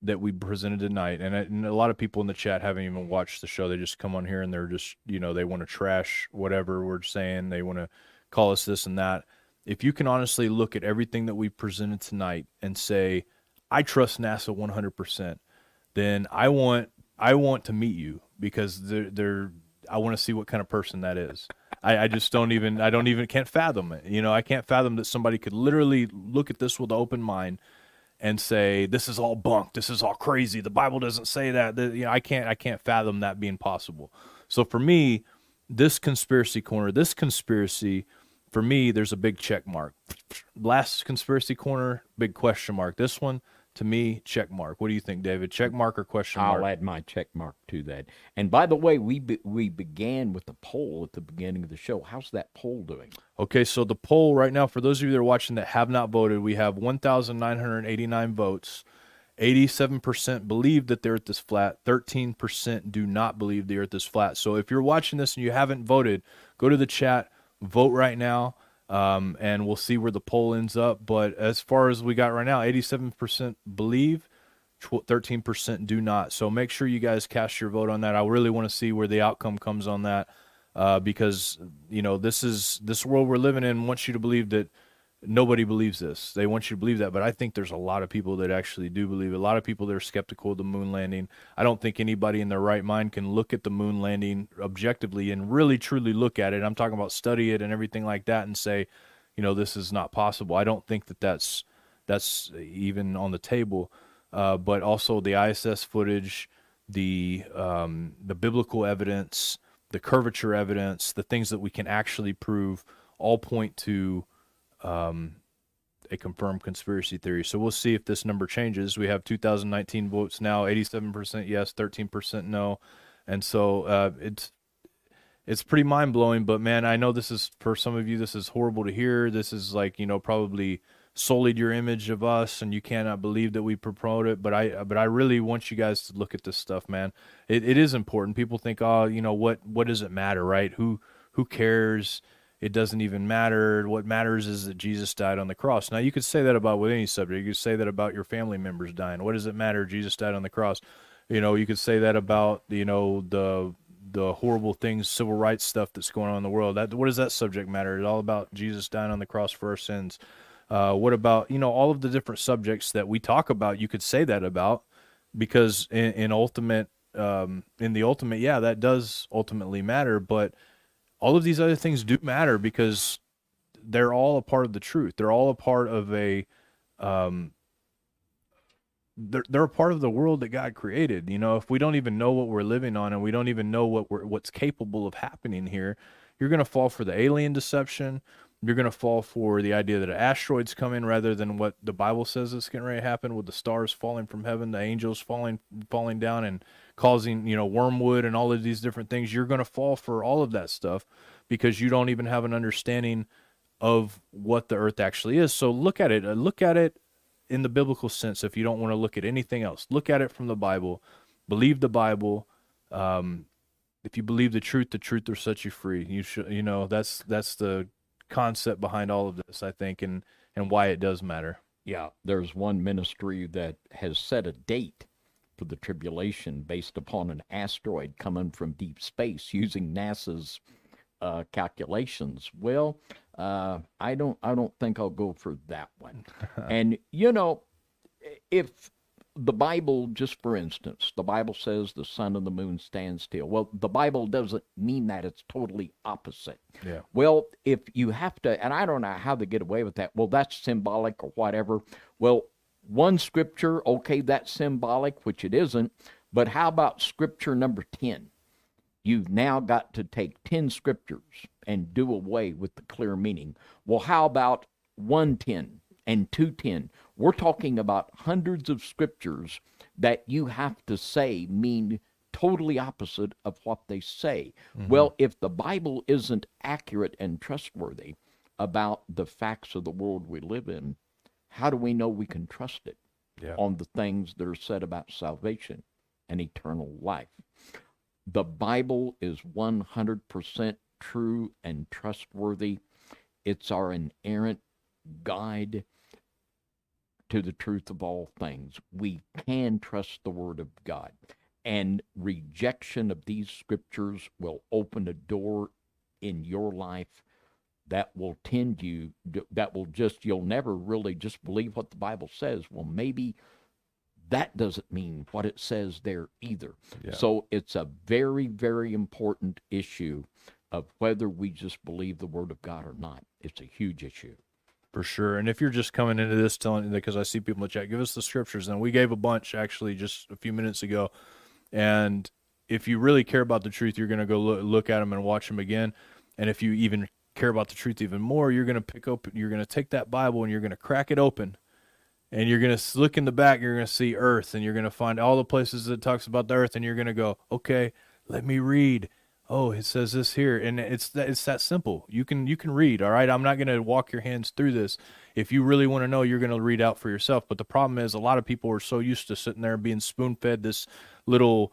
S3: that we presented tonight and, I- and a lot of people in the chat haven't even watched the show they just come on here and they're just you know they want to trash whatever we're saying they want to call us this and that if you can honestly look at everything that we presented tonight and say i trust nasa 100% then i want i want to meet you because they're, they're i want to see what kind of person that is I, I just don't even I don't even can't fathom it. You know, I can't fathom that somebody could literally look at this with an open mind and say this is all bunk, this is all crazy. The Bible doesn't say that. The- you know, I can't I can't fathom that being possible. So for me, this conspiracy corner, this conspiracy, for me, there's a big check mark. Last conspiracy corner, big question mark. This one, to me, check mark. What do you think, David? Check mark or question mark?
S2: I'll add my check mark to that. And by the way, we be, we began with the poll at the beginning of the show. How's that poll doing?
S3: Okay, so the poll right now, for those of you that are watching that have not voted, we have 1,989 votes. 87% believe that the earth is flat. 13% do not believe the earth is flat. So if you're watching this and you haven't voted, go to the chat, vote right now, um, and we'll see where the poll ends up. But as far as we got right now, 87% believe, 13% do not. So make sure you guys cast your vote on that. I really want to see where the outcome comes on that uh, because you know this is this world we're living in wants you to believe that nobody believes this. They want you to believe that, but I think there's a lot of people that actually do believe it. A lot of people that are skeptical of the moon landing. I don't think anybody in their right mind can look at the moon landing objectively and really truly look at it. I'm talking about study it and everything like that and say, you know, this is not possible. I don't think that that's that's even on the table. Uh, but also the ISS footage, the um, the biblical evidence, the curvature evidence, the things that we can actually prove, all point to um, a confirmed conspiracy theory. So we'll see if this number changes. We have 2019 votes now, 87% yes, 13% no, and so uh, it's it's pretty mind blowing. But man, I know this is for some of you, this is horrible to hear. This is like you know probably sullied your image of us, and you cannot believe that we promote it. But I but I really want you guys to look at this stuff, man. It it is important. People think, oh, you know what what does it matter, right? Who who cares? It doesn't even matter. What matters is that Jesus died on the cross. Now you could say that about with any subject. You could say that about your family members dying. What does it matter? Jesus died on the cross. You know, you could say that about you know the the horrible things, civil rights stuff that's going on in the world. That what does that subject matter? It's all about Jesus dying on the cross for our sins. Uh, what about you know all of the different subjects that we talk about? You could say that about because in, in ultimate um, in the ultimate, yeah, that does ultimately matter. But all of these other things do matter because they're all a part of the truth. They're all a part of a um, they're, they're a part of the world that God created. You know, if we don't even know what we're living on and we don't even know what we're what's capable of happening here, you're going to fall for the alien deception. You're going to fall for the idea that asteroids come in rather than what the Bible says is gonna happen with the stars falling from heaven, the angels falling falling down and causing, you know, wormwood and all of these different things. You're going to fall for all of that stuff because you don't even have an understanding of what the earth actually is. So look at it. uh, Look at it in the biblical sense if you don't want to look at anything else. Look at it from the Bible. Believe the Bible. Um, if you believe the truth, the truth will set you free. You should, you know, that's that's the concept behind all of this, I think, and and why it does matter.
S2: Yeah, there's one ministry that has set a date for the tribulation based upon an asteroid coming from deep space using NASA's uh, calculations. Well, uh, I don't, I don't think I'll go for that one. and you know, if the Bible, just for instance, the Bible says the sun and the moon stand still. Well, the Bible doesn't mean that; it's totally opposite.
S3: Yeah.
S2: Well, if you have to, and I don't know how they get away with that. Well, that's symbolic or whatever. Well, one scripture, okay, that's symbolic, which it isn't. But how about scripture number 10? You've now got to take 10 scriptures and do away with the clear meaning. Well, how about 110 and 210? We're talking about hundreds of scriptures that you have to say mean totally opposite of what they say.
S3: Mm-hmm.
S2: Well, if the Bible isn't accurate and trustworthy about the facts of the world we live in, how do we know we can trust it
S3: Yeah.
S2: on the things that are said about salvation and eternal life? The Bible is 100% true and trustworthy. It's our inerrant guide to the truth of all things. We can trust the Word of God. And rejection of these scriptures will open a door in your life that will tend you, that will just, you'll never really just believe what the Bible says. Well, maybe that doesn't mean what it says there either.
S3: Yeah.
S2: So it's a very, very important issue of whether we just believe the Word of God or not. It's a huge issue.
S3: For sure. And if you're just coming into this telling because I see people in the chat, give us the scriptures. And we gave a bunch actually just a few minutes ago. And if you really care about the truth, you're going to go look, look at them and watch them again. And if you even care about the truth even more, you're going to pick up, you're going to take that Bible and you're going to crack it open. And you're going to look in the back, you're going to see earth, and you're going to find all the places that talks about the earth, and you're going to go, okay, let me read. Oh it says this here. And it's that it's that simple. You can you can read all right? I'm not going to walk your hands through this. If you really want to know you're going to read out for yourself. But the problem is a lot of people are so used to sitting there being spoon fed this little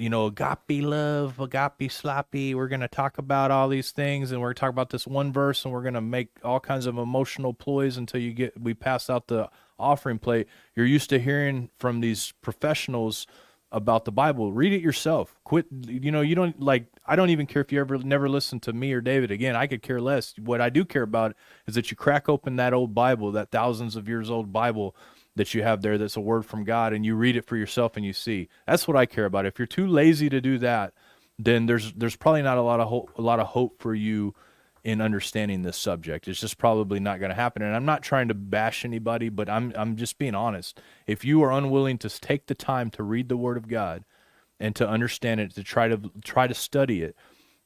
S3: you know agape love agape sloppy we're going to talk about all these things and we're going to talk about this one verse and we're going to make all kinds of emotional ploys until you get we pass out the offering plate you're used to hearing from these professionals about the Bible. Read it yourself. Quit. You know, you don't like. I don't even care if you ever never listen to me or David again. I could care less. What I do care about is that you crack open that old Bible, that thousands of years old Bible that you have there. That's a word from God, and you read it for yourself and you see. That's what I care about. If you're too lazy to do that, then there's there's probably not a lot of hope, a lot of hope for you in understanding this subject. It's just probably not going to happen. And I'm not trying to bash anybody, but I'm I'm just being honest. If you are unwilling to take the time to read the Word of God and to understand it, to try to try to study it,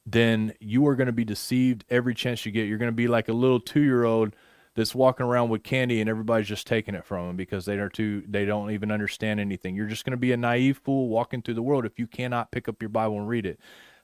S3: then you are going to be deceived every chance you get. You're going to be like a little two year old that's walking around with candy and everybody's just taking it from them because they are too they don't even understand anything. You're just going to be a naive fool walking through the world if you cannot pick up your Bible and read it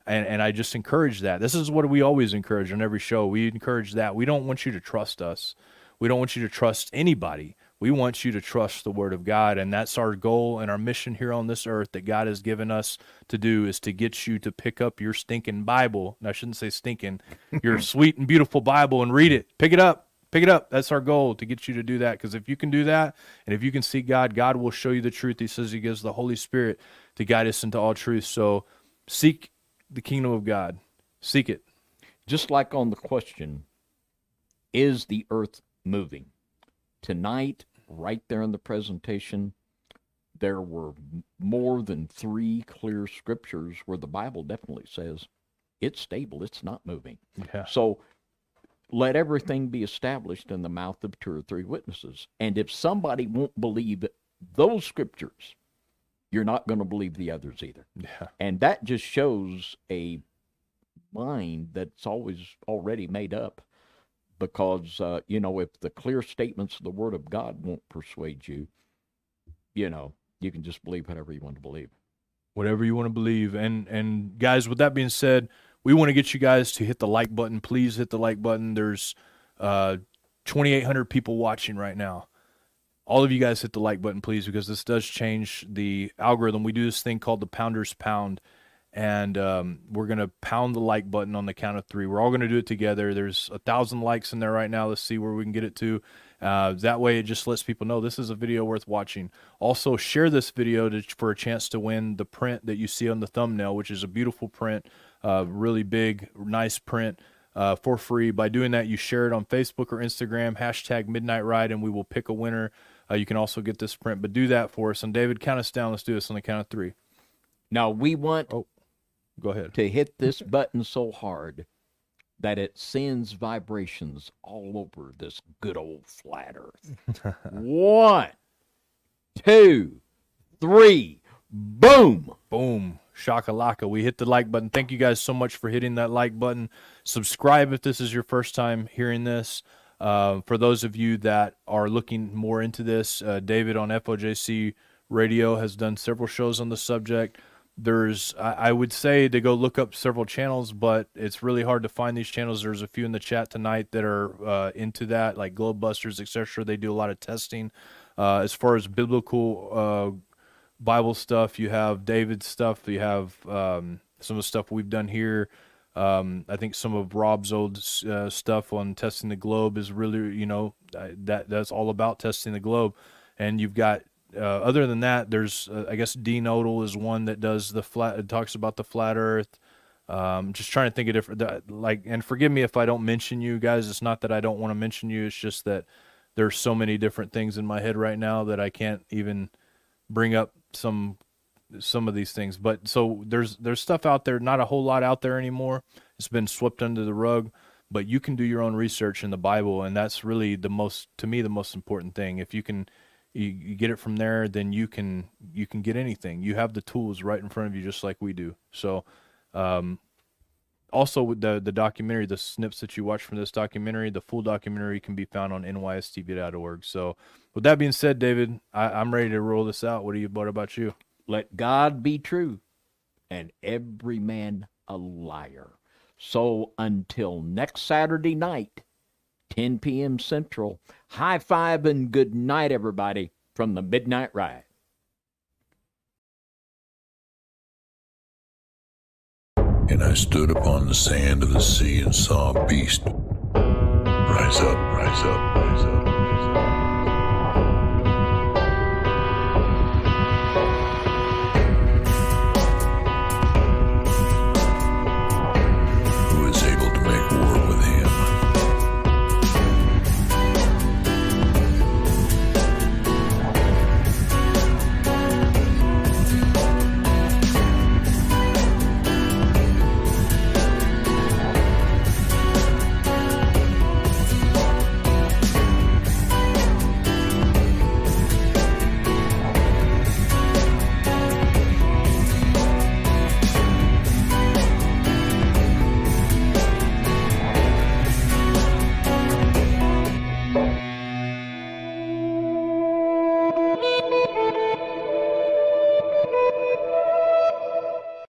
S3: and and I just encourage that. This is what we always encourage on every show. We encourage that. We don't want you to trust us. We don't want you to trust anybody. We want you to trust the word of God and that's our goal and our mission here on this earth that God has given us to do is to get you to pick up your stinking Bible. And I shouldn't say stinking, your sweet and beautiful Bible and read it. Pick it up. Pick it up. That's our goal to get you to do that because if you can do that and if you can see God, God will show you the truth. He says he gives the Holy Spirit to guide us into all truth. So seek the kingdom of God. Seek it.
S2: Just like on the question, is the earth moving? Tonight, right there in the presentation, there were more than three clear scriptures where the Bible definitely says it's stable, it's not moving.
S3: Yeah.
S2: So let everything be established in the mouth of two or three witnesses. And if somebody won't believe those scriptures, you're not going to believe the others either.
S3: Yeah.
S2: And that just shows a mind that's always already made up because, uh, you know, if the clear statements of the Word of God won't persuade you, you know, you can just believe whatever you want to believe.
S3: Whatever you want to believe. And and guys, with that being said, we want to get you guys to hit the like button. Please hit the like button. There's uh 2800 people watching right now. All of you guys hit the like button, please, because this does change the algorithm. We do this thing called the Pounders Pound, and um, we're going to pound the like button on the count of three. We're all going to do it together. There's a thousand likes in there right now. Let's see where we can get it to. Uh, that way, it just lets people know this is a video worth watching. Also, share this video to, for a chance to win the print that you see on the thumbnail, which is a beautiful print, uh, really big, nice print uh, for free. By doing that, you share it on Facebook or Instagram, hashtag Midnight Ride, and we will pick a winner. Uh, you can also get this print, but do that for us. And David, count us down. Let's do this on the count of three.
S2: Now, we want
S3: oh, go ahead.
S2: to hit this button so hard that it sends vibrations all over this good old flat earth. One, two, three. Boom.
S3: Boom. Shakalaka. We hit the like button. Thank you guys so much for hitting that like button. Subscribe if this is your first time hearing this. Uh, for those of you that are looking more into this, uh, David on FOJC Radio has done several shows on the subject. There's, I, I would say, to go look up several channels, but it's really hard to find these channels. There's a few in the chat tonight that are uh, into that, like Globebusters, etc. They do a lot of testing. Uh, as far as biblical uh, Bible stuff, you have David's stuff, you have um, some of the stuff we've done here. Um, I think some of Rob's old uh, stuff on testing the globe is really, you know, that that's all about testing the globe. And you've got, uh, other than that, there's, uh, I guess, Dean Odle is one that does the flat, talks about the flat Earth. Um, just trying to think of different, like, and forgive me if I don't mention you guys. It's not that I don't want to mention you. It's just that there's so many different things in my head right now that I can't even bring up some some of these things. But so there's there's stuff out there, not a whole lot out there anymore. It's been swept under the rug, but you can do your own research in the Bible, and that's really the most to me the most important thing. If you can you, you get it from there, then you can you can get anything. You have the tools right in front of you, just like we do. So. Um, also with the the documentary the snips that you watch from this documentary the full documentary can be found on nystv.org so with that being said david I, i'm ready to roll this out what do you what about you
S2: let God be true and every man a liar. So until next Saturday night, 10 p.m. Central, high five and good night, everybody, from the Midnight Ride.
S54: And I stood upon the sand of the sea and saw a beast rise up, rise up, rise up.